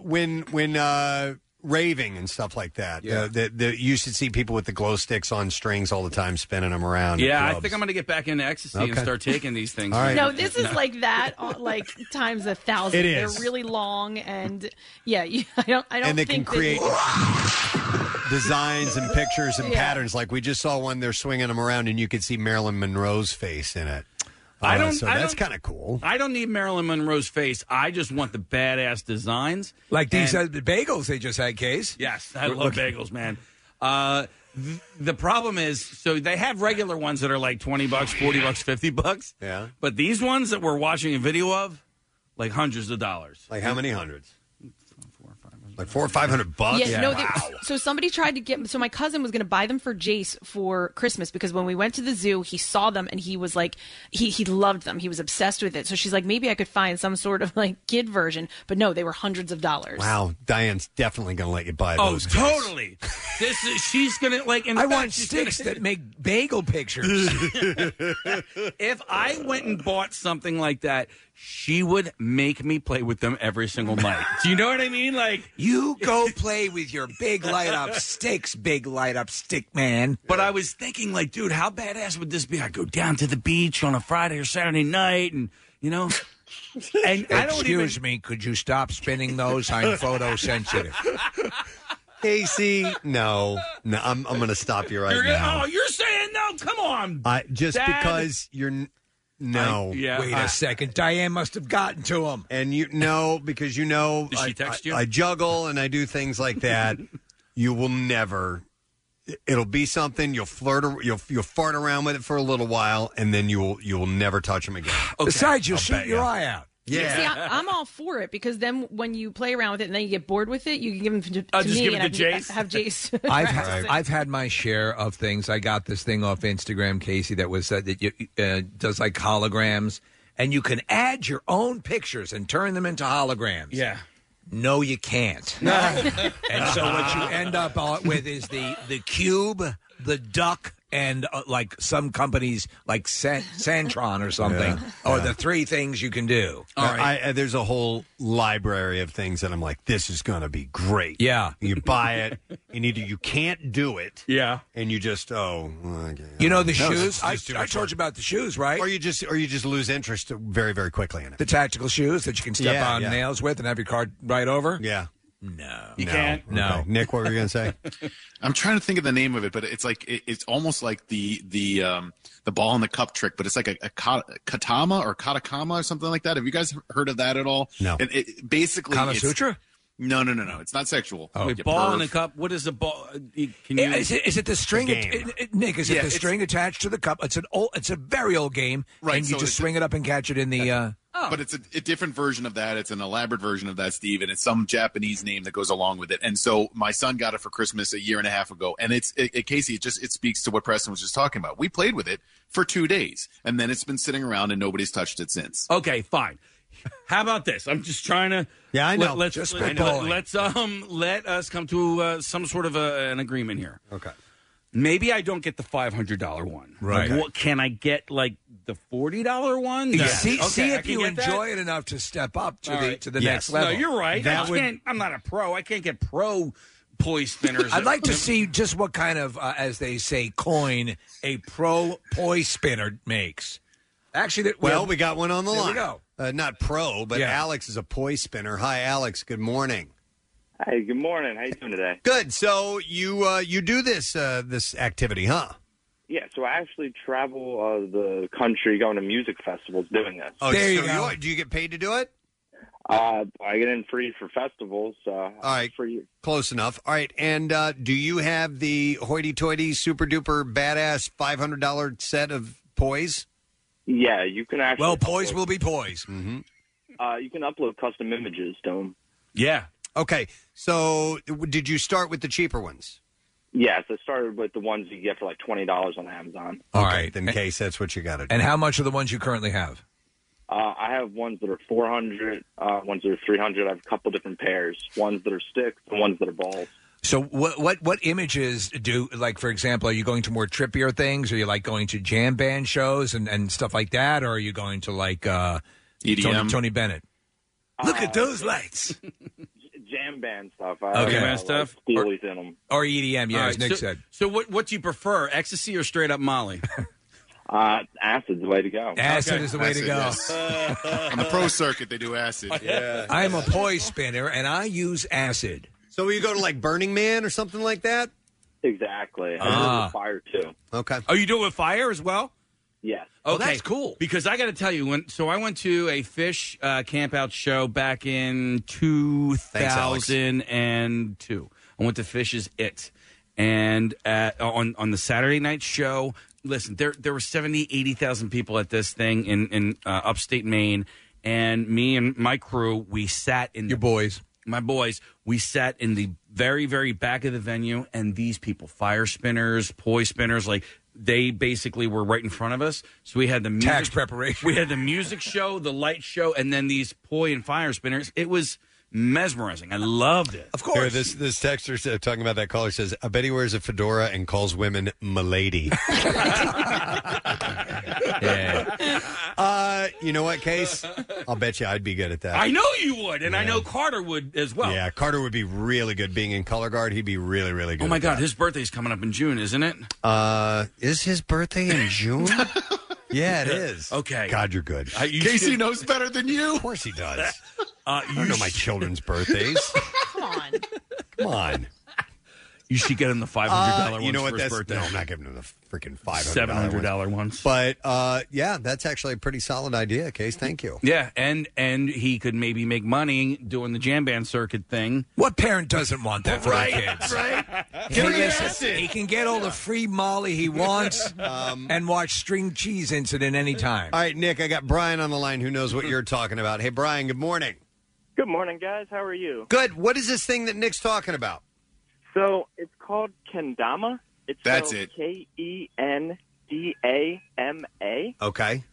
when when uh, raving and stuff like that, Yeah. uh, the, the, you should see people with the glow sticks on strings all the time, spinning them around. at Yeah, I clubs. think I'm going to get back into ecstasy and Okay. start taking these things. All right. No, this is like that, uh, like times a thousand. It is. They're really long, and yeah, you, I don't, I don't and they can think that- create designs and pictures and Yeah. patterns. Like we just saw one, they're swinging them around, and you could see Marilyn Monroe's face in it. I Uh, don't. So I that's kind of cool. I don't need Marilyn Monroe's face. I just want the badass designs, Like these uh, bagels they just had, case. Yes, I Look- love look- bagels, man. Uh, th- the problem is, so they have regular ones that are like twenty bucks, forty bucks, fifty bucks. Yeah. But these ones that we're watching a video of, like hundreds of dollars. Like how many hundreds? Like four or five hundred bucks. Yeah, no. They, so somebody tried to get. So my cousin was going to buy them for Jace for Christmas because when we went to the zoo, he saw them and he was like, he he loved them. He was obsessed with it. So she's like, maybe I could find some sort of like kid version. But no, they were hundreds of dollars. Wow, Diane's definitely going to let you buy those. Oh, those. totally. this is, she's gonna like. In I fact, want she's sticks gonna- that make bagel pictures. if I went and bought something like that, she would make me play with them every single night. Do you know what I mean? Like you go play with your big light up sticks, big light up stick man. But I was thinking, like, dude, how badass would this be? I go down to the beach on a Friday or Saturday night, and you know, and I don't even. Excuse me, could you stop spinning those? I'm photosensitive. Casey, no, no, I'm I'm going to stop you right You're, now. oh, you're saying no? Come on. I just Dad. because you're n- no. I- yeah. Wait I- a second. Diane must have gotten to him. and you know because you know Did she I, text I- you? I juggle and I do things like that. you will never. It'll be something you'll flirt, ar- you'll you'll fart around with it for a little while, and then you will you will never touch them again. Besides, you'll I'll shoot bet your ya. eye out. Yeah. See, I, I'm all for it because then when you play around with it and then you get bored with it, you can give them to, to I'll just me give it and to I Jace. have Jace. I've had. I've had my share of things. I got this thing off Instagram, Casey, that was uh, that you, uh, does like holograms, and you can add your own pictures and turn them into holograms. Yeah. No, you can't. and so what you end up uh, with is the the cube, the duck, and uh, like some companies like San- Santron or something, or the three things you can do. I, I, there's a whole library of things that I'm like, this is going to be great. Yeah. You buy it, and either you can't do it, Yeah. and you just oh, okay. You know the No, it's shoes. just- I, too I much told work. you about the shoes, right? or you just or you just lose interest very very quickly in it. the tactical shoes that you can step Yeah, on yeah. nails with and have your car right over. Yeah. No. You no. can't. No. Okay. Nick, what were you going to say? I'm trying to think of the name of it, but it's like it, it's almost like the the um the ball in the cup trick, but it's like a, a katama or katakama or something like that. Have you guys heard of that at all? No. And it, basically, Kama Sutra? No, no, no, no. It's not sexual. Wait, You ball in perv. the cup. What is a ball? uh, Can you? Is it, is it the string, game. it- it- Nick? Is it Yeah, the string attached to the cup? It's an old, it's a very old game, Right, And you so just it's- swing it up and catch it in the. Uh, But it's a, a different version of that. It's an elaborate version of that, Steve, and it's some Japanese name that goes along with it. And so my son got it for Christmas a year and a half ago, and it's it, it, Casey. It just it speaks to what Preston was just talking about. We played with it for two days, and then it's been sitting around, and nobody's touched it since. Okay, fine. How about this? I'm just trying to. Yeah, I know. Let, us Just let, spitballing. let's um let us come to uh, some sort of a, an agreement here. Okay. Maybe I don't get the five hundred dollar one. Right. What can I get? Like the forty dollar one? you Yeah. see, Okay, see if you get that? enjoy it enough to step up to All the right. to the Yes. next level. No, you're right. That I would- can't. I'm not a pro. I can't get pro poi spinners. I'd like to see just what kind of, uh, as they say, coin a pro poi spinner makes. Actually, that, Well, have- we got one on the There we line. go. uh, not pro, but Alex is a poi spinner. Hi, Alex. Good morning. Hi, good morning. How you doing today? Good. So you uh, you do this uh, this activity, huh? Yeah, so I actually travel uh, the country going to music festivals doing this. Oh, so you- do you get paid to do it? Uh, I get in free for festivals. Uh, All right, free. close enough. All right, and uh, do you have the hoity-toity, super duper badass five hundred dollar set of poise? Yeah, you can actually. Well, poise will be poise. Mm-hmm. Uh, you can upload custom images to them. Yeah. Okay. So w- did you start with the cheaper ones? Yes, I started with the ones you get for like twenty dollars on Amazon. All right. In case that's what you got to do. And how much are the ones you currently have? Uh, I have ones that are four hundred, uh, ones that are three hundred. I have a couple different pairs. Ones that are sticks and ones that are balls. So what what what images do like for example are you going to more trippier things? Are you like going to jam band shows and, and stuff like that, or are you going to like uh, EDM? Tony, Tony Bennett? Look Uh, at those lights. Jam band stuff. I Okay. have, Jam band stuff? Like Steely's in them. Or EDM, yeah, All as Nick so, said. So what what do you prefer, ecstasy or straight up Molly? Uh, acid's the way to go. Acid is the way to go. On the pro circuit, they do acid. I am a poise spinner and I use acid. So you go to like Burning Man or something like that? Exactly. I Ah. do it with fire too. Okay. Oh, you do it with fire as well? Yes. Okay. Oh, that's cool. Because I got to tell you, when so I went to a Phish uh, camp out show back in two thousand and two. I went to Phish's It, and at, on on the Saturday night show. Listen, there there were 70, 80,000 people at this thing in in uh, upstate Maine, and me and my crew we sat in your boys. My boys, we sat in the very, very back of the venue, and these people, fire spinners, poi spinners, like they basically were right in front of us. So we had the music, Tax preparation. We had the music show, the light show, and then these poi and fire spinners. It was mesmerizing. I loved it. Of course. Here, this this texter said, talking about that caller says, "I bet he wears a fedora and calls women milady." yeah. Uh, you know what, Case? I'll bet you I'd be good at that. I know you would, and I know Carter would as well. Yeah, Carter would be really good being in color guard. He'd be really, really good. Oh my at God, his birthday's coming up in June, isn't it? Uh, is his birthday in June? yeah, it is. Okay. God, you're good. Uh, you Casey should- knows better than you. Of course he does. Uh, I don't know my children's birthdays. Come on. Come on. You should get him the five hundred dollar Uh, ones you know for what? his That's birthday. no, I'm not giving him the freaking five Seven hundred dollar ones. But uh, yeah, that's actually a pretty solid idea, Case. Thank you. Yeah, and and he could maybe make money doing the jam band circuit thing. What parent doesn't want that for Right, their kids? right. Hey, Give me acid. he can get all the free Molly he wants and watch String Cheese Incident anytime. All right, Nick, I got Brian on the line who knows what you're talking about. Hey, Brian, good morning. Good morning, guys. How are you? Good. What is this thing that Nick's talking about? So it's called kendama. It's That's it. K E N D A M A. Okay.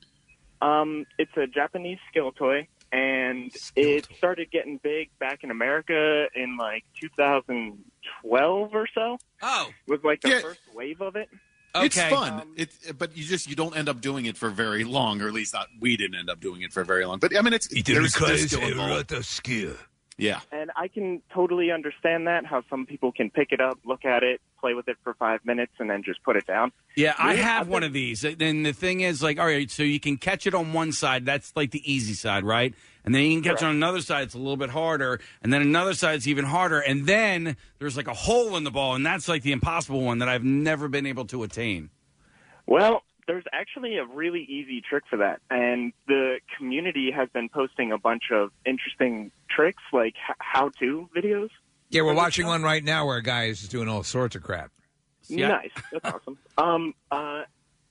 Um, it's a Japanese skill toy, and it started getting big back in America in like 2012 or so. Oh, was like the Yeah. first wave of it. It's fun. it's but you just you don't end up doing it for very long, or at least not we didn't end up doing it for very long. But I mean, it's there's, there's skill involved. Yeah. And I can totally understand that how some people can pick it up, look at it, play with it for five minutes, and then just put it down. Yeah, I have I've one of these. And the thing is, like, all right, so you can catch it on one side. That's like the easy side, right? And then you can catch it on another side. It's a little bit harder. And then another side's even harder. And then there's like a hole in the ball, and that's like the impossible one that I've never been able to attain. Well, there's actually a really easy trick for that, and the community has been posting a bunch of interesting tricks, like h- how-to videos. Yeah, we're watching one right now where a guy is just doing all sorts of crap. Nice, that's awesome. Um, uh,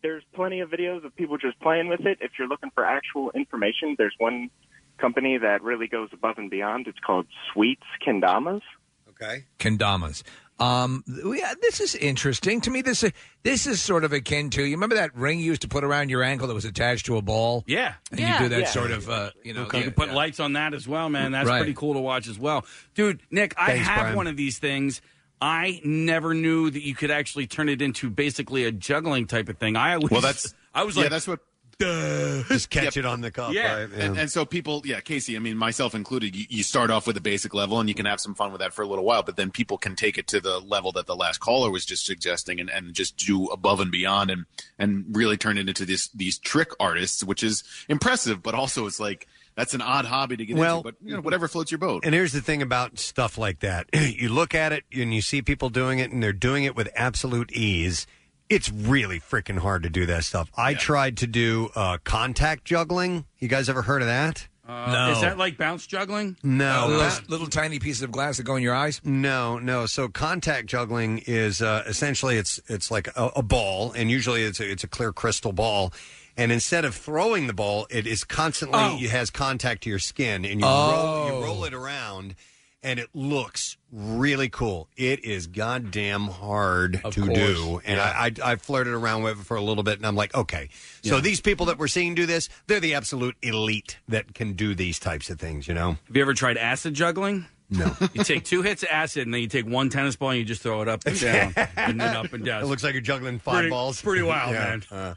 there's plenty of videos of people just playing with it. If you're looking for actual information, there's one company that really goes above and beyond. It's called Sweets Kendamas. Okay. Kendamas. Um, yeah, this is interesting to me. This is this is sort of akin to you remember that ring you used to put around your ankle that was attached to a ball. Yeah, and you do that sort of uh, you know. you can put lights on that as well, man. That's Right. pretty cool to watch as well, dude. Nick, I Thanks, have Brian. one of these things. I never knew that you could actually turn it into basically a juggling type of thing. I always, Well, that's I was yeah, like, that's what. Just catch it on the cup. Yeah, right? And, and so people, yeah, Casey, I mean, myself included, you, you start off with a basic level and you can have some fun with that for a little while, but then people can take it to the level that the last caller was just suggesting and, and just do above and beyond and, and really turn it into this, these trick artists, which is impressive, but also it's like, that's an odd hobby to get Well- into. But you know, whatever floats your boat. And here's the thing about stuff like that. you look at it and you see people doing it and they're doing it with absolute ease. It's really freaking hard to do that stuff. I tried to do uh, contact juggling. You guys ever heard of that? Uh, Is that like bounce juggling? No. little, that- little tiny pieces of glass that go in your eyes. No, no. So contact juggling is uh, essentially it's it's like a, a ball, and usually it's a, it's a clear crystal ball. And instead of throwing the ball, it is constantly Oh. it has contact to your skin, and you roll you roll it around, and it looks really cool. It is goddamn hard to course. do, and I, I I flirted around with it for a little bit, and I'm like, okay, so these people that we're seeing do this, they're the absolute elite that can do these types of things, you know. Have you ever tried acid juggling? No. you take two hits of acid and then you take one tennis ball and you just throw it up and down and then up and down. It looks like you're juggling five Pretty- balls. pretty wild, man. Uh,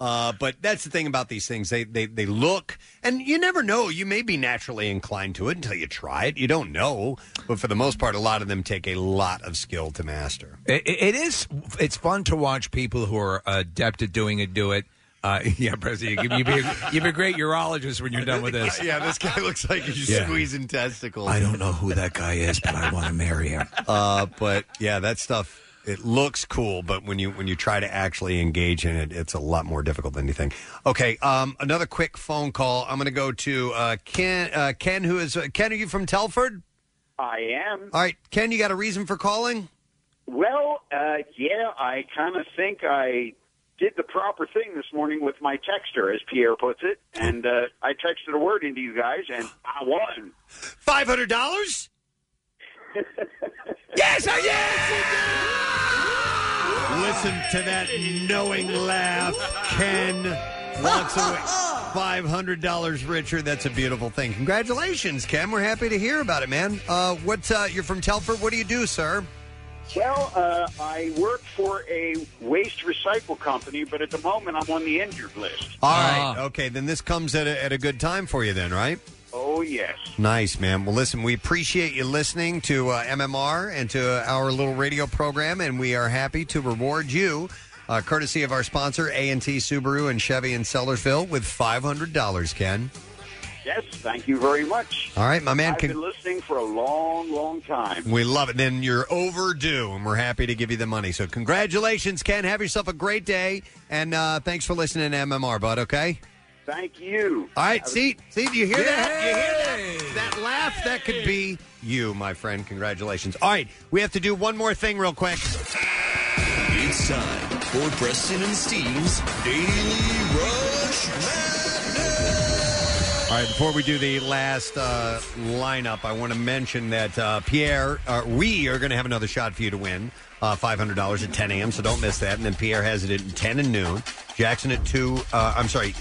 uh, but that's the thing about these things. They, they they look, and you never know. You may be naturally inclined to it until you try it. You don't know. But for the most part, a lot of them take a lot of skill to master. It, it is. It's fun to watch people who are adept at doing it do it. Uh, yeah, Preston, you, you be a, you be a great urologist when you're done with this. yeah, this guy looks like he's Yeah. squeezing testicles. I don't know who that guy is, but I want to marry him. Uh, but yeah, that stuff it looks cool, but when you when you try to actually engage in it, it's a lot more difficult than you think. Okay, um, another quick phone call. I'm going to go to uh, Ken. Uh, Ken, who is uh, Ken? Are you from Telford? I am. All right, Ken, you got a reason for calling? Well, uh, yeah, I kind of think I did the proper thing this morning with my texter, as Pierre puts it, and uh, I texted a word into you guys, and I won. Five hundred dollars. yes, I yes! Listen to that knowing laugh. Ken walks away five hundred dollars richer. That's a beautiful thing. Congratulations, Ken. We're happy to hear about it, man. Uh, what? Uh, you're from Telford. What do you do, sir? Well, uh, I work for a waste recycle company, but at the moment I'm on the injured list. All right. Okay, then this comes at a, at a good time for you, then, right? Oh, yes. Nice, man. Well, listen, we appreciate you listening to uh, MMR and to our little radio program, and we are happy to reward you, uh, courtesy of our sponsor, A&T Subaru and Chevy in Sellersville, with $500, Ken. Yes, thank you very much. All right, my man. I've Con- been listening for a long, long time. we love it. Then you're overdue, and we're happy to give you the money. So congratulations, Ken. Have yourself a great day, and uh, thanks for listening to MMR, bud, okay? Thank you. All right, see, see, do you hear that? You hear that? That laugh, that could be you, my friend. Congratulations. All right, we have to do one more thing real quick. It's time for Preston and Steve's Daily Rush All right, before we do the last uh, lineup, I want to mention that uh, Pierre, uh, we are going to have another shot for you to win uh, $500 at 10 a.m., so don't miss that. And then Pierre has it at 10 and noon. Jackson at 2. Uh, I'm sorry.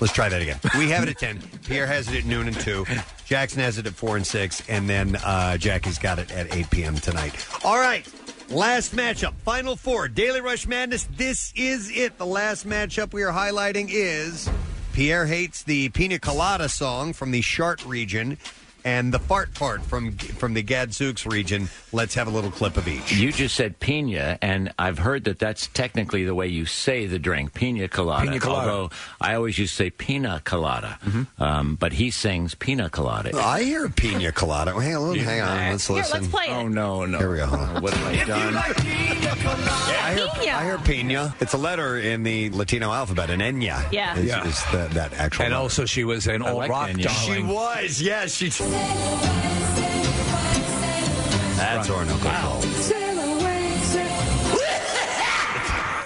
Let's try that again. We have it at 10. Pierre has it at noon and 2. Jackson has it at 4 and 6. And then uh, Jacky's got it at 8 p.m. tonight. All right. Last matchup, Final Four, Daily Rush Madness. This is it. The last matchup we are highlighting is Pierre hates the Pina Colada song from the Chart region and the Fart Fart from from the Gadzooks region. Let's have a little clip of each. You just said pina, and I've heard that that's technically the way you say the drink, pina colada. Pina colada. Although I always used to say pina colada, Mm-hmm. um, but he sings pina colada. I hear Pina Colada. Hang on, hang on. Let's Here, listen. let's play it. Oh no, no. Here we go. Hold on. What have I done? I hear, I hear Pina. It's a letter in the Latino alphabet, an Enya. Yeah. Is, Yeah. is the, that actual And letter. also, she was an I old like rock Enya. darling. She was, yes. She. That's Orinoco Falls.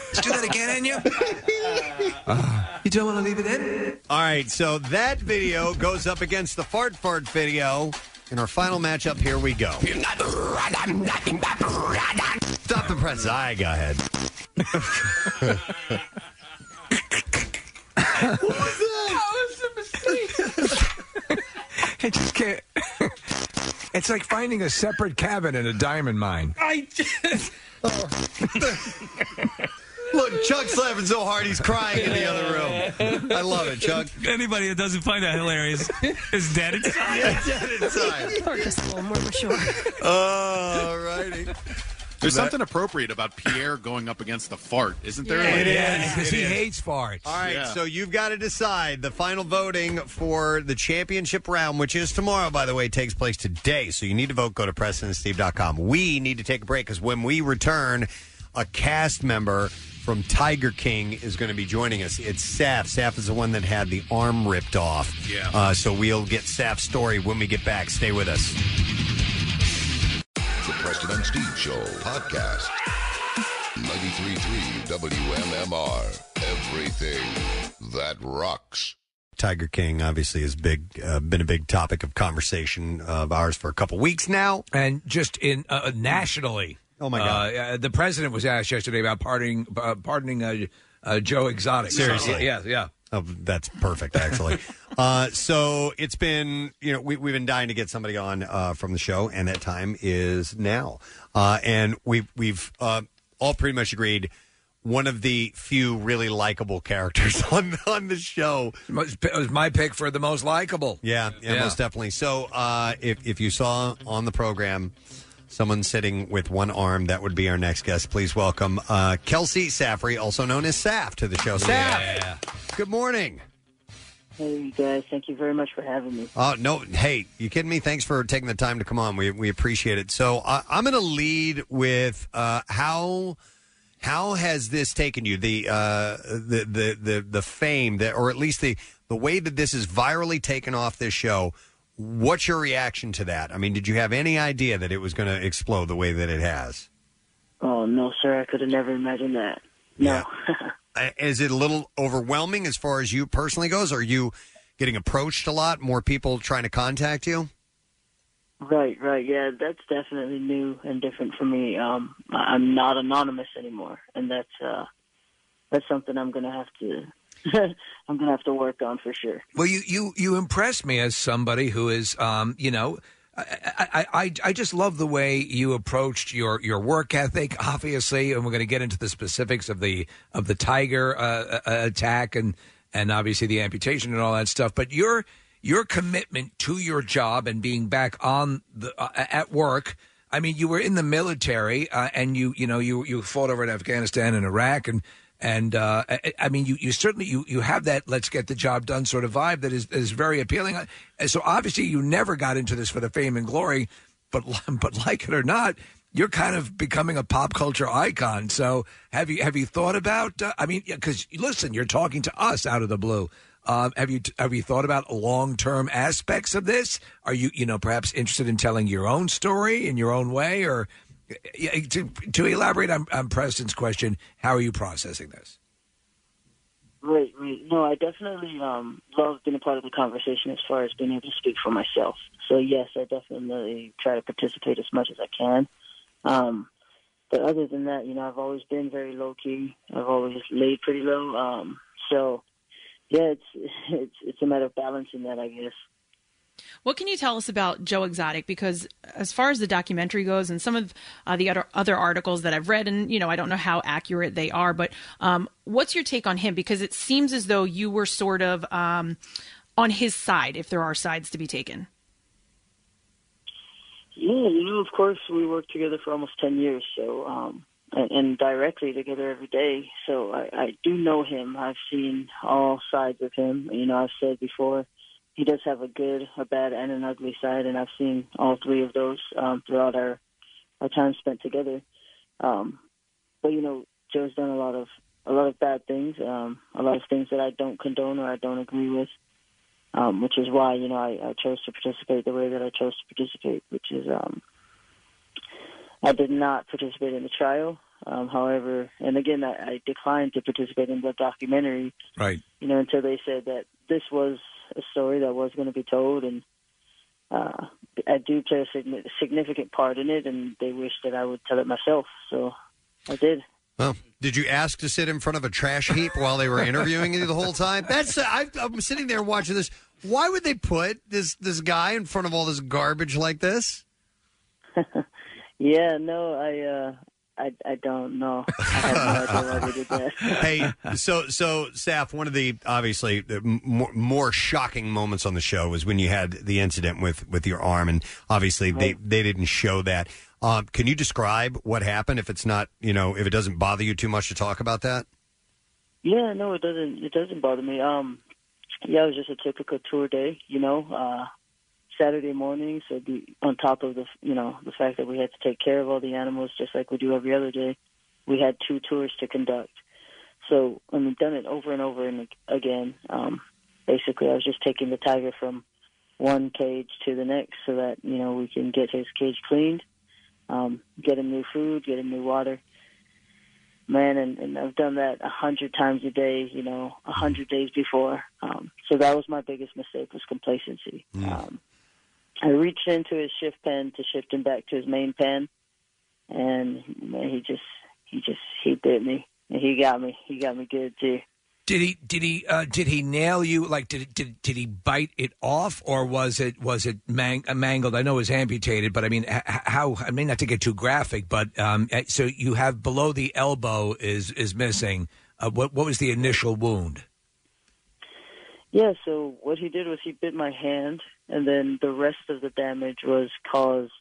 Let's do that again, Enya. Uh, you don't want to leave it in? All right, so that video goes up against the Fart Fart video. In our final matchup, here we go. Stop the press. I go ahead. I just can't. It's like finding a separate cabin in a diamond mine. I just. Oh. Look, Chuck's laughing so hard he's crying in the other room. I love it, Chuck. Anybody that doesn't find that hilarious is dead inside. Yeah, dead inside. Or just a little more mature. Oh, all righty. There's That- something appropriate about Pierre going up against the fart, isn't there? Yeah, Like- it is. because he is. hates farts. All right, Yeah. so you've got to decide. The final voting for the championship round, which is tomorrow, by the way, takes place today. So you need to vote. Go to PrestonandSteve.com. We need to take a break because when we return, a cast member from Tiger King is going to be joining us. It's Saff. Saff is the one that had the arm ripped off. Yeah. Uh, so we'll get Saff's story when we get back. Stay with us. The Preston and Steve Show podcast. 93.3 WMMR. Everything that rocks. Tiger King obviously has big uh, been a big topic of conversation of ours for a couple weeks now, and just in uh, nationally. Oh my God. Uh, uh, the president was asked yesterday about pardoning uh, pardoning uh, uh, Joe Exotic. Seriously. yeah, yeah. Oh, that's perfect, actually. uh, so it's been, you know, we, we've been dying to get somebody on uh, from the show, and that time is now. Uh, and we've we've uh, all pretty much agreed one of the few really likable characters on on the show. It was my pick for the most likable. Yeah, yeah, Yeah. most definitely. So uh, if if you saw on the program someone sitting with one arm, that would be our next guest. Please welcome uh, Kelci Saffery, also known as Saff, to the show. Saff, good morning. Hey, you guys. Thank you very much for having me. Oh no! Hey, you kidding me? Thanks for taking the time to come on. We we appreciate it. So uh, I'm going to lead with uh, how how has this taken you? The uh, the the the the fame that, or at least the the way that this is virally taken off this show. What's your reaction to that? I mean, did you have any idea that it was going to explode the way that it has? Oh, no, sir. I could have never imagined that. No. Uh, Is it a little overwhelming as far as you personally goes? Are you getting approached a lot? More people trying to contact you? right, right. Yeah, that's definitely new and different for me. Um, I'm not anonymous anymore, and that's uh, that's something I'm gonna have to I'm gonna have to work on for sure. Well, you you you impress me as somebody who is, um, you know. I, I, I, I just love the way you approached your, your work ethic, obviously, and we're going to get into the specifics of the of the tiger uh, uh, attack and and obviously the amputation and all that stuff. But your your commitment to your job and being back on the uh, at work. I mean, you were in the military, uh, and you you know you you fought over in Afghanistan and Iraq, and and uh, I, I mean, you, you certainly you, you have that let's get the job done sort of vibe that is is very appealing. And so obviously, you never got into this for the fame and glory, but but like it or not, you're kind of becoming a pop culture icon. So have you have you thought about? Uh, I mean, because listen, you're talking to us out of the blue. Um, have you have you thought about long term aspects of this? Are you you know perhaps interested in telling your own story in your own way, or yeah, to to elaborate on, on Preston's question? How are you processing this? Right, right. No, I definitely um, love being a part of the conversation as far as being able to speak for myself. So yes, I definitely try to participate as much as I can. Um, but other than that, you know, I've always been very low key. I've always laid pretty low. Um, so yeah, it's it's it's a matter of balancing that, I guess. What can you tell us about Joe Exotic? Because as far as the documentary goes, and some of uh, the other other articles that I've read, and you know, I don't know how accurate they are, but um, what's your take on him? Because it seems as though you were sort of um, on his side, if there are sides to be taken. Yeah, you know, of course, we worked together for almost ten years, so um, and, and directly together every day. So I, I do know him. I've seen all sides of him. You know, I've said before, he does have a good, a bad, and an ugly side, and I've seen all three of those um, throughout our our time spent together. Um, but you know, Joe's done a lot of a lot of bad things, um, a lot of things that I don't condone or I don't agree with um, which is why you know I, I chose to participate the way that I chose to participate, which is um, I did not participate in the trial. Um, however, and again, I, I declined to participate in the documentary. Right. You know, until they said that this was a story that was going to be told, and uh, I do play a significant part in it, and they wished that I would tell it myself. So I did. Well, did you ask to sit in front of a trash heap while they were interviewing you the whole time? That's I, I'm sitting there watching this. Why would they put this this guy in front of all this garbage like this? Yeah, no, I uh, I I don't know. I have no idea they did that. hey, so so Saff, one of the obviously the m- more, more shocking moments on the show was when you had the incident with with your arm, and obviously they they didn't show that. Um, can you describe what happened? If it's not, you know, if it doesn't bother you too much to talk about that. Yeah, no, it doesn't. It doesn't bother me. Um, yeah, it was just a typical tour day. You know, uh, Saturday morning. So the, on top of the, you know, the fact that we had to take care of all the animals just like we do every other day, we had two tours to conduct. So and we've done it over and over and again. Um, basically, I was just taking the tiger from one cage to the next so that you know we can get his cage cleaned, um, get him new food, get him new water man, and, and I've done that a hundred times a day, you know, a hundred days before. Um, so that was my biggest mistake was complacency. Um, I reached into his shift pen to shift him back to his main pen, and he just, he just, he bit me, he got me, he got me good too. Did he did he uh, did he nail you? Like did did did he bite it off, or was it was it mang- uh, mangled? I know it was amputated, but I mean, h- h- how? I mean, not to get too graphic, but um, eh, so you have below the elbow is is missing. Uh, what what was the initial wound? Yeah, so what he did was he bit my hand, and then the rest of the damage was caused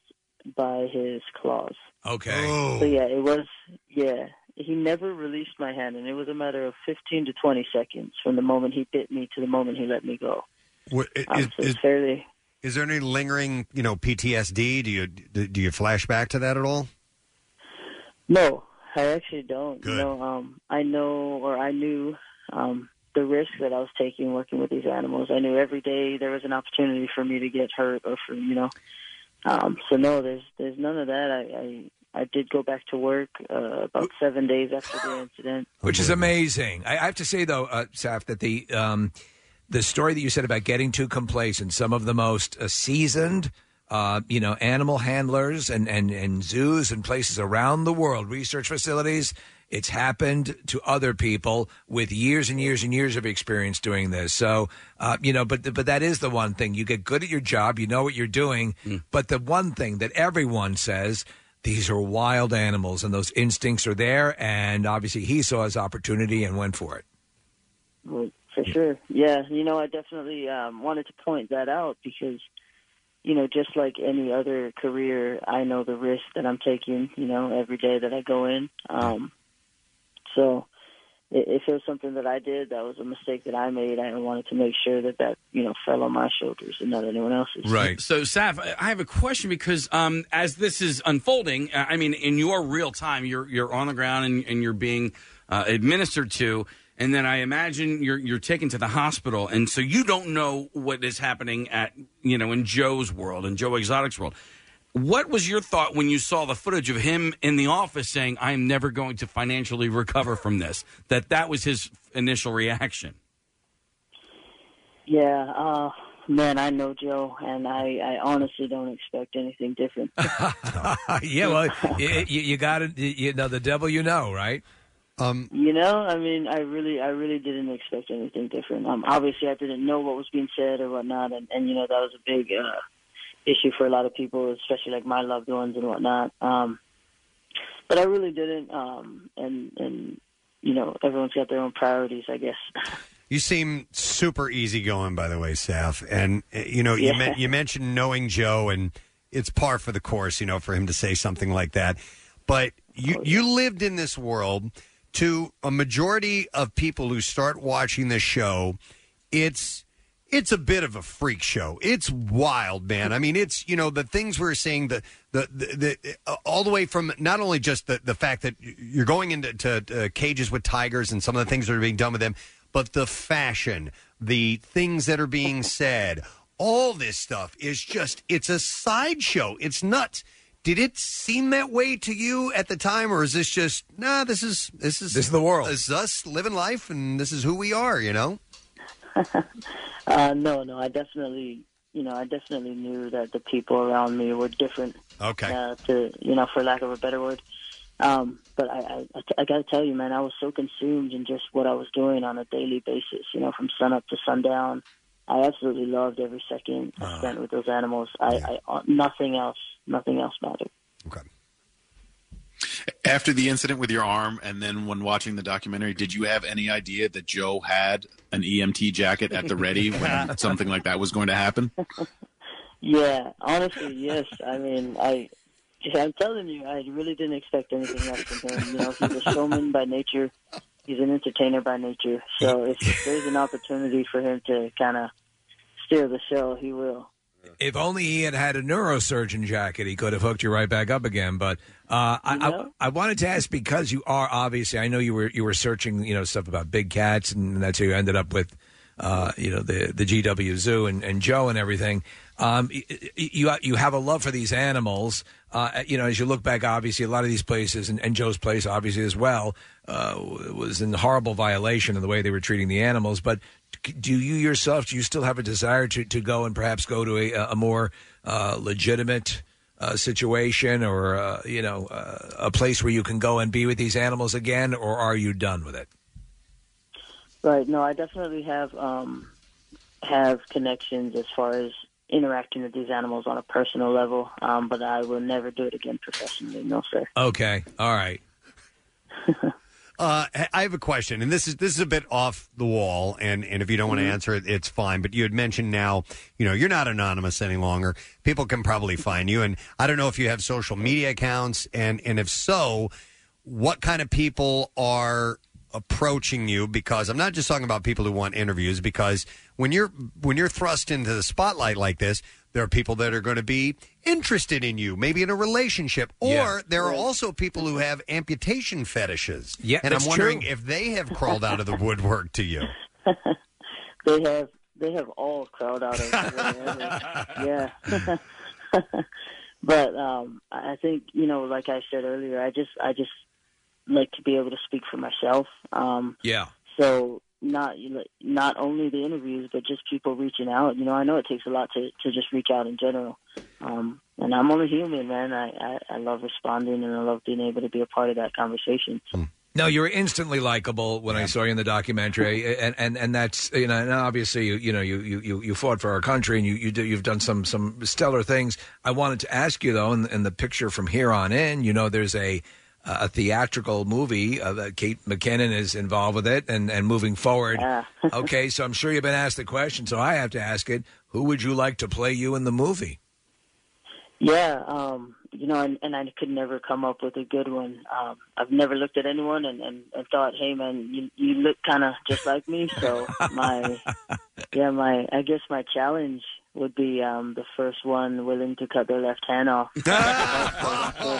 by his claws. Okay. So yeah, it was yeah. He never released my hand, and it was a matter of fifteen to twenty seconds from the moment he bit me to the moment he let me go. What, Um, is, it's fairly. is there any lingering, you know, PTSD? Do you do you flash back to that at all? No, I actually don't. You know, um, I know or I knew um, the risk that I was taking working with these animals. I knew every day there was an opportunity for me to get hurt or for you know. Um, so no, there's there's none of that. I I, I did go back to work uh, about seven days after the incident. which is amazing. I, have to say though, uh, Saff, that the um, the story that you said about getting too complacent, some of the most uh, seasoned, uh, you know, animal handlers and, and and zoos and places around the world, research facilities. It's happened to other people with years and years and years of experience doing this. So, uh, you know, but but that is the one thing. You get good at your job, you know what you're doing. But the one thing that everyone says these are wild animals and those instincts are there and obviously he saw his opportunity and went for it Well, for sure. Yeah, you know, I definitely um, wanted to point that out because, you know, just like any other career, I know the risk that I'm taking, you know, every day that I go in. Um, so if it was something that I did, that was a mistake that I made, I wanted to make sure that that, you know, fell on my shoulders and not anyone else's. Right. So, Saff, I I have a question because um, as this is unfolding, uh, I mean, in your real time, you're you're on the ground and, and you're being uh, administered to, and then I imagine you're you're taken to the hospital, and so you don't know what is happening at you know in Joe's world, in Joe Exotic's world. What was your thought when you saw the footage of him in the office saying, "I am never going to financially recover from this"? That that was his initial reaction. Yeah, uh, man, I know Joe, and I, I honestly don't expect anything different. yeah well you, you, you got it you know the devil you know right um You know, I mean, I really, I really didn't expect anything different. Um, obviously, I didn't know what was being said or whatnot, and, and you know, that was a big uh, issue for a lot of people, especially like my loved ones and whatnot. Um, but I really didn't, um, and and you know, everyone's got their own priorities, I guess. You seem super easygoing, by the way, Saff. And uh, you know, you men- you mentioned knowing Joe, and it's par for the course, you know, for him to say something like that. But you you lived in this world. To a majority of people who start watching this show, it's it's a bit of a freak show. It's wild, man. I mean, it's you know the things we're seeing the the the, the uh, all the way from not only just the the fact that you're going into to, uh, cages with tigers and some of the things that are being done with them, but the fashion, the things that are being said, all this stuff is just it's a sideshow. It's nuts. Did it seem that way to you at the time, or is this just nah? This is this is This is the world. This is us living life, and this is who we are. You know. Uh, no, no, I definitely, you know, I definitely knew that the people around me were different. Okay. Uh, to you know, for lack of a better word. Um, but I, I, I got to tell you, man, I was so consumed in just what I was doing on a daily basis. You know, from sun up to sundown. I absolutely loved every second I spent with those animals. I, I uh, nothing else, nothing else mattered. After the incident with your arm, and then when watching the documentary, did you have any idea that Joe had an EMT jacket at the ready when something like that was going to happen? Yeah, honestly, yes. I mean, I I'm telling you, I really didn't expect anything less from him. You know, he's a showman by nature. He's an entertainer by nature. So if there's an opportunity for him to kind of steer the show, he will. If only he had had a neurosurgeon jacket, he could have hooked you right back up again. But uh, I, I, I wanted to ask because you are obviously, I know you were you were searching, you know, stuff about big cats, and that's how you ended up with, uh, you know, the the GW Zoo and, and Joe and everything. Um, y- y- you you have a love for these animals. Uh, you know, as you look back, obviously, a lot of these places, and, and Joe's place, obviously, as well, uh, was in horrible violation of the way they were treating the animals. But do you yourself, do you still have a desire to, to go and perhaps go to a, a more uh, legitimate uh, situation or, uh, you know, uh, a place where you can go and be with these animals again, or are you done with it? Right. No, I definitely have um, have connections as far as interacting with these animals on a personal level, um, but I will never do it again professionally. No, sir. Okay. All right. Uh, I have a question, and this is this is a bit off the wall, and, and if you don't want to Mhm. answer it, it's fine. But you had mentioned now, you know, you're not anonymous any longer. People can probably find you, and I don't know if you have social media accounts, and and if so, what kind of people are approaching you? Because I'm not just talking about people who want interviews. Because when you're when you're thrust into the spotlight like this, there are people that are going to be interested in you, maybe in a relationship, or Yeah. there are also people who have amputation fetishes. Yeah, and I'm that's wondering true. if they have crawled out of the woodwork to you. They have they have all crowd out of whatever. yeah. but um I I think, you know, like I said earlier, I just I just like to be able to speak for myself. Um Yeah. so not you know, not only the interviews but just people reaching out. You know, I know it takes a lot to to just reach out in general. Um and I'm only human, man. I, I, I love responding and I love being able to be a part of that conversation. No, you were instantly likable when I saw you in the documentary, and and and that's you know, and obviously you you know you you you- you fought for our country, and you you do you've done some some stellar things. I wanted to ask you though, in, in the picture from here on in, you know, there's a a theatrical movie uh, Kate McKinnon is involved with it, and and moving forward. okay, so I'm sure you've been asked the question, so I have to ask it: Who would you like to play you in the movie? Yeah, um, you know, and, and I could never come up with a good one. Um, I've never looked at anyone and, and, and thought, hey man, you you look kind of just like me. So my, yeah, my I guess my challenge would be um, the first one willing to cut their left hand off.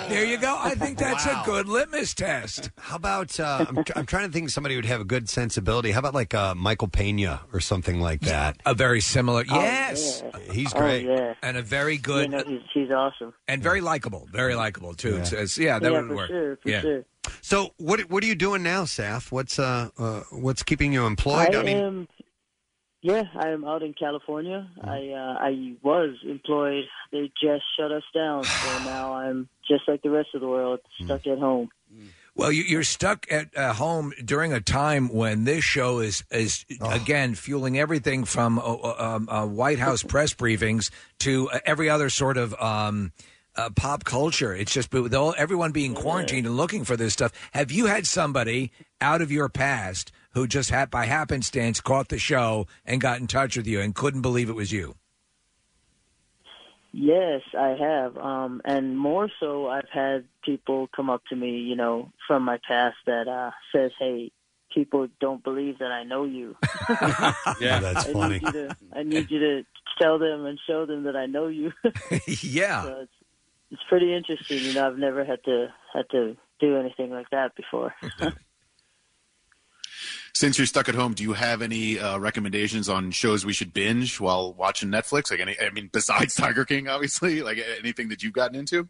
There you go. I think that's a good litmus test. How about uh, I'm, I'm trying to think of somebody who'd have a good sensibility. How about like uh, Michael Pena or something like that? A very similar. Oh, yes, yeah. he's Oh, great. yeah. and a very good. You know, he's, he's awesome. and very likable, very likable too. Yeah. So it's- yeah, that yeah, would for work. sure, for yeah. sure. So what what are you doing now, Saff? What's uh, uh what's keeping you employed? I, mean, am. Yeah, I am out in California. I uh, I was employed. They just shut us down, so now I'm just like the rest of the world, stuck at home. Well, you, you're stuck at uh, home during a time when this show is is again fueling everything from uh, uh, um, uh, White House press briefings to uh, every other sort of. Um, uh, pop culture. It's just with all, everyone being quarantined and looking for this stuff. Have you had somebody out of your past who just had by happenstance caught the show and got in touch with you and couldn't believe it was you? Yes, I have. Um, and more so, I've had people come up to me, you know, from my past that uh, says, "Hey, people don't believe that I know you." yeah, that's I funny. Need you to, I need you to tell them and show them that I know you. yeah. So it's, it's pretty interesting. You know, I've never had to had to do anything like that before. Since you're stuck at home, do you have any uh, recommendations on shows we should binge while watching Netflix? Like any, I mean, besides Tiger King, obviously, like anything that you've gotten into?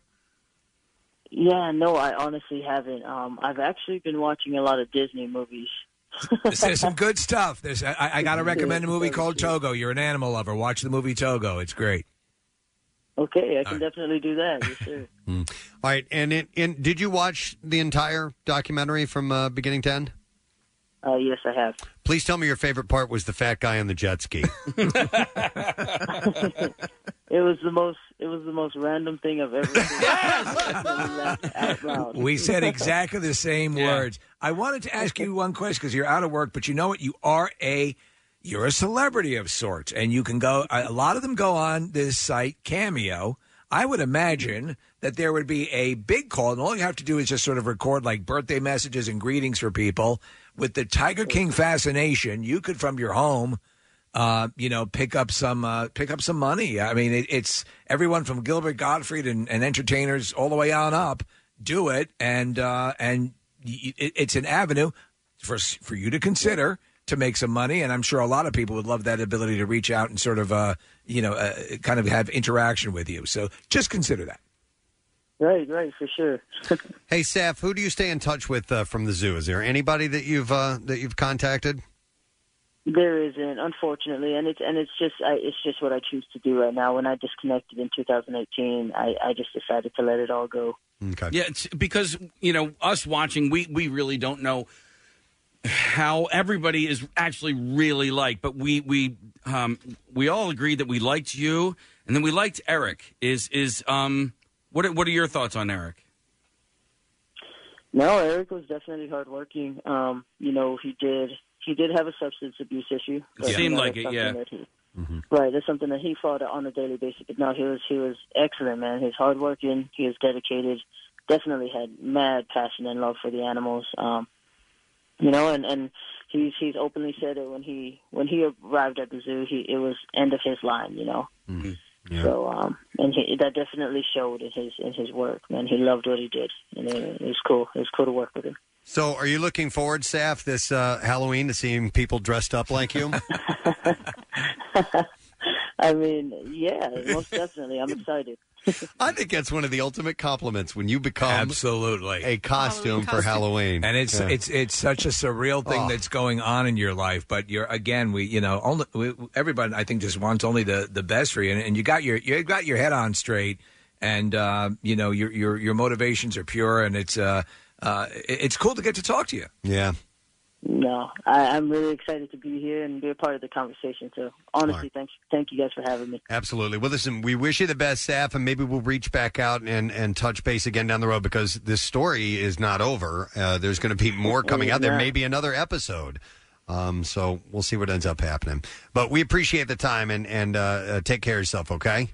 Yeah, no, I honestly haven't. Um, I've actually been watching a lot of Disney movies. There's some good stuff. There's I, I got to recommend a movie called Togo. You're an animal lover. Watch the movie Togo. It's great. Okay, I can definitely do that. Yes, sir. All right, and it, and did you watch the entire documentary from uh, beginning to end? Uh, yes, I have. Please tell me your favorite part was the fat guy on the jet ski. It was the most. It was the most random thing I've ever seen. yes! We said exactly the same words. I wanted to ask you one question because you're out of work, but you know what? You are a you're a celebrity of sorts, and you can go. A lot of them go on this site Cameo. I would imagine that there would be a big call, and all you have to do is just sort of record like birthday messages and greetings for people. With the Tiger King fascination, you could from your home, uh, you know, pick up some uh, pick up some money. I mean, it, it's everyone from Gilbert Gottfried and, and entertainers all the way on up do it, and uh, and it, it's an avenue for for you to consider to make some money. And I'm sure a lot of people would love that ability to reach out and sort of uh, you know uh, kind of have interaction with you. So just consider that. Right, right, for sure. Hey, Seth, who do you stay in touch with uh, from the zoo? Is there anybody that you've uh, that you've contacted? There isn't, unfortunately, and it's and it's just I, it's just what I choose to do right now. When I disconnected in 2018, I, I just decided to let it all go. Okay. Yeah, it's because you know us watching, we we really don't know how everybody is actually really like, but we we um we all agreed that we liked you, and then we liked Eric. Is is um what are, what are your thoughts on Eric? No, Eric was definitely hardworking. Um, you know, he did he did have a substance abuse issue. It seemed like it, yeah. something that he- Right, that's something that he fought on a daily basis. But no, he was he was excellent, man. He's hardworking. He was dedicated. Definitely had mad passion and love for the animals. Um, you know, and and he's he's openly said it when he when he arrived at the zoo. He it was end of his line. You know. So um, and he, that definitely showed in his in his work. Man, he loved what he did, and it, it was cool. It was cool to work with him. So, are you looking forward, Saff, this uh, Halloween to seeing people dressed up like you? I mean, yeah, most definitely. I'm excited. I think that's one of the ultimate compliments when you become absolutely a costume for Halloween, and it's Yeah. it's it's such a surreal thing Oh. that's going on in your life. But you're again, we you know, only we, everybody I think just wants only the the best for you, and, and you got your you got your head on straight, and uh, you know your your your motivations are pure, and it's uh, uh, it- it's cool to get to talk to you. Yeah. No, I, I'm really excited to be here and be a part of the conversation. So, honestly, thanks, thank you guys for having me. Absolutely. Well, listen, we wish you the best, Saff, and maybe we'll reach back out and, and touch base again down the road because this story is not over. Uh, there's going to be more coming out. There may be another episode. Um, so we'll see what ends up happening. But we appreciate the time and, and uh, uh, take care of yourself, okay?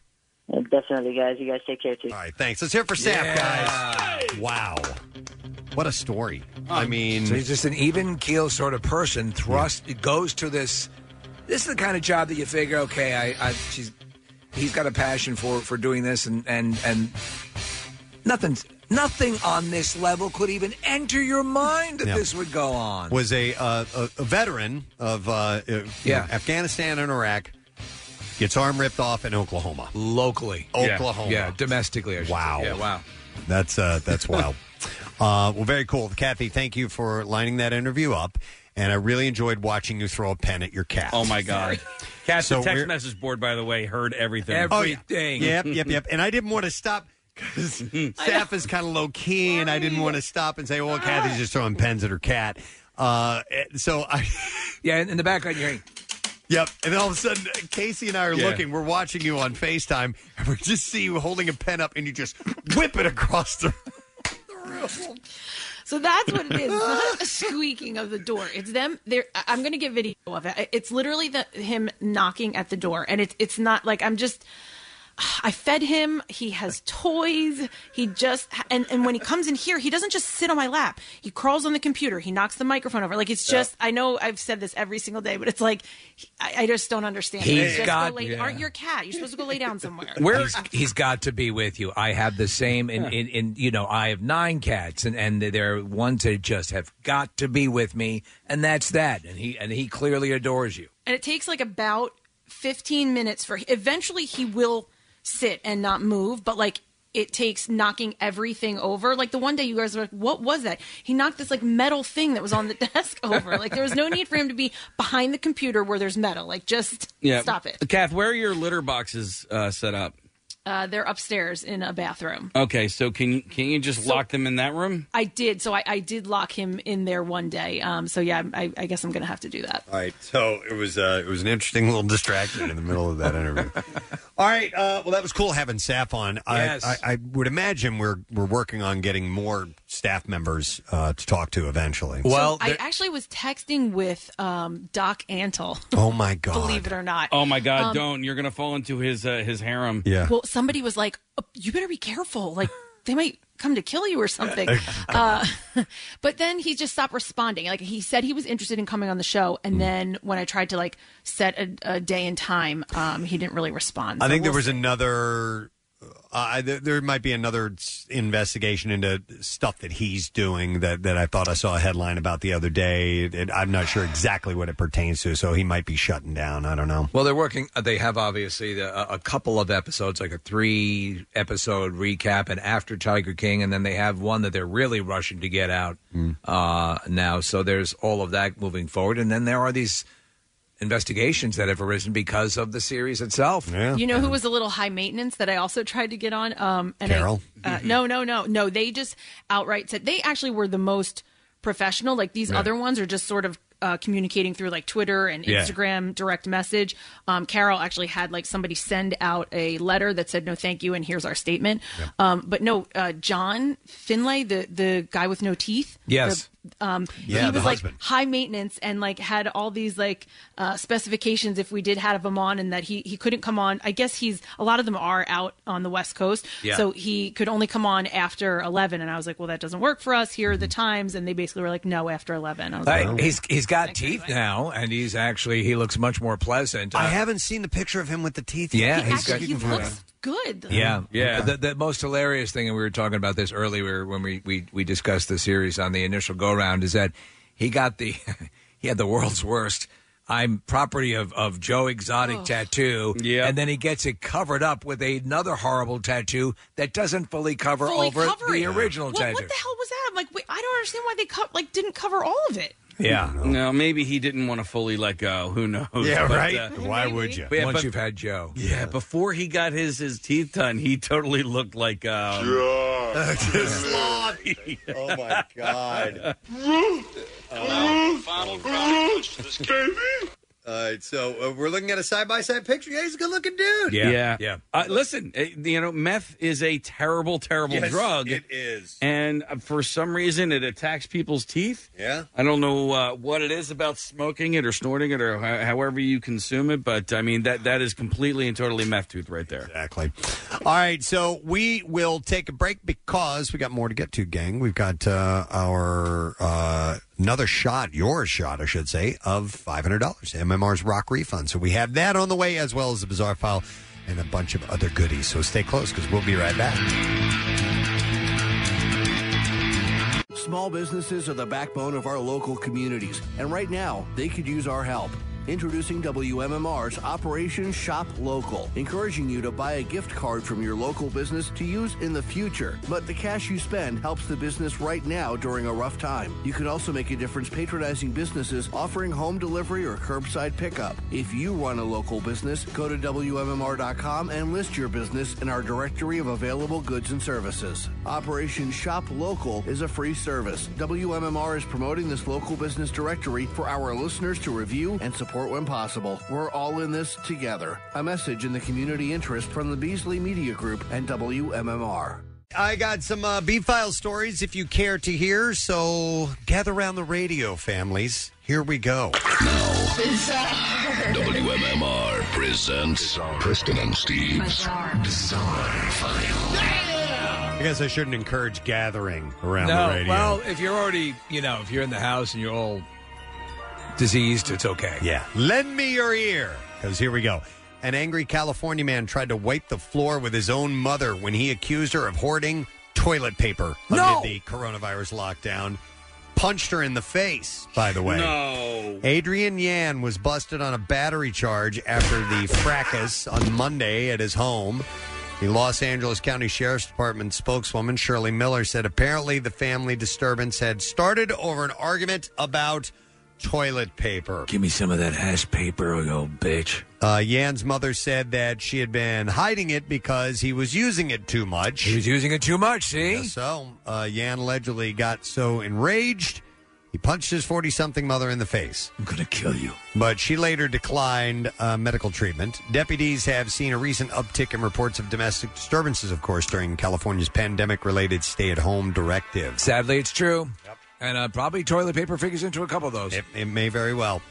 Definitely, guys. You guys take care too. All right, thanks. Let's hear it for Saff, guys. Wow. What a story. I mean, so he's just an even keel sort of person. Thrust it goes to this. This is the kind of job that you figure, okay, I, I she's he's got a passion for for doing this, and and and nothing's nothing on this level could even enter your mind that Yeah. this would go on. was a, uh, a, a veteran of uh, uh, Yeah. know, Afghanistan and Iraq, gets arm ripped off in Oklahoma. Locally. Oklahoma. Yeah, domestically. I should say. Wow. Yeah, wow. That's uh, that's wild. uh, well, very cool, Kathy. Thank you for lining that interview up, and I really enjoyed watching you throw a pen at your cat. Oh my God! Cat, So the text we're- message board, by the way, heard everything. Oh, yeah. Yep, yep, yep. And I didn't want to stop because Saff is kind of low key, and I didn't want to stop and say, "Well, Kathy's just throwing pens at her cat." Uh, so I, yeah, in the background you're hearing. Yep, and then all of a sudden, Casey and I are Yeah. looking. We're watching you on Facetime, and we just see you holding a pen up, and you just whip it across the. So that's what it is. It's not a squeaking of the door. It's them. They're. I- I'm going to get video of it. It's literally the him knocking at the door, and it's it's not like I'm just. I fed him. He has toys. He just and and when he comes in here, he doesn't just sit on my lap. He crawls on the computer. He knocks the microphone over. Like it's just. I know I've said this every single day, but it's like I, I just don't understand. He's just got- go lay, yeah. Aren't you a cat? You're supposed to go lay down somewhere. he's, he's got to be with you. I have the same, in, in, in you know, I have nine cats, and and they're ones that just have got to be with me, and that's that. And he and he clearly adores you. and it takes like about 15 minutes for eventually he will sit and not move but like it takes knocking everything over. Like the one day you guys were like what was that? He knocked this like metal thing that was on the desk over. Like there was no need for him to be behind the computer where there's metal. Like just Yeah, stop it. Kath. Where are your litter boxes uh, set up? uh, they're upstairs in a bathroom. Okay, so can you can you just lock them in that room? i did. So I, I did lock him in there one day. Um, so yeah I, I guess i'm gonna have to do that. All right, so it was uh, it was an interesting little distraction in the middle of that interview. All right. Uh, well, that was cool having Saff on. Yes. I, I, I would imagine we're we're working on getting more staff members uh, to talk to eventually. So I actually was texting with um, Doc Antle. oh my god! Believe it or not. Oh my God! Um, don't you're gonna fall into his uh, his harem. Yeah. Well, somebody was like, oh, "You better be careful. Like they might come to kill you or something." uh, but then he just stopped responding. Like he said he was interested in coming on the show, and then when I tried to like set a, a day and time, um, he didn't really respond. I So think there we'll was see. another. Uh, there, there might be another s- investigation into stuff that he's doing that, that I thought I saw a headline about the other day. It, I'm not sure exactly what it pertains to, so he might be shutting down. I don't know. Well, they're working. uh, They have obviously the, a, a couple of episodes, like a three episode recap, and after Tiger King, and then they have one that they're really rushing to get out uh, now. So there's all of that moving forward, and then there are these investigations that have arisen because of the series itself. Yeah. You know who was a little high maintenance that I also tried to get on? Um, and I- Carol? uh, no, no, no, no. They just outright said they actually were the most professional. Like these Yeah. other ones are just sort of uh, communicating through like Twitter and Yeah. Instagram direct message. Um, Carol actually had like somebody send out a letter that said no, thank you, and here's our statement. Um, but no, uh, John Finlay, the the guy with no teeth. Yes. The- um, Yeah, he was like husband. high maintenance and like had all these like uh, specifications if we did have him on and that he he couldn't come on. I guess he's a lot of them are out on the West Coast, Yeah. so he could only come on after eleven. And I was like, well, that doesn't work for us. Here are the times, and they basically were like, no, after eleven. I was Hey, like, he's he's got teeth now, and he's actually he looks much more pleasant. I Uh, haven't seen the picture of him with the teeth. Yeah, yet. he's got- he looks good. Yeah, Yeah. The, the most hilarious thing, and we were talking about this earlier when we, we, we discussed the series on the initial go round, is that he got the he had the world's worst. I'm property of, of Joe Exotic oh. tattoo. Yeah. And then he gets it covered up with another horrible tattoo that doesn't fully cover fully over cover the it. original what, tattoo. What the hell was that? I'm like, wait, I don't understand why they co- like didn't cover all of it. Yeah. No, maybe he didn't want to fully let go. Who knows? Yeah, But, right? uh, Why would you? Yeah, Once but- you've had Joe. Yeah, before he got his his teeth done, he totally looked like um, Sloth. oh my god. Final punch to this baby. All right, so uh, we're looking at a side by side picture. Yeah, he's a good looking dude. Yeah, yeah. Uh, listen, uh, you know, meth is a terrible, terrible Yes, drug. it is. and uh, for some reason, it attacks people's teeth. Yeah. I don't know uh, what it is about smoking it or snorting it or ho- however you consume it, but I mean that that is completely and totally meth tooth right there. Exactly. All right, so we will take a break because we got more to get to, gang. We've got uh, our uh, another shot, your shot, I should say, of five hundred dollars, MMR's Rock Refund. So we have that on the way, as well as the bizarre file and a bunch of other goodies. So stay close because we'll be right back. Small businesses are the backbone of our local communities, and right now, they could use our help. Introducing WMMR's Operation Shop Local, encouraging you to buy a gift card from your local business to use in the future. But the cash you spend helps the business right now during a rough time. You can also make a difference patronizing businesses offering home delivery or curbside pickup. If you run a local business, go to WMMR.com and list your business in our directory of available goods and services. Operation Shop Local is a free service. WMMR is promoting this local business directory for our listeners to review and support when possible. We're all in this together. A message in the community interest from the Beasley Media Group and WMMR. I got some uh, B file stories if you care to hear. So gather around the radio, families. Here we go. WMMR presents Preston and Steve's Bizarre, File. I guess I shouldn't encourage gathering around no, the radio. well, if you're already, you know, if you're in the house and you're all diseased, it's okay. Yeah. Lend me your ear. Because here we go. An angry California man tried to wipe the floor with his own mother when he accused her of hoarding toilet paper No! amid the coronavirus lockdown. Punched her in the face, by the way. No. Adrian Yan was busted on a battery charge after the fracas on Monday at his home. The Los Angeles County Sheriff's Department spokeswoman Shirley Miller said apparently the family disturbance had started over an argument about toilet paper. Give me some of that ass paper, you old bitch. Uh, Yan's mother said that she had been hiding it because he was using it too much. He was using it too much, see? Guess so uh, Yan allegedly got so enraged He punched his 40 something mother in the face. I'm going to kill you. But she later declined uh, medical treatment. Deputies have seen a recent uptick in reports of domestic disturbances, of course, during California's pandemic related stay at home directive. Sadly, it's true. And uh, probably toilet paper figures into a couple of those. It, it may very well.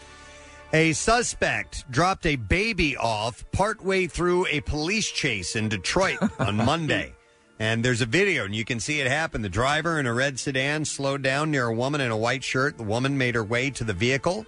A suspect dropped a baby off partway through a police chase in Detroit on Monday. And there's a video, and you can see it happen. The driver in a red sedan slowed down near a woman in a white shirt. The woman made her way to the vehicle,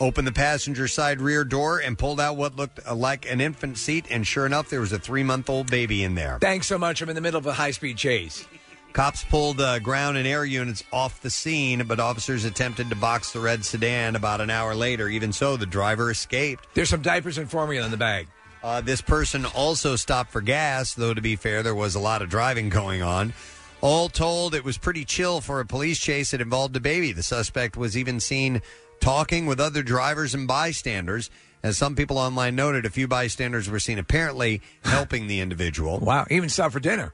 opened the passenger side rear door, and pulled out what looked uh, like an infant seat. And sure enough, there was a three month old baby in there. Thanks so much. I'm in the middle of a high speed chase. Cops pulled uh, ground and air units off the scene, but officers attempted to box the red sedan about an hour later. Even so, the driver escaped. There's some diapers and formula in the bag. Uh, this person also stopped for gas, though, to be fair, there was a lot of driving going on. All told, it was pretty chill for a police chase that involved a baby. The suspect was even seen talking with other drivers and bystanders. As some people online noted, a few bystanders were seen apparently helping the individual. Wow, even stopped for dinner.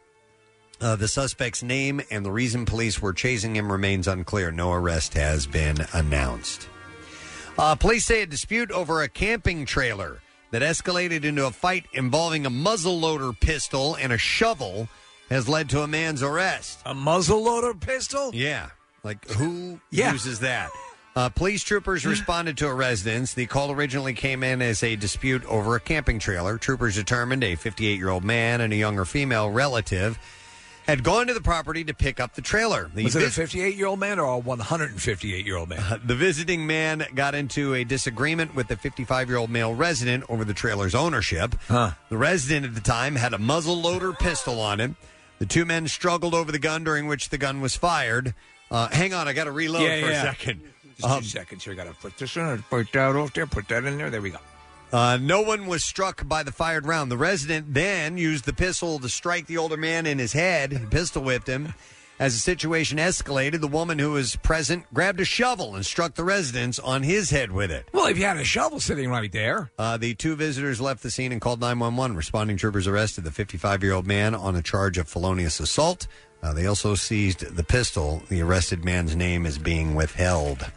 Uh, the suspect's name and the reason police were chasing him remains unclear. No arrest has been announced. Uh, police say a dispute over a camping trailer that escalated into a fight involving a muzzleloader pistol and a shovel has led to a man's arrest. A muzzleloader pistol? Yeah. Like, who Yeah. uses that? Uh, police troopers responded to a residence. The call originally came in as a dispute over a camping trailer. Troopers determined a 58 year old man and a younger female relative had gone to the property to pick up the trailer. The Was it a vis- 58 year old man or a 158 year old man? The visiting man got into a disagreement with the 55 year old male resident over the trailer's ownership. The resident at the time had a muzzle loader pistol on him. The two men struggled over the gun, during which the gun was fired. Uh, hang on, I got to reload Yeah, for yeah. a second. Just Um, two seconds here. I got to put this in, put that off there, put that in there. There we go. Uh, no one was struck by the fired round. The resident then used the pistol to strike the older man in his head, He pistol whipped him. As the situation escalated, the woman who was present grabbed a shovel and struck the residents on his head with it. Well, if you had a shovel sitting right there. Uh, the two visitors left the scene and called 911. Responding troopers arrested the 55 year old man on a charge of felonious assault. Uh, they also seized the pistol. The arrested man's name is being withheld.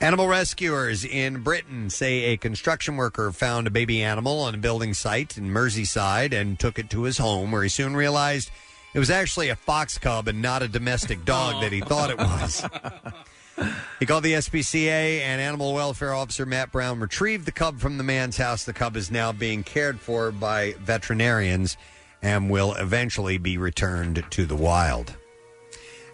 Animal rescuers in Britain say a construction worker found a baby animal on a building site in Merseyside and took it to his home, where he soon realized it was actually a fox cub and not a domestic dog that he thought it was. He called the SPCA and animal welfare officer Matt Brown retrieved the cub from the man's house. The cub is now being cared for by veterinarians and will eventually be returned to the wild.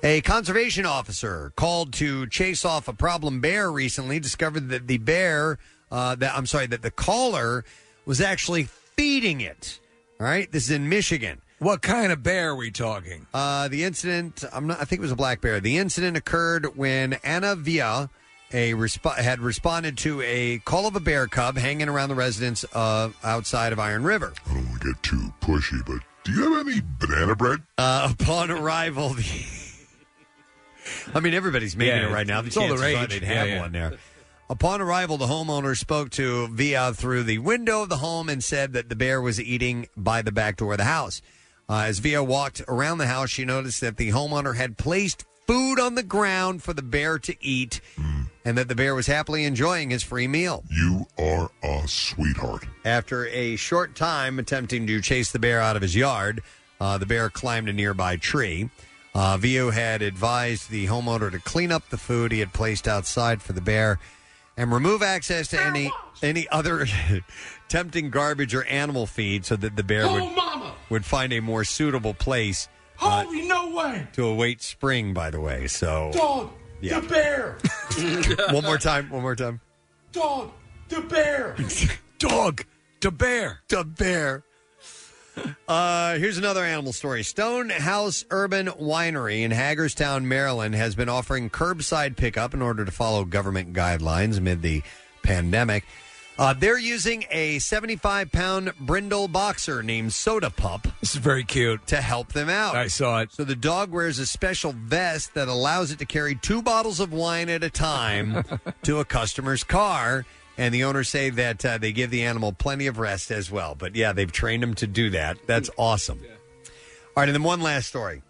A conservation officer called to chase off a problem bear recently discovered that the bear, uh, that I'm sorry, that the caller was actually feeding it. All right, this is in Michigan. What kind of bear are we talking? Uh, the incident, I'm not. I think it was a black bear. The incident occurred when Anna Viau, a resp- had responded to a call of a bear cub hanging around the residence of outside of Iron River. I don't want to get too pushy, but do you have any banana bread? Uh, upon arrival, the I mean, everybody's making Yeah, it right now. The it's all the chances are rage. they'd Yeah, have yeah. one there. Upon arrival, the homeowner spoke to Viau through the window of the home and said that the bear was eating by the back door of the house. Uh, as Viau walked around the house, she noticed that the homeowner had placed food on the ground for the bear to eat and that the bear was happily enjoying his free meal. You are a sweetheart. After a short time attempting to chase the bear out of his yard, uh, the bear climbed a nearby tree. Uh, Viau had advised the homeowner to clean up the food he had placed outside for the bear and remove access to any any other tempting garbage or animal feed so that the bear would, would find a more suitable place uh, Holy no way! to await spring, by the way. So, Dog, Yeah. the bear! one more time, one more time. Dog, the bear! Dog, the bear. The bear. Uh, here's another animal story. Stonehouse Urban Winery in Hagerstown, Maryland, has been offering curbside pickup in order to follow government guidelines amid the pandemic. Uh, they're using a 75 pound brindle boxer named Soda Pup. This is very cute. To help them out. I saw it. So the dog wears a special vest that allows it to carry two bottles of wine at a time to a customer's car. And the owners say that uh, they give the animal plenty of rest as well. But yeah, they've trained him to do that. That's awesome. All right, and then one last story.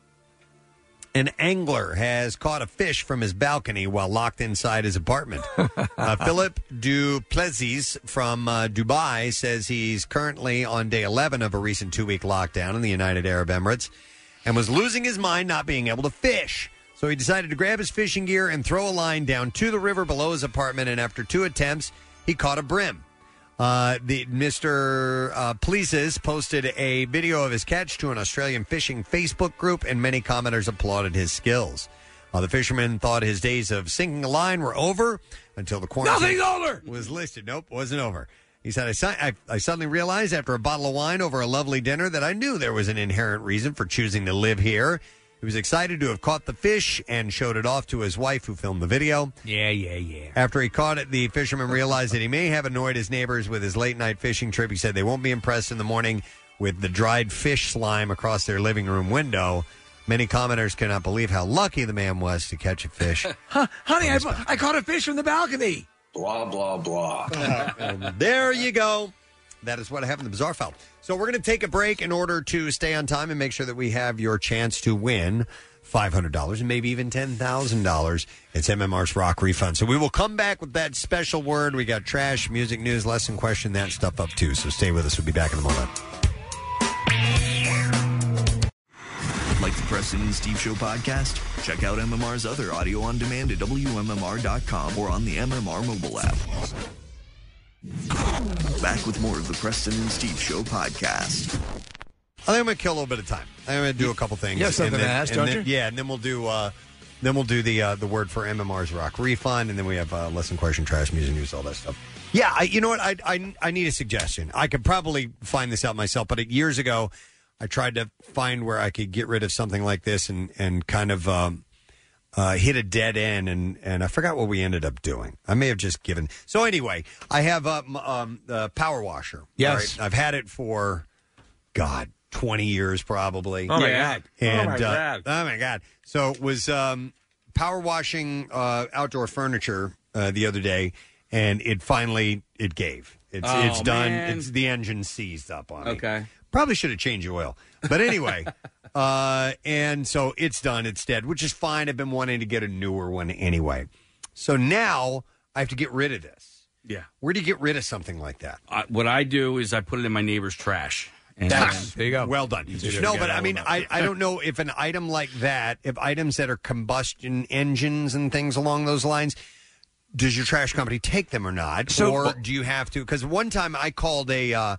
An angler has caught a fish from his balcony while locked inside his apartment. uh, Philip Duplessis from uh, Dubai says he's currently on day 11 of a recent two week lockdown in the United Arab Emirates and was losing his mind not being able to fish. So he decided to grab his fishing gear and throw a line down to the river below his apartment. And after two attempts, he caught a bream. Uh, the Mr. Uh, Plessis posted a video of his catch to an Australian fishing Facebook group, and many commenters applauded his skills. Uh, the fisherman thought his days of sinking a line were over until the quarantine Nothing's over! was listed. Nope, wasn't over. He said, I, si- I, I suddenly realized after a bottle of wine over a lovely dinner that I knew there was an inherent reason for choosing to live here. He was excited to have caught the fish and showed it off to his wife, who filmed the video. Yeah, yeah, yeah. After he caught it, the fisherman realized that he may have annoyed his neighbors with his late night fishing trip. He said they won't be impressed in the morning with the dried fish slime across their living room window. Many commenters cannot believe how lucky the man was to catch a fish. Huh, honey, I, I caught a fish from the balcony. Blah, blah, blah. and there you go. That is what I have in the Bizarre File. So we're going to take a break in order to stay on time and make sure that we have your chance to win $500 and maybe even $10,000. It's MMR's Rock Refund. So we will come back with that special word. We got trash, music, news, lesson question, that stuff up too. So stay with us. We'll be back in a moment. Like the Preston and Steve Show podcast? Check out MMR's other audio on demand at WMMR.com or on the MMR mobile app. Back with more of the Preston and Steve Show podcast. I think I'm going to kill a little bit of time. I'm going to do a couple things. You have something and then, to ask, and don't then- you? Yeah, and then we'll do uh, then we'll do the uh, the word for MMR's Rock Refund, and then we have uh, lesson question, trash, music, news, all that stuff. Yeah, I, you know what? I, I I need a suggestion. I could probably find this out myself, but years ago, I tried to find where I could get rid of something like this and and kind of. Um, uh, hit a dead end, and, and I forgot what we ended up doing. I may have just given. So anyway, I have uh, m- um, the power washer. Yes. All I've had it for God twenty years probably. Oh, my Yeah. God. And, Oh, my uh, God. oh my God! So it was um, power washing uh, outdoor furniture uh, the other day, and it finally it gave. It's Oh, it's done. man. It's the engine seized up on it. Okay. Probably should have changed the oil. But anyway, uh, and so it's done. It's dead, which is fine. I've been wanting to get a newer one anyway. So now I have to get rid of this. Yeah. Where do you get rid of something like that? Uh, what I do is I put it in my neighbor's trash. And That's- there you go. Well done. No, but I mean, I, I don't know if an item like that, if items that are combustion engines and things along those lines, does your trash company take them or not? So- or do you have to? Because one time I called a. Uh,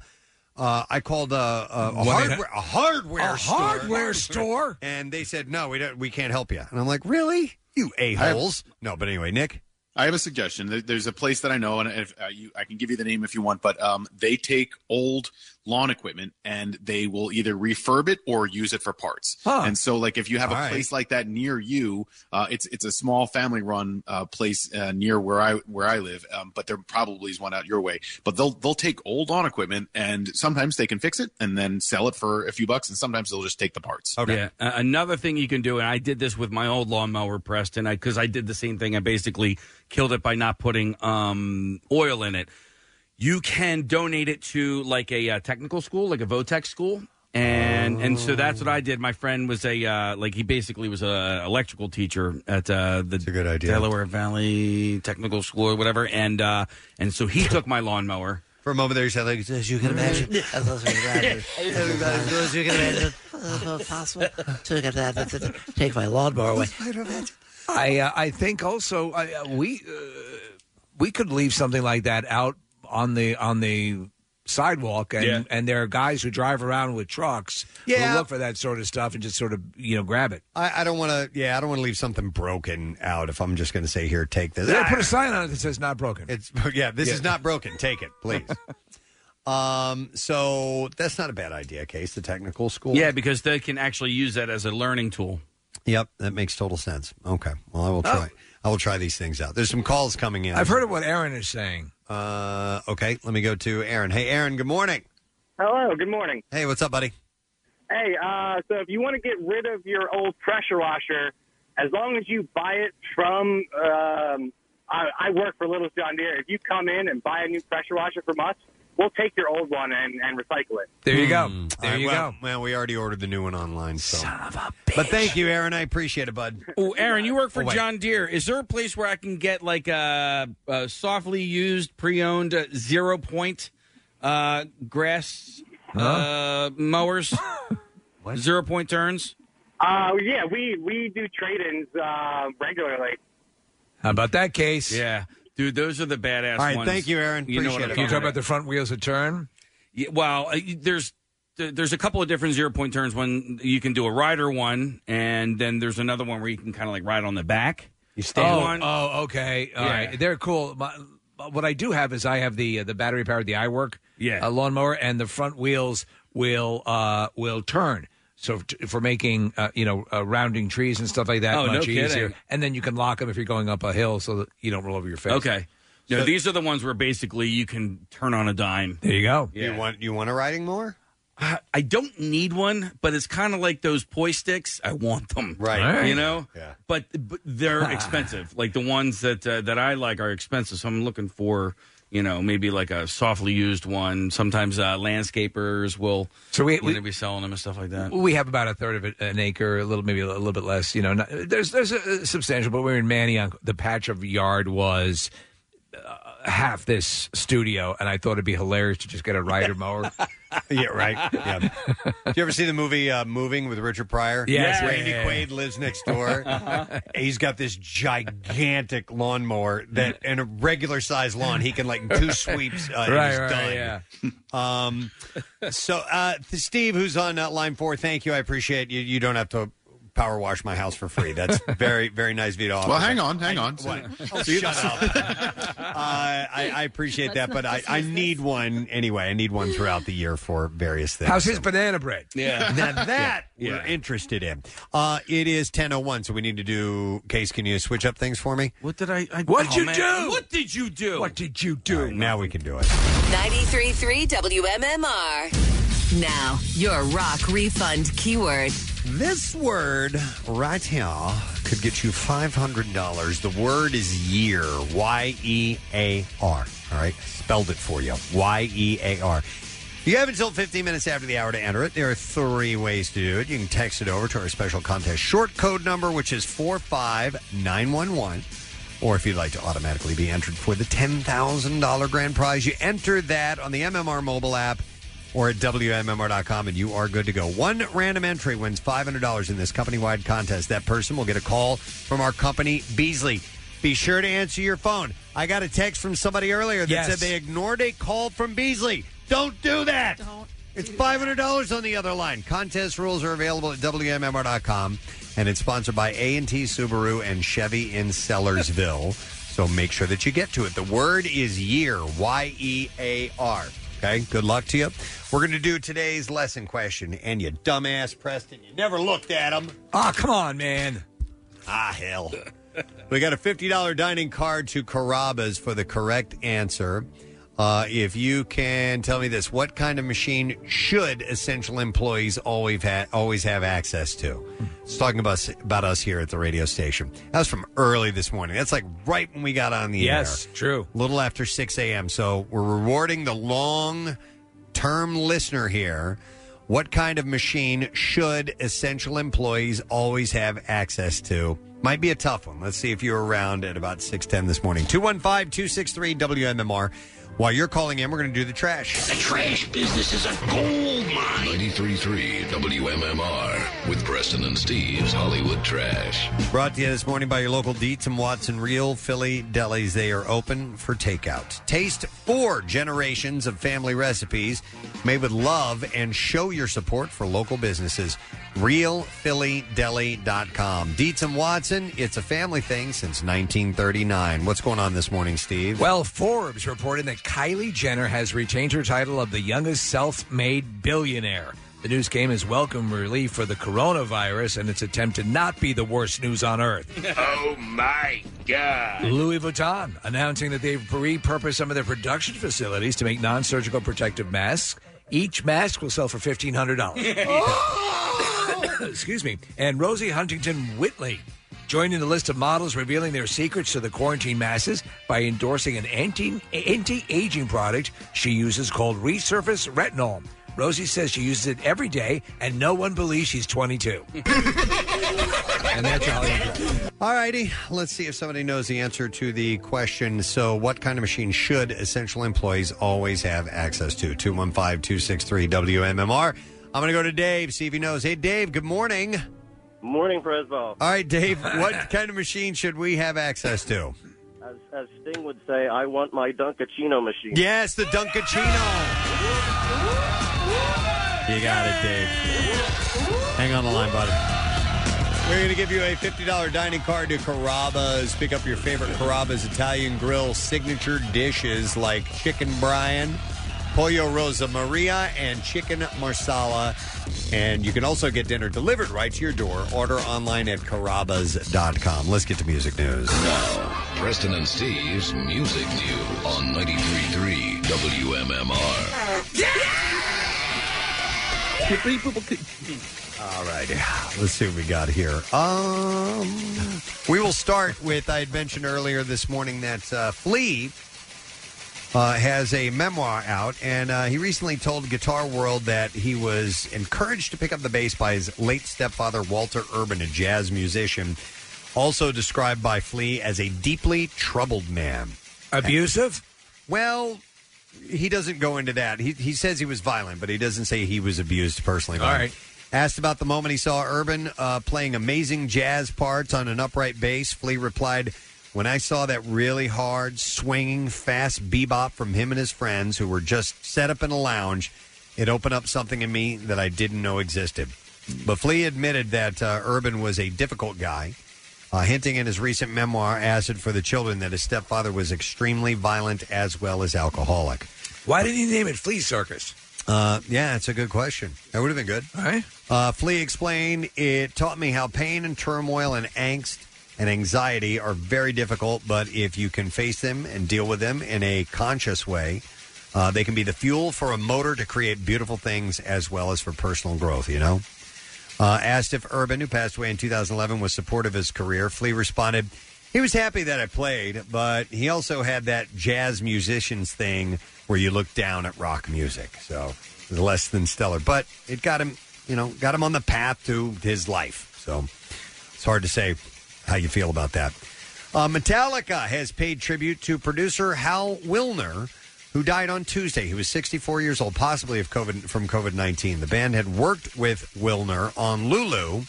uh, I called a, a, a One- hardware a hardware A store, hardware store? and they said no, we don't, we can't help you. And I'm like, really? You a holes? No, but anyway, Nick. I have a suggestion. There- There's a place that I know, and if uh, you, I can give you the name if you want. But um, they take old lawn equipment and they will either refurb it or use it for parts. Huh. And so, like if you have All a right. place like that near you, uh, it's it's a small family run uh, place uh, near where I where I live. Um, but there probably is one out your way. But they'll they'll take old lawn equipment and sometimes they can fix it and then sell it for a few bucks, and sometimes they'll just take the parts. Yeah. Uh, another thing you can do, and I did this with my old lawnmower, Preston, because I, did the same thing. I basically killed it by not putting um, oil in it. You can donate it to like a uh, technical school, like a Votech school. And and so that's what I did. My friend was a uh, like he basically was a electrical teacher at uh, the good idea. Delaware Valley Technical School or whatever. And uh, and so he took my lawnmower. For a moment there, you said, like, as you can imagine. As you can imagine, uh, possible to get that, that- that- take my lawnmower away. I uh, I think also I, uh, we uh, we could leave something like that out on the on the sidewalk, and Yeah. and there are guys who drive around with trucks Yeah. who look for that sort of stuff and just sort of you know grab it. I, I don't want to. Yeah, I don't want to leave something broken out. If I'm just going to say, here, take this. They put a sign on it that says "not broken." It's yeah. This is not broken. Take it, please. um. So that's not a bad idea. Case the technical school. Yeah, because they can actually use that as a learning tool. Yep. That makes total sense. Okay. Well, I will try. I will try these things out. There's some calls coming in. I've heard of what Aaron is saying. Uh. Okay. Let me go to Aaron. Hey, Aaron. Good morning. Hello, good morning. Hey, what's up, buddy? Hey, uh, so if you want to get rid of your old pressure washer, as long as you buy it from, um, I, I work for Little John Deere. If you come in and buy a new pressure washer from us, we'll take your old one and, and recycle it. There you go. Hmm. There All right, you well, go. Well, we already ordered the new one online. So. Son of a bitch. But thank you, Aaron. I appreciate it, bud. Oh, Aaron, you work for Oh, wait. John Deere. Is there a place where I can get like a, a softly used, pre-owned uh, zero point uh, grass uh, mowers? Zero point turns. Uh, yeah, we, we do trade-ins uh, regularly. How about that case? Yeah, dude, those are the badass All right, ones. thank you, Aaron. You know what I'm it. Can you talk about the front wheels that turn? Yeah, well, uh, there's there's a couple of different zero point turns. One you can do a rider one, and then there's another one where you can kind of like ride on the back. You oh, on. oh, okay. All Yeah. right. They're cool. My, what I do have is I have the uh, the battery powered the iWork Yeah. uh, lawnmower, and the front wheels will uh, will turn. So t- for making uh, you know uh, rounding trees and stuff like that Oh, no much kidding. easier, and then you can lock them if you're going up a hill so that you don't roll over your face. Okay. No, these are the ones where basically you can turn on a dime. There you go. You want you want a riding mower? I I don't need one, but it's kind of like those poi sticks. I want them, Right. All right. You know, Yeah. But, but they're expensive. Like the ones that uh, that I like are expensive. So I'm looking for you know maybe like a softly used one. Sometimes uh, landscapers will So we- we- be selling them and stuff like that. We have about a third of it, an acre, a little maybe a little bit less. You know, not, there's there's a, substantial, but we're in Manayunk The patch of yard was half this studio, and I thought it'd be hilarious to just get a rider mower. yeah, right. Yeah. Did you ever see the movie uh, Moving with Richard Pryor? Yes. Randy Yeah. Quaid lives next door. He's got this gigantic lawnmower that, in a regular size lawn, he can like in two sweeps. Uh, Right, he's right, done. yeah. Um, so, uh, Steve, who's on uh, line four, thank you. I appreciate you. You don't have to power wash my house for free. That's very, very nice of you to offer. Well, hang on, hang I- on. What? Oh, shut up. uh, I, I appreciate that, but I, I need one anyway. I need one throughout the year for various things. How's his banana bread? Yeah. Now that Yeah. we're interested in. Uh, it is 10.01, so we need to do... Case, can you switch up things for me? What did I... I What'd oh, you man. do? What did you do? What did you do? now we can do it. 93.3 WMMR. Now, your rock refund keyword. This word right here could get you $500. The word is year. Y E A R. All right? Spelled it for you. Y E A R. You have until 15 minutes after the hour to enter it. There are three ways to do it. You can text it over to our special contest short code number, which is 45911. Or if you'd like to automatically be entered for the $10,000 grand prize, you enter that on the MMR mobile app or at WMMR.com, and you are good to go. One random entry wins $500 in this company wide contest. That person will get a call from our company, Beasley. Be sure to answer your phone. I got a text from somebody earlier that Yes. said they ignored a call from Beasley. Don't do that. Don't. It's $500 on the other line. Contest rules are available at WMMR.com, and it's sponsored by A&T Subaru and Chevy in Sellersville. So make sure that you get to it. The word is year, Y E A R. Okay, good luck to you. We're going to do today's lesson question. And you dumbass, Preston, you never looked at them. Ah, come on, man. Ah, hell. we got a $50 dining card to Carrabba's for the correct answer. Uh, if you can tell me this, what kind of machine should essential employees always have, always have access to? It's talking about us, about us here at the radio station. That was from early this morning. That's like right when we got on the air. Yes, true. A little after 6 a.m. So we're rewarding the long term listener here. What kind of machine should essential employees always have access to? Might be a tough one. Let's see if you're around at about 610 this morning. 215 263 WMMR. While you're calling in, we're going to do the trash. The trash business is a gold mine. 93.3 WMMR with Preston and Steve's Hollywood Trash. Brought to you this morning by your local Dietz and Watson Real Philly Delis. They are open for takeout. Taste four generations of family recipes made with love and show your support for local businesses. RealPhillyDeli.com. Dietz and Watson, it's a family thing since 1939. What's going on this morning, Steve? Well, Forbes reported that Kylie Jenner has retained her title of the youngest self made billionaire. The news came as welcome relief for the coronavirus and its attempt to not be the worst news on earth. Oh my God. Louis Vuitton announcing that they've repurposed some of their production facilities to make non surgical protective masks. Each mask will sell for $1,500. Excuse me. And Rosie Huntington Whiteley joining the list of models revealing their secrets to the quarantine masses by endorsing an anti anti-aging product she uses called Resurface Retinol. Rosie says she uses it every day, and no one believes she's 22. and that's all. All righty, let's see if somebody knows the answer to the question. So, what kind of machine should essential employees always have access to? 215 263 WMMR. I'm going to go to Dave, see if he knows. Hey, Dave, good morning. Morning, Presbo. All right, Dave, what kind of machine should we have access to? As, as Sting would say, I want my Dunkaccino machine. Yes, the Dunkaccino. You got it, Dave. Hang on the line, buddy. We're going to give you a $50 dining card to Carrabba's. Pick up your favorite Carrabba's Italian Grill signature dishes like chicken Bryan, pollo rosa maria, and chicken marsala. And you can also get dinner delivered right to your door. Order online at carrabbas.com. Let's get to music news. Now, Preston and Steve's Music News on 93.3 WMMR. All right, let's see what we got here. Um, we will start with I had mentioned earlier this morning that uh, Flea uh, has a memoir out, and uh, he recently told Guitar World that he was encouraged to pick up the bass by his late stepfather Walter Urban, a jazz musician, also described by Flea as a deeply troubled man. Abusive? Well, he doesn't go into that. He he says he was violent, but he doesn't say he was abused personally. All right. Asked about the moment he saw Urban uh, playing amazing jazz parts on an upright bass, Flea replied, "When I saw that really hard, swinging, fast bebop from him and his friends who were just set up in a lounge, it opened up something in me that I didn't know existed." But Flea admitted that uh, Urban was a difficult guy, uh, hinting in his recent memoir, Acid for the Children, that his stepfather was extremely violent as well as alcoholic. Why did he name it Flea Circus? Uh, yeah, that's a good question. That would have been good. All right. Uh, Flea explained, it taught me how pain and turmoil and angst and anxiety are very difficult, but if you can face them and deal with them in a conscious way, uh, they can be the fuel for a motor to create beautiful things as well as for personal growth, you know? Uh, asked if Urban, who passed away in 2011, was supportive of his career, Flea responded, he was happy that I played, but he also had that jazz musicians thing where you look down at rock music. So less than stellar, but it got him, you know, got him on the path to his life. So it's hard to say how you feel about that. Uh, Metallica has paid tribute to producer Hal Willner, who died on Tuesday. He was 64 years old, possibly of COVID from COVID 19. The band had worked with Willner on Lulu,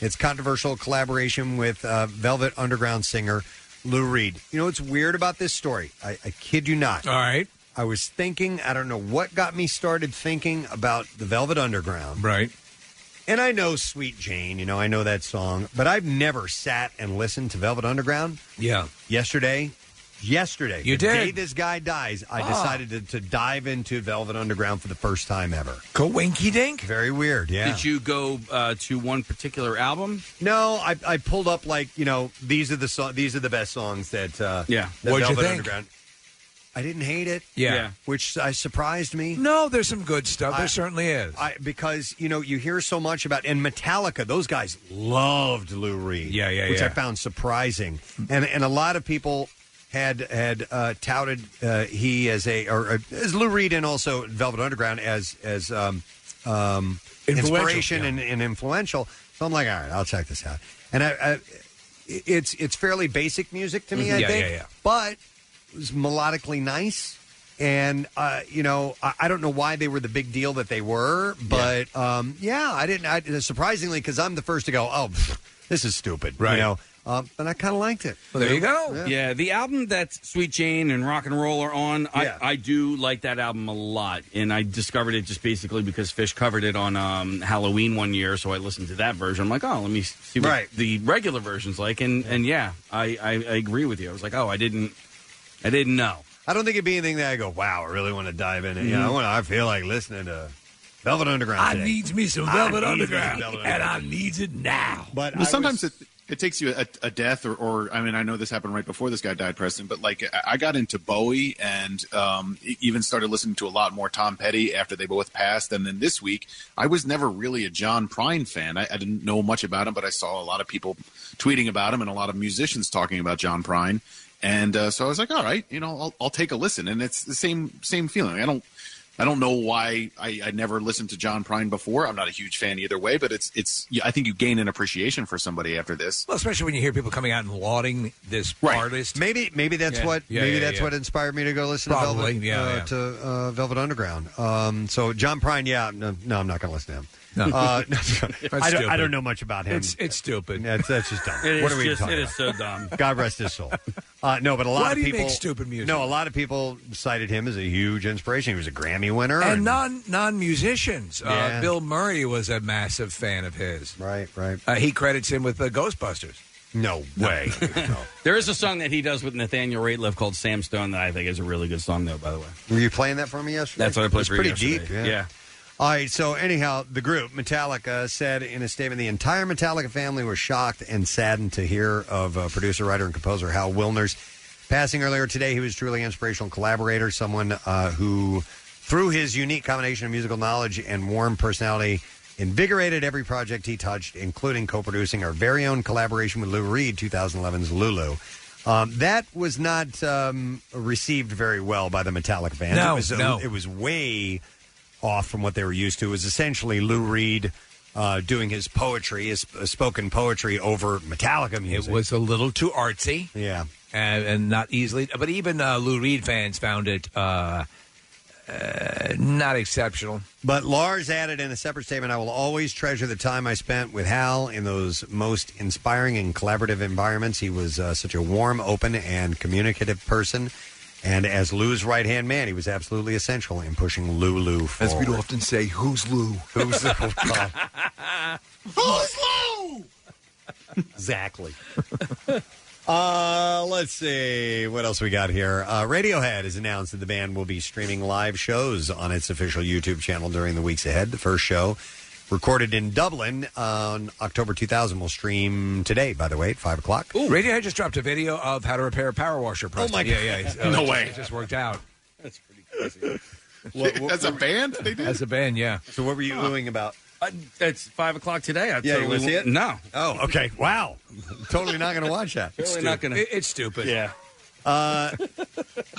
its controversial collaboration with uh, Velvet Underground singer Lou Reed. You know what's weird about this story? I, I kid you not. All right. I was thinking, I don't know what got me started thinking about the Velvet Underground. Right. And I know Sweet Jane, you know, I know that song, but I've never sat and listened to Velvet Underground. Yeah. Yesterday, yesterday, You the did? day this guy dies, I Ah. decided to, to dive into Velvet Underground for the first time ever. Go winky dink. Very weird, yeah. Did you go uh, to one particular album? No, I, I pulled up like you know these are the so- these are the best songs that uh, Yeah. that What'd you Velvet think? Underground. I didn't hate it. Yeah. Yeah. which uh, surprised me. No, there's some good stuff. There I- certainly is. I, because you know you hear so much about and Metallica. Those guys loved Lou Reed. Yeah, yeah, yeah. which I yeah. found surprising, and and a lot of people had had uh, touted uh, he as a or uh, as Lou Reed and also Velvet Underground as as um, um, Influential, inspiration yeah. and, and influential. So I'm like, all right, I'll check this out. And I, I, it's it's fairly basic music to me. Mhm. I Yeah, think, yeah, yeah. but it was melodically nice. And uh, you know, I, I don't know why they were the big deal that they were, but yeah, um, yeah I didn't. I, surprisingly, because I'm the first to go, oh, pff, this is stupid, Right. You know, um, but I kind of liked it. Yeah. Yeah. the album that Sweet Jane and Rock and Roll are on, Yeah. I, I do like that album a lot. And I discovered it just basically because Phish covered it on um, Halloween one year, so I listened to that version. I'm like, oh, let me see what Right. the regular version's like. And and yeah, I, I, I agree with you. I was like, oh, I didn't, I didn't know. I don't think it'd be anything that I go, wow, I really want to dive in it. You know, I, Mhm. wanna, I feel like listening to Velvet Underground. I today. needs me some I Velvet needs me some Underground, Velvet and I Underground. needs it now. But Well, sometimes was- it, it takes you a, a death or, or I mean I know this happened right before this guy died, Preston, but like I- I got into Bowie and um, e- even started listening to a lot more Tom Petty after they both passed, and then this week I was never really a John Prine fan. I, I didn't know much about him, but I saw a lot of people tweeting about him and a lot of musicians talking about John Prine, and uh, so I was like, all right, you know, I'll, I'll take a listen, and it's the same same feeling. I don't. I don't know why I, I never listened to John Prine before. I'm not a huge fan either way, but it's it's. I think you gain an appreciation for somebody after this. Well, especially when you hear people coming out and lauding this artist. Maybe maybe that's Yeah. what Yeah, maybe yeah, that's yeah. what inspired me to go listen Probably, to Velvet yeah, uh, yeah. to uh, Velvet Underground. Um, so John Prine, yeah, no, no, I'm not going to listen to him. No. Uh, I don't. I don't know much about him. It's it's stupid. That's, that's just dumb. It what is are we just- talking it about? is so dumb. God rest his soul. Uh, no, but a lot Why of do you people make stupid music? No, a lot of people cited him as a huge inspiration. He was a Grammy winner, and non non musicians. Yeah. Uh, Bill Murray was a massive fan of his. Right, right. Uh, he credits him with uh, Ghostbusters. No way. There is a song that he does with Nathaniel Rateliff called Sam Stone that I think is a really good song, though, by the way. Were you playing that for me yesterday? That's what I played It's for you pretty deep. yesterday. Yeah. Yeah. All right. So anyhow, the group Metallica said in a statement, the entire Metallica family was shocked and saddened to hear of uh, producer, writer, and composer Hal Willner's passing earlier today. He was truly an inspirational collaborator, someone uh, who, through his unique combination of musical knowledge and warm personality. Invigorated every project he touched, including co-producing our very own collaboration with Lou Reed, 2011's Lulu. Um, that was not um, received very well by the Metallica fans. No, it was, no. it was way off from what they were used to. It was essentially Lou Reed uh, doing his poetry, his uh, spoken poetry over Metallica music. It was a little too artsy. Yeah. And, and not easily. But even uh, Lou Reed fans found it uh, uh, not exceptional. But Lars added in a separate statement, I will always treasure the time I spent with Hal in those most inspiring and collaborative environments. He was uh, such a warm, open, and communicative person. And as Lou's right hand man, he was absolutely essential in pushing Lulu As forward. As we'd often say, who's Lou? Who's Lou? Who's Lou? exactly. Uh, let's see what else we got here. Uh, Radiohead has announced that the band will be streaming live shows on its official YouTube channel during the weeks ahead. The first show, recorded in Dublin on October 2000, will stream today. By the way, at five o'clock. Radiohead just dropped a video of how to repair a power washer. Preston. my yeah, God. yeah. it's- No it just- way. It just worked out. That's pretty crazy. As a band, they did. As a band, yeah. So what were you oohing about? Uh, it's five o'clock today. I Yeah, you totally want to see won't- it? No. Oh, okay. Wow. totally not going to watch that. Totally not gonna- It- it's stupid. Yeah. Uh,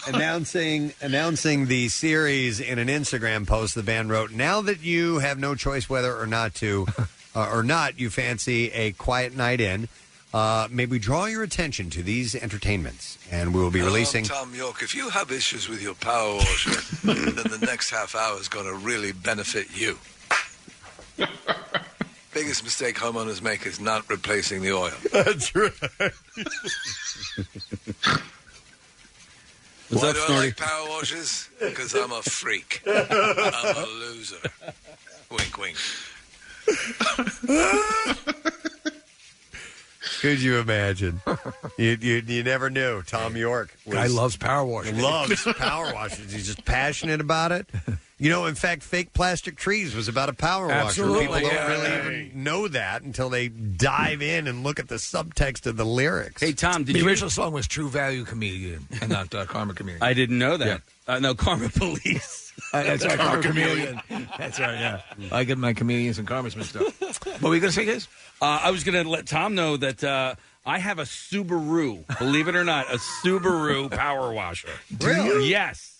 announcing announcing the series in an Instagram post, the band wrote, "Now that you have no choice whether or not to, uh, or not, you fancy a quiet night in." Uh, may we draw your attention to these entertainments, and we will be Hello, I'm releasing. Thom Yorke. If you have issues with your power washer, then the next half hour is going to really benefit you. Biggest mistake homeowners make is not replacing the oil. That's right. Why that do I like power washers? Because I'm a freak. I'm a loser. Wink, wink. Could you imagine? you, you you never knew. Thom Yorke was, Guy loves power washers. Loves power washers. He's just passionate about it. You know, in fact, fake plastic trees was about a power washer. Absolutely, People don't yeah. really even know that until they dive in and look at the subtext of the lyrics. Hey, Tom, did the you? original song was True Value Chameleon and not uh, Karma Chameleon. I didn't know that. Uh, no, Karma Police. Uh, that's right, Karma Karma Chameleon. That's right, yeah. I get my chameleons and karmas mixed up. What were you going to say, guys? Uh, I was going to let Tom know that uh, I have a Subaru. Believe it or not, a Subaru power washer. Really? Yes.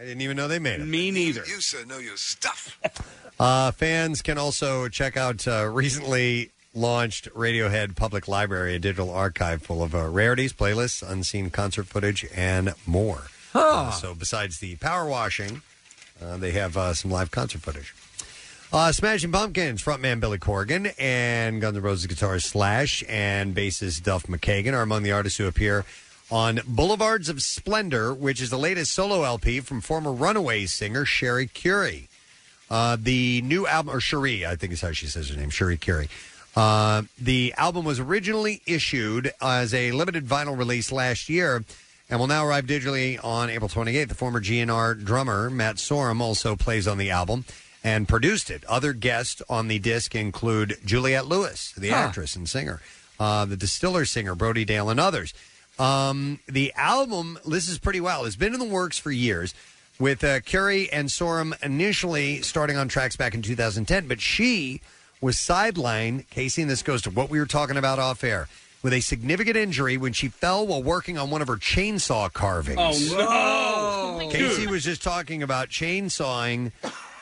I didn't even know they made it. Me neither. You, sir, know your stuff. Uh, fans can also check out uh, recently launched Radiohead Public Library, a digital archive full of uh, rarities, playlists, unseen concert footage, and more. Uh, so, besides the power washing, uh, they have uh, some live concert footage. Uh, Smashing Pumpkins frontman Billy Corgan and Guns N' Roses guitarist Slash and bassist Duff McKagan are among the artists who appear on Boulevards of Splendor, which is the latest solo LP from former Runaways singer Sherry Currie. Uh, the new album, or Cherie, I think is how she says her name, Cherie Currie. Uh, the album was originally issued as a limited vinyl release last year and will now arrive digitally on April 28th. The former GNR drummer, Matt Sorum, also plays on the album and produced it. Other guests on the disc include Juliette Lewis, the actress and singer. uh, the Distiller singer Brody Dalle, and others. Um, the album this is pretty well. It's been in the works for years. With uh, Currie and Sorum initially starting on tracks back in 2010, but she was sidelined. Casey, and this goes to what we were talking about off air, with a significant injury when she fell while working on one of her chainsaw carvings. Oh no! Casey was just talking about chainsawing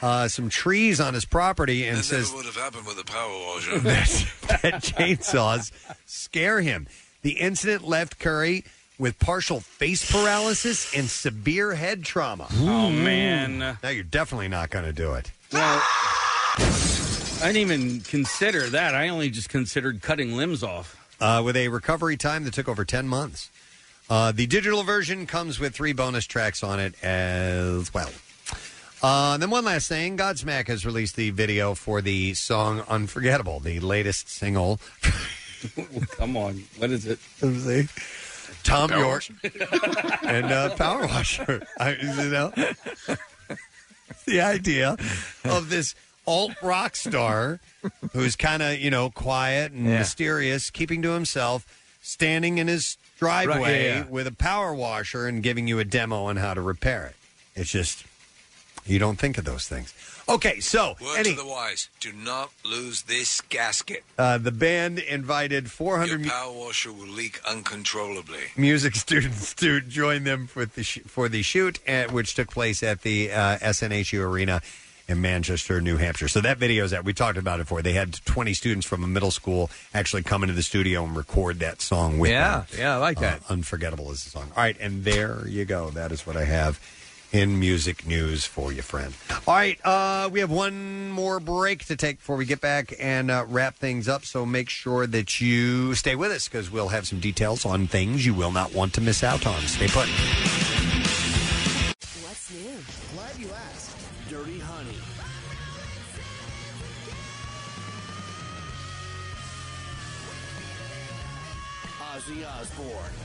uh, some trees on his property and That says never would have happened with a power washer. that, that chainsaws scare him. The incident left Currie with partial face paralysis and severe head trauma. Oh, man. Now you're definitely not going to do it. Well, I didn't even consider that. I only just considered cutting limbs off. uh, with a recovery time that took over 10 months. Uh, the digital version comes with three bonus tracks on it as well. Uh, and then one last thing Godsmack has released the video for the song Unforgettable, the latest single. Come on. What is it? Tom Power Yorke and uh, Power Washer. I, you know, the idea of this alt rock star who's kind of you know quiet and Yeah. mysterious, keeping to himself, standing in his driveway Right, yeah, yeah. with a power washer and giving you a demo on how to repair it. It's just you don't think of those things. Okay, so Word any, to the wise: Do not lose this gasket. uh, the band invited 400 Your power washer will leak uncontrollably. music students to join them for the sh- for the shoot, at, which took place at the uh, SNHU Arena in Manchester, New Hampshire. So that video is that We talked about it before. They had 20 students from a middle school actually come into the studio and record that song with Yeah, them. yeah, I like that. Uh, Unforgettable is the song. All right, and there you go. That is what I have in music news for you, friend. All right, uh, we have one more break to take before we get back and uh, wrap things up. So make sure that you stay with us because we'll have some details on things you will not want to miss out on. Stay put. What's new? Glad you asked. Dirty Honey. Ozzy Osbourne.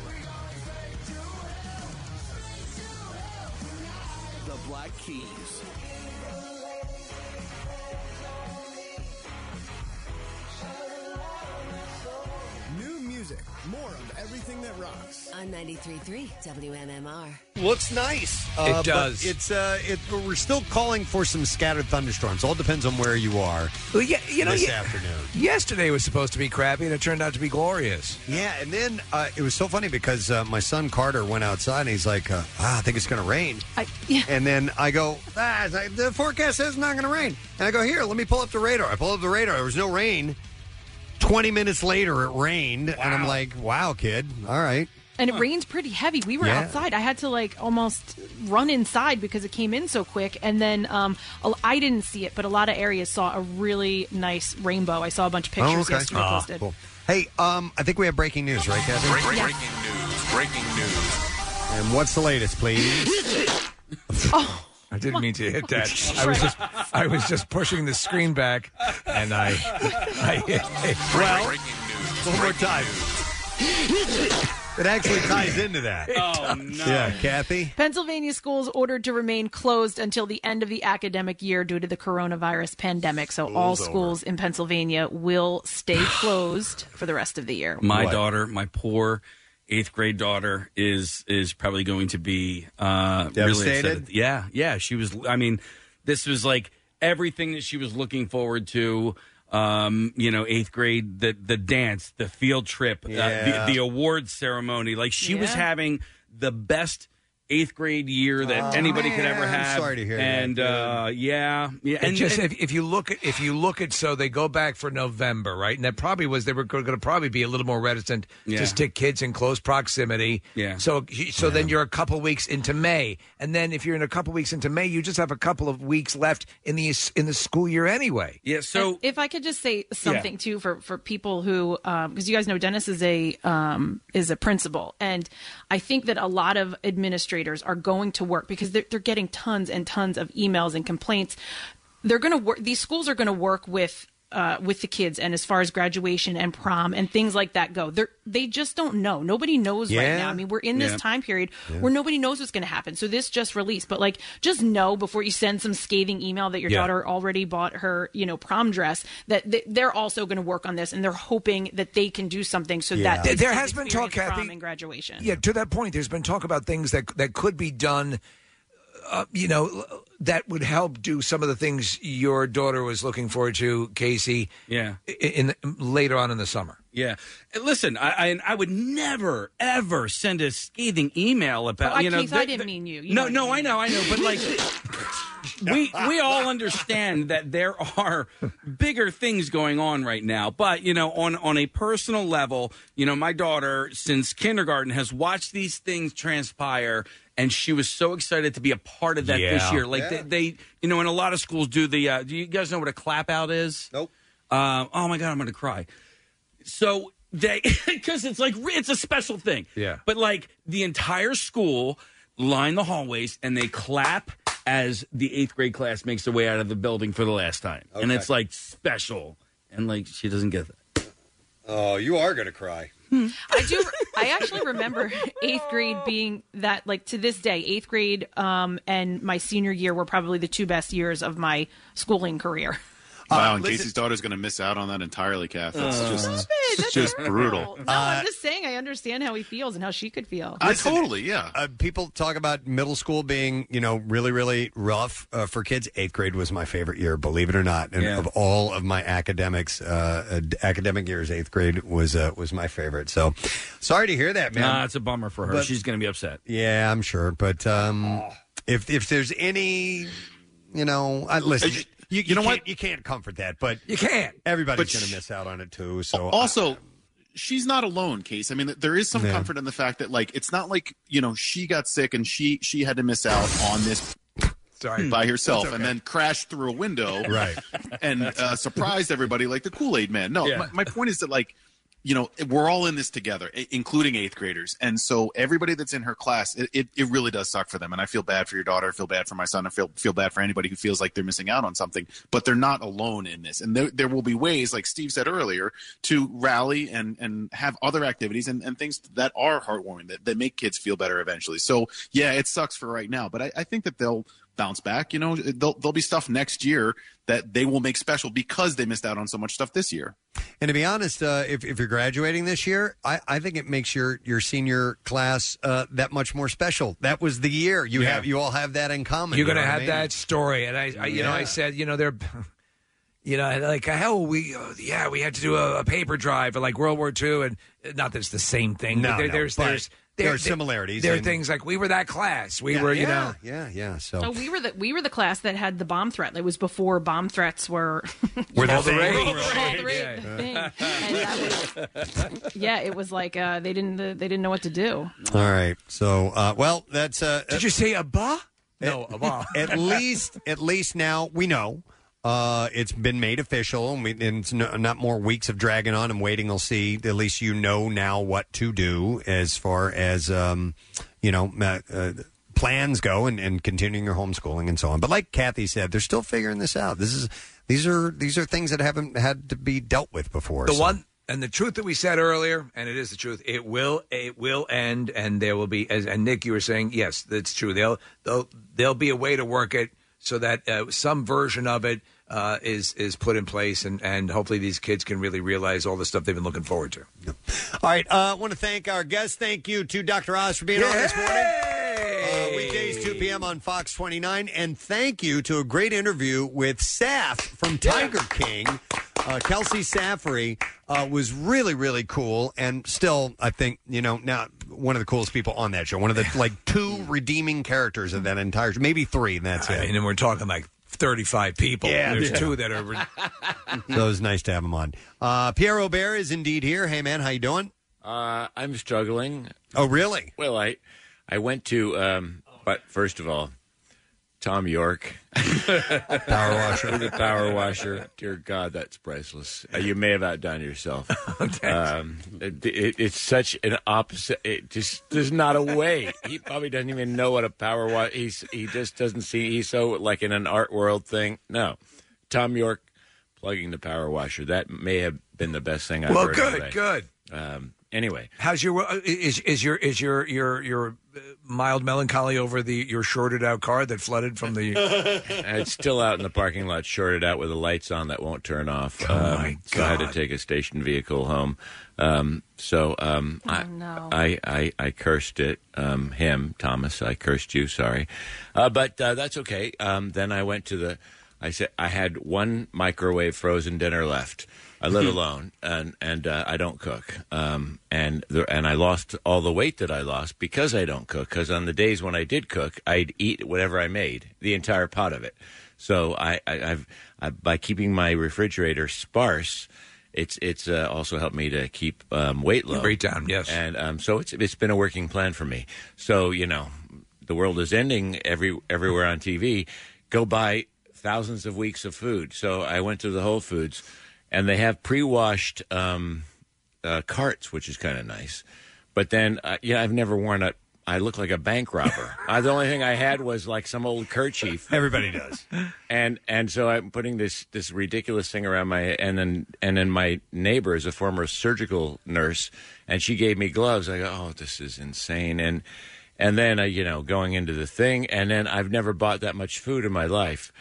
The On 93.3 WMMR. Looks nice. It does. It's uh, it, we're still calling for some scattered thunderstorms. All depends on where you are. Well, yeah, you know, this yeah- afternoon. Yesterday was supposed to be crappy, and it turned out to be glorious. Yeah, and then uh, it was so funny because uh, my son Carter went outside and he's like, uh, ah, "I think it's going to rain." I, yeah. And then I go, ah, it's like, "The forecast says it's not going to rain." And I go, "Here, let me pull up the radar." I pull up the radar. There was no rain. Twenty minutes later, it rained, and I'm like, "Wow, kid, all right." And it rained pretty heavy. We were Yeah. outside. I had to like almost run inside because it came in so quick. And then um, a- I didn't see it, but a lot of areas saw a really nice rainbow. I saw a bunch of pictures oh, okay. yesterday Ah, posted. cool. Hey, um, I think we have breaking news, right, Kathy? Break- Breaking news. Breaking news. And what's the latest, please? Oh, I didn't mean to hit that. I was just, I was just pushing the screen back, and I, I hit. Well, Breaking news. one more time. News. It actually ties into that. Oh, no. Yeah, Kathy. Pennsylvania schools ordered to remain closed until the end of the academic year due to the coronavirus pandemic. So all School's schools in Pennsylvania will stay closed for the rest of the year. My What? daughter, my poor eighth grade daughter, is is probably going to be uh, really Devastated? upset. Yeah, yeah. She was. I mean, this was like everything that she was looking forward to. Um, you know, eighth grade, the the dance, the field trip, Yeah. uh, the the awards ceremony. Like she was having the best eighth grade year that Oh, anybody could man, ever I'm have. sorry to hear that, and dude. uh, yeah, yeah, And and just and- if, if you look at if you look at so they go back for November, right? And that probably was they were going to probably be a little more reticent Yeah. to stick kids in close proximity. Yeah. So so then you're a couple weeks into May, and then if you're in a couple weeks into May, you just have a couple of weeks left in the in the school year anyway. yeah. So And if I could just say something too for for people who, because you guys know Dennis is a um, is a principal, and I think that a lot of administrators are going to work because they're, they're getting tons and tons of emails and complaints. They're going to work. These schools are going to work with uh, with the kids, and as far as graduation and prom and things like that go, they they just don't know. Nobody knows right now. I mean, we're in this Yeah. time period Yeah. where nobody knows what's going to happen. So this just released, but like, just know before you send some scathing email that your Yeah. daughter already bought her, you know, prom dress that th- they're also going to work on this, and they're hoping that they can do something so that There- there has been talk, experience prom Kathy. and graduation. Yeah, to that point, there's been talk about things that that could be done. Uh, you know, that would help do some of the things your daughter was looking forward to, Casey. Yeah. In, in later on in the summer. Yeah. And listen, I, I I would never ever send a scathing email about Oh, I- you know. Keith, I the- didn't the- mean you. You no, know no, I know, I know, but like. we we all understand that there are bigger things going on right now but you know on on a personal level you know my daughter since kindergarten has watched these things transpire and she was so excited to be a part of that this year. Like Yeah. they, they you know and a lot of schools do the uh, do you guys know what a clap out is? Nope. Um, oh my god i'm gonna cry. So they because it's like it's a special thing. Yeah. but like the entire school line the hallways and they clap as the eighth grade class makes their way out of the building for the last time. And Okay. it's like special. And like she doesn't get that. Oh, you are going to cry. I do. I actually remember eighth grade being that like to this day, eighth grade um, and my senior year were probably the two best years of my schooling career. Wow, and Casey's daughter's going to miss out on that entirely, Kath. That's Uh, just, That's just terrible. brutal. No, I'm just saying I understand how he feels and how she could feel. I totally, yeah. Uh, people talk about middle school being, you know, really, really rough uh, for kids. Eighth grade was my favorite year, believe it or not. And Yeah. of all of my academics, uh, uh, academic years, eighth grade was uh, was my favorite. So, sorry to hear that, man. nah it's a bummer for her But- she's gonna be upset Yeah, I'm sure. But um, if if there's any, you know, I, listen. Uh, You, you know what? You can't comfort that, but you can't. Everybody's going to miss out on it too. So also she's not alone case i mean there is some Yeah. comfort in the fact that like it's not like you know she got sick and she she had to miss out on this Sorry. by herself okay. and then crashed through a window Right. and uh, surprised everybody like the kool-aid man no Yeah. my, my point is that like you know we're all in this together including eighth graders. And so everybody that's in her class it, it, it really does suck for them. And i feel bad for your daughter i feel bad for my son i feel feel bad for anybody who feels like they're missing out on something. But they're not alone in this. And there, there will be ways like steve said earlier to rally and and have other activities and, and things that are heartwarming that, that make kids feel better eventually. So yeah it sucks for right now. But i, I think that they'll bounce back you know there'll, there'll be stuff next year that they will make special because they missed out on so much stuff this year And to be honest, uh, if, if you're graduating this year, I, I think it makes your, your senior class uh, that much more special. That was the year you Yeah. have you all have that in common. You're you going to have I mean? that story, and I, I you know, I Yeah. said, you know, they're, you know, like hell, we, uh, yeah, we had to do a, a paper drive for like World War II, and not that it's the same thing. No, but there, no, there's but there's there are similarities There are and- things like we were that class. We Yeah, were, you yeah, know, yeah, yeah. So So we were the we were the class that had the bomb threat. It was before bomb threats were We're the thing. rage. All All the rage, the thing. And that was- yeah, it was like uh, they didn't they didn't know what to do. All right. So, uh, well, that's. Uh, Did you say a ba? No, a ba. at least, at least now we know. Uh, it's been made official, and, we, and it's no, not more weeks of dragging on and waiting. We'll see. At least you know now what to do as far as um, you know uh, uh, plans go, and, and continuing your homeschooling and so on. But like Kathy said, they're still figuring this out. This is these are these are things that haven't had to be dealt with before. the so- one and the truth that we said earlier, and it is the truth. It will it will end, and there will be. As and Nick, you were saying, yes, that's true. They'll they'll there'll be a way to work it so that uh, some version of it uh, is is put in place, and and hopefully these kids can really realize all the stuff they've been looking forward to. All right. uh, I want to thank our guests. Thank you to Dr. Oz for being on this morning. Uh, weekdays, 2 p.m. on Fox 29. And thank you to a great interview with Saff from Tiger King. Uh, Kelci Saffery uh, was really, really cool. And still, I think, you know, now one of the coolest people on that show. One of the, like, two redeeming characters of that entire maybe three, and that's I it. mean, and we're talking like thirty five people. Yeah, there's yeah. two that are. so it was nice to have him on. Uh, Pierre Robert is indeed here. Hey, man, how you doing? Uh, I'm struggling. Oh, really? Well, I I went to, um, but first of all, Thom Yorke, power washer, the power washer. Dear God, that's priceless. Uh, you may have outdone yourself. um, it, it, it's such an opposite. It just there's not a way. He probably doesn't even know what a power wash. He's he just doesn't see. He's so like in an art world thing. No, Thom Yorke plugging the power washer. That may have been the best thing I've Well, heard all good, day. good. Um, anyway, How's your uh, is is your is your your your uh, mild melancholy over the your shorted out car that flooded from the? it's still out in the parking lot, shorted out with the lights on that won't turn off. Oh, Um, my So I had to take a station vehicle home. Um, so um, I, no. I, I I cursed it. Um, him, Thomas. I cursed you. Sorry, uh, but uh, that's okay. Um, then I went to the. I said I had one microwave frozen dinner left. I live alone, and and uh, I don't cook. Um, and the, and I lost all the weight that I lost because I don't cook. Because on the days when I did cook, I'd eat whatever I made, the entire pot of it. So I, I I've I, by keeping my refrigerator sparse. It's it's uh, also helped me to keep um, weight low. Weight down, yes. And um, so it's it's been a working plan for me. So you know, the world is ending every everywhere on TV. Go buy thousands of weeks of food. So I went to the Whole Foods, and they have pre-washed um, uh, carts, which is kind of nice. But then, uh, yeah, I've never worn a. I look like a bank robber. uh, the only thing I had was like some old kerchief. Everybody does. And and so I'm putting this this ridiculous thing around my and then and then my neighbor is a former surgical nurse, and she gave me gloves. I go, oh, this is insane. And and then uh, you know going into the thing, and then I've never bought that much food in my life,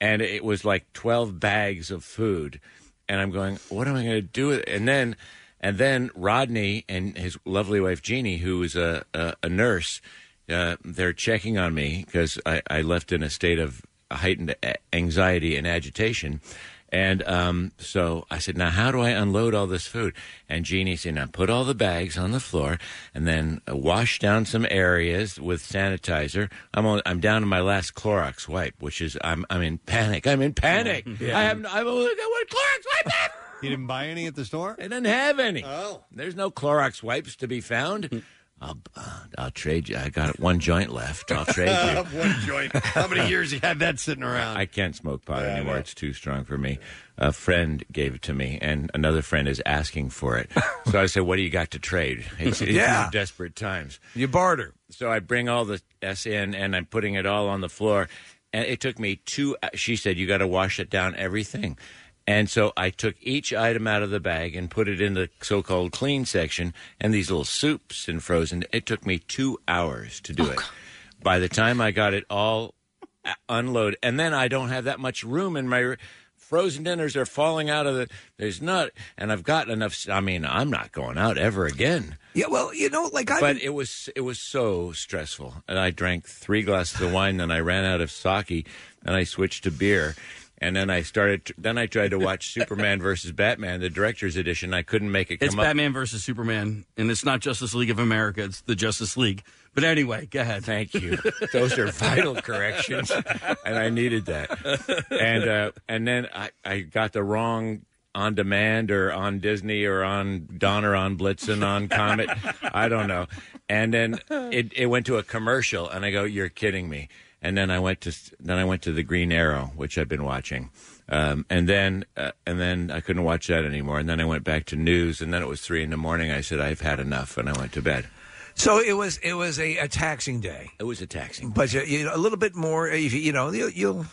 and it was like twelve bags of food, and I'm going, what am I going to do with it? And then and then Rodney and his lovely wife Jeannie, who is a a, a nurse, uh, they're checking on me because I, I left in a state of heightened anxiety and agitation. And um, so I said, now how do I unload all this food? And Jeannie said, now put all the bags on the floor and then uh, wash down some areas with sanitizer. I'm on, I'm down to my last Clorox wipe, which is I'm I'm in panic. I'm in panic. I have I've only got one Clorox wipe left. You didn't buy any at the store? I didn't have any. Oh. There's no Clorox wipes to be found. I'll, uh, I'll trade you. I got one joint left. I'll trade you. One joint. How many years you had that sitting around? I can't smoke pot Yeah, I anymore. know. It's too strong for me. A friend gave it to me, and another friend is asking for it. so I said, "What do you got to trade?" It's, it's Yeah. desperate times. You barter. So I bring all the S in, and I'm putting it all on the floor. And it took me two. She said, "You got to wash it down, everything." And so I took each item out of the bag and put it in the so-called clean section, and these little soups and frozen. It took me two hours to do it. By the time I got it all uh, unload, and then I don't have that much room in my frozen dinners are falling out of the. There's not, and I've got enough. I mean, I'm not going out ever again. Yeah, well, you know, like I. But it was it was so stressful, and I drank three glasses of wine. Then I ran out of sake, and I switched to beer. And then I started. Then I tried to watch Superman versus Batman, the director's edition. I couldn't make it come It's up. Batman versus Superman, and it's not Justice League of America. It's the Justice League. But anyway, go ahead. Thank you. Those are vital corrections, and I needed that. And uh, and then I, I got the wrong on demand or on Disney or on Don or on Blitzen on Comet. I don't know. And then it, it went to a commercial, and I go, "You're kidding me." And then I went to then I went to the Green Arrow, which I've been watching. Um, and then uh, and then I couldn't watch that anymore. And then I went back to news, and then it was three in the morning. I said, "I've had enough," and I went to bed. So it was it was a, a taxing day. It was a taxing, but uh, you know, a little bit more. if You you know, you'll, you'll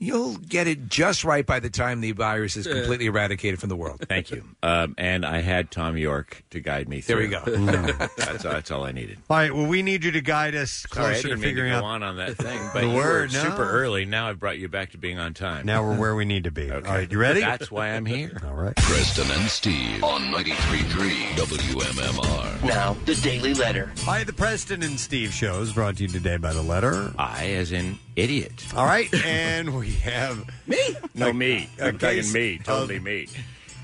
you'll get it just right by the time the virus is completely eradicated from the world. Thank you. Um, and I had Thom Yorke to guide me through. There through. we go. that's, that's all I needed. All right. Well, we need you to guide us Sorry, I closer didn't to mean figuring to out go on on that thing, but the you word. were no. super early. Now I've brought you back to being on time. Now we're where we need to be. Okay. All right. You ready? That's why I'm here. All right. Preston and Steve on 93.3 WMMR. Now, the Daily Letter. Hi, the Preston and Steve show is brought to you today by the letter. I, as in idiot. All right, and we have me. No, me. a I'm talking case me. Totally of- me.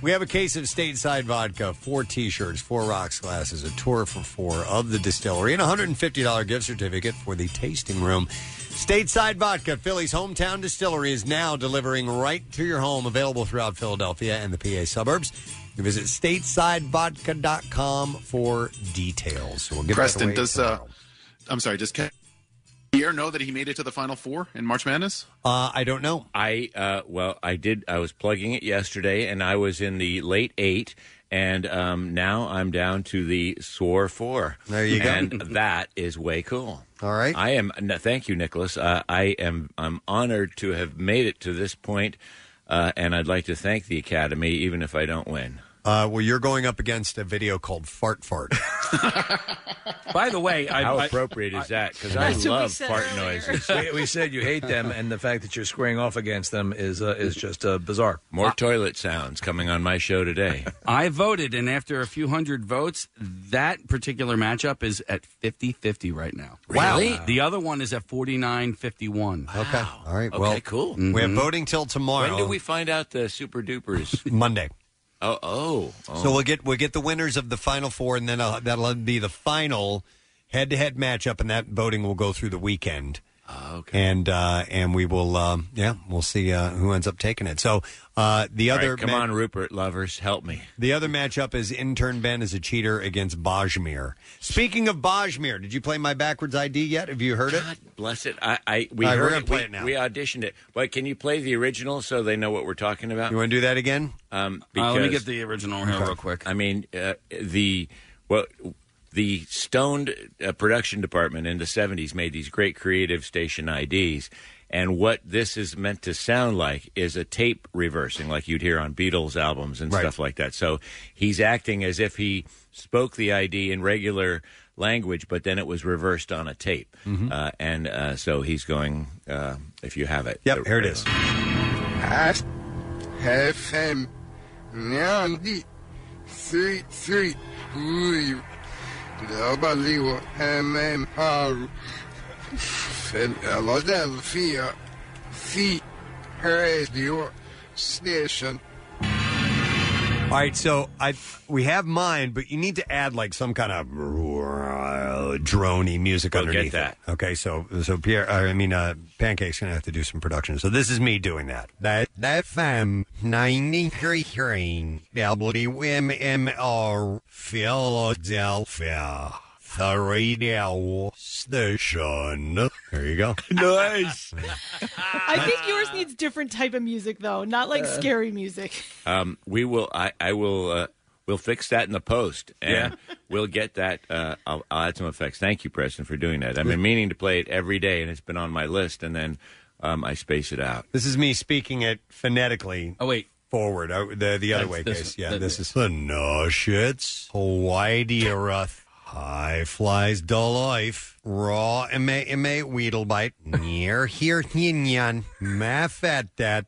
We have a case of stateside vodka, four T-shirts, four rocks glasses, a tour for four of the distillery, and a hundred and fifty dollar gift certificate for the tasting room. Stateside vodka, Philly's hometown distillery, is now delivering right to your home, available throughout Philadelphia and the PA suburbs. You visit statesidevodka.com for details. So we'll give that Preston, away does uh, I'm sorry, does Ke- Pierre know that he made it to the Final Four in March Madness? Uh, I don't know. I uh, well, I did. I was plugging it yesterday, and I was in the Elite Eight, and um, now I'm down to the SOAR four. There you go. and that is way cool. All right. I am. No, thank you, Nicholas. Uh, I am. I'm honored to have made it to this point. uh, and I'd like to thank the Academy, even if I don't win. Uh, well, you're going up against a video called Fart Fart. By the way, I, How I- appropriate is that? Because I That's what we love said fart earlier. noises. we, we said you hate them, and the fact that you're squaring off against them is uh, is just uh, bizarre. More toilet sounds coming on my show today. I voted, and after a few hundred votes, that particular matchup is at 50 50 right now. Wow. The other one is at 49 51. Okay. All right. Okay, well, cool. We have voting till tomorrow. When do we find out the super dupers? Monday. Oh, oh, oh. So we'll get we'll get the winners of the final four, and then uh, that'll be the final head-to-head matchup, and that voting will go through the weekend. Okay. And uh, and we will, um, yeah, we'll see uh, who ends up taking it. So uh, the All other, right, come ma- on, Rupert lovers, help me. the other matchup is intern Ben as a cheater against Bajmir. Speaking of Bajmir, did you play my backwards ID yet? Have you heard it? Bless it. I, I we All right, we're heard gonna it. play we, it now. We auditioned it. But can you play the original so they know what we're talking about? You want to do that again? Um, Uh, let me get the original here real quick. I mean, uh, the well, the stoned uh, production department in the 70s made these great creative station IDs. And what this is meant to sound like is a tape reversing, like you'd hear on Beatles albums and Right. stuff like that. So he's acting as if he spoke the ID in regular language, but then it was reversed on a tape. Mhm. Uh, and uh, so he's going, uh, if you have it. Yep, here it is. at FM 93.3 العضلي MMR في الألدال فيها في راديو ستيشن all right, so I we have mine, but you need to add like some kind of droney music We'll get underneath that. it. Okay, so so Pierre, I mean uh, Pancake's gonna have to do some production. So this is me doing that. That that fam ninety three three WMMR Philadelphia. The radio station. There you go. nice. I think yours needs different type of music though, not like scary music. Um, we will. I, I will. Uh, we'll fix that in the post, and we'll get that. Uh, I'll, I'll add some effects. Thank you, Preston, for doing that. I've been meaning to play it every day, and it's been on my list, and then um, I space it out. This is me speaking it phonetically. Oh wait, forward. Uh, the the other That's way, this- case. Yeah, that- this is the Noshits, Hawaii Deerath, High Flies Dull Life, Raw M A M A Weedlebite, Near Here Yin Yan, Ma Fat Dat,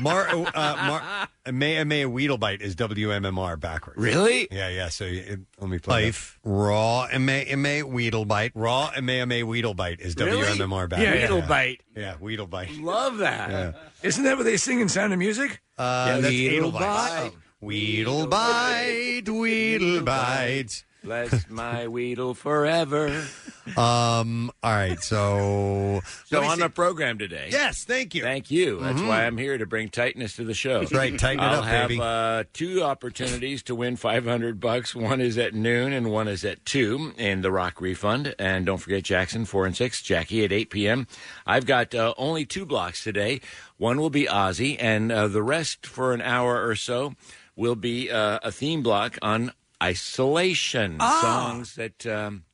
Mar uh, Mar M A M A Weedlebite is WMMR backwards. Really? Yeah, yeah. So it, let me play. Life, Raw M A M A Weedlebite, Raw M A M A Weedlebite is Really? WMMR Yeah, backwards. Weedlebite. Yeah, weedle bite. Love that. Yeah. Isn't that what they sing in Sound of Music? Uh, that's Weedlebite. Weedle bite, weedle bite. Bless my Weedle forever. Um. All right. So. So on the program today. Yes, thank you. Thank you. That's Mhm. why I'm here to bring tightness to the show. That's right, tighten it I'll up, have, baby. Uh, two opportunities to win 500 bucks. One is at noon, and one is at two in the Rock Refund. And don't forget Jaxon four and six, Jacky at 8 p.m. I've got uh, only two blocks today. One will be Ozzy, and uh, the rest for an hour or so will be uh, a theme block on isolation Ah. songs that. Um,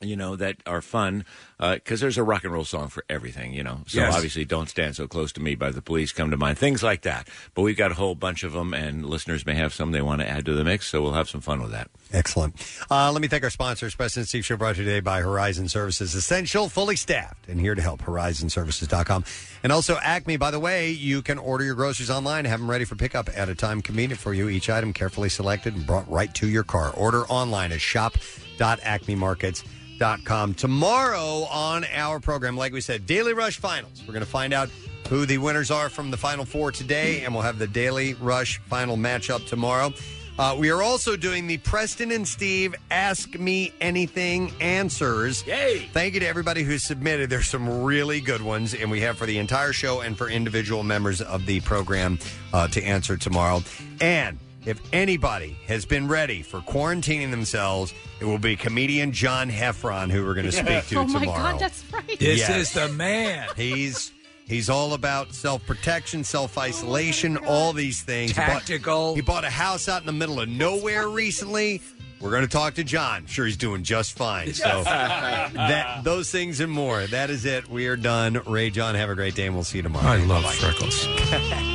you know that are fun because there's a rock and roll song for everything you know so Yes. obviously don't stand so close to me by the police come to mind things like that but we've got a whole bunch of them and listeners may have some they want to add to the mix so we'll have some fun with that Excellent. Uh, let me thank our sponsors. Preston and Steve Show brought to you today by Horizon Services. Essential, fully staffed, and here to help. HorizonServices.com. And also Acme. By the way, you can order your groceries online, have them ready for pickup at a time convenient for you. Each item carefully selected and brought right to your car. Order online at shop.acmemarkets.com. Tomorrow on our program, like we said, Daily Rush Finals. We're going to find out who the winners are from the Final Four today, and we'll have the Daily Rush Final matchup tomorrow. Uh, we are also doing the Preston and Steve Ask Me Anything answers. Yay! Thank you to everybody who submitted. There's some really good ones, and we have for the entire show and for individual members of the program uh, to answer tomorrow. And if anybody has been ready for quarantining themselves, it will be comedian John Heffron who we're going to speak to oh my tomorrow. god, that's right. This Yes. is the man. He's he's all about self protection, self isolation, oh all these things. He bought- Tactical. He bought a house out in the middle of nowhere recently. We're going to talk to John. Sure, he's doing just fine. So that those things and more. That is it. We are done. Ray John, have a great day, and we'll see you tomorrow. I love Bye-bye.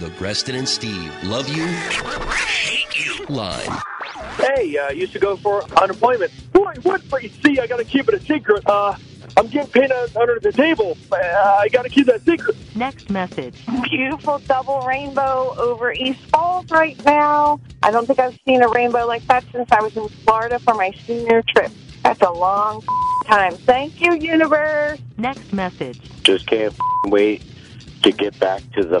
freckles. Preston and Steve love you, hate you line. Hey, uh, used to go for unemployment. Boy, what? But you see, I got to keep it a secret. Uh, I'm getting paid under the table. Uh, I got to keep that secret. Next message. Beautiful double rainbow over East Falls right now. I don't think I've seen a rainbow like that since I was in Florida for my senior trip. That's a long time. Thank you, universe. Next message. Just can't wait to get back to the.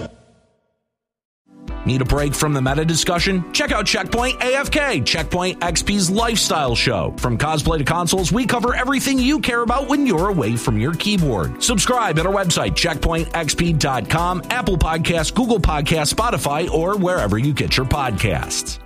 Need a break from the meta discussion? Check out Checkpoint AFK, Checkpoint XP's lifestyle show. From cosplay to consoles, we cover everything you care about when you're away from your keyboard. Subscribe at our website, checkpointxp.com, Apple Podcasts, Google Podcasts, Spotify, or wherever you get your podcasts.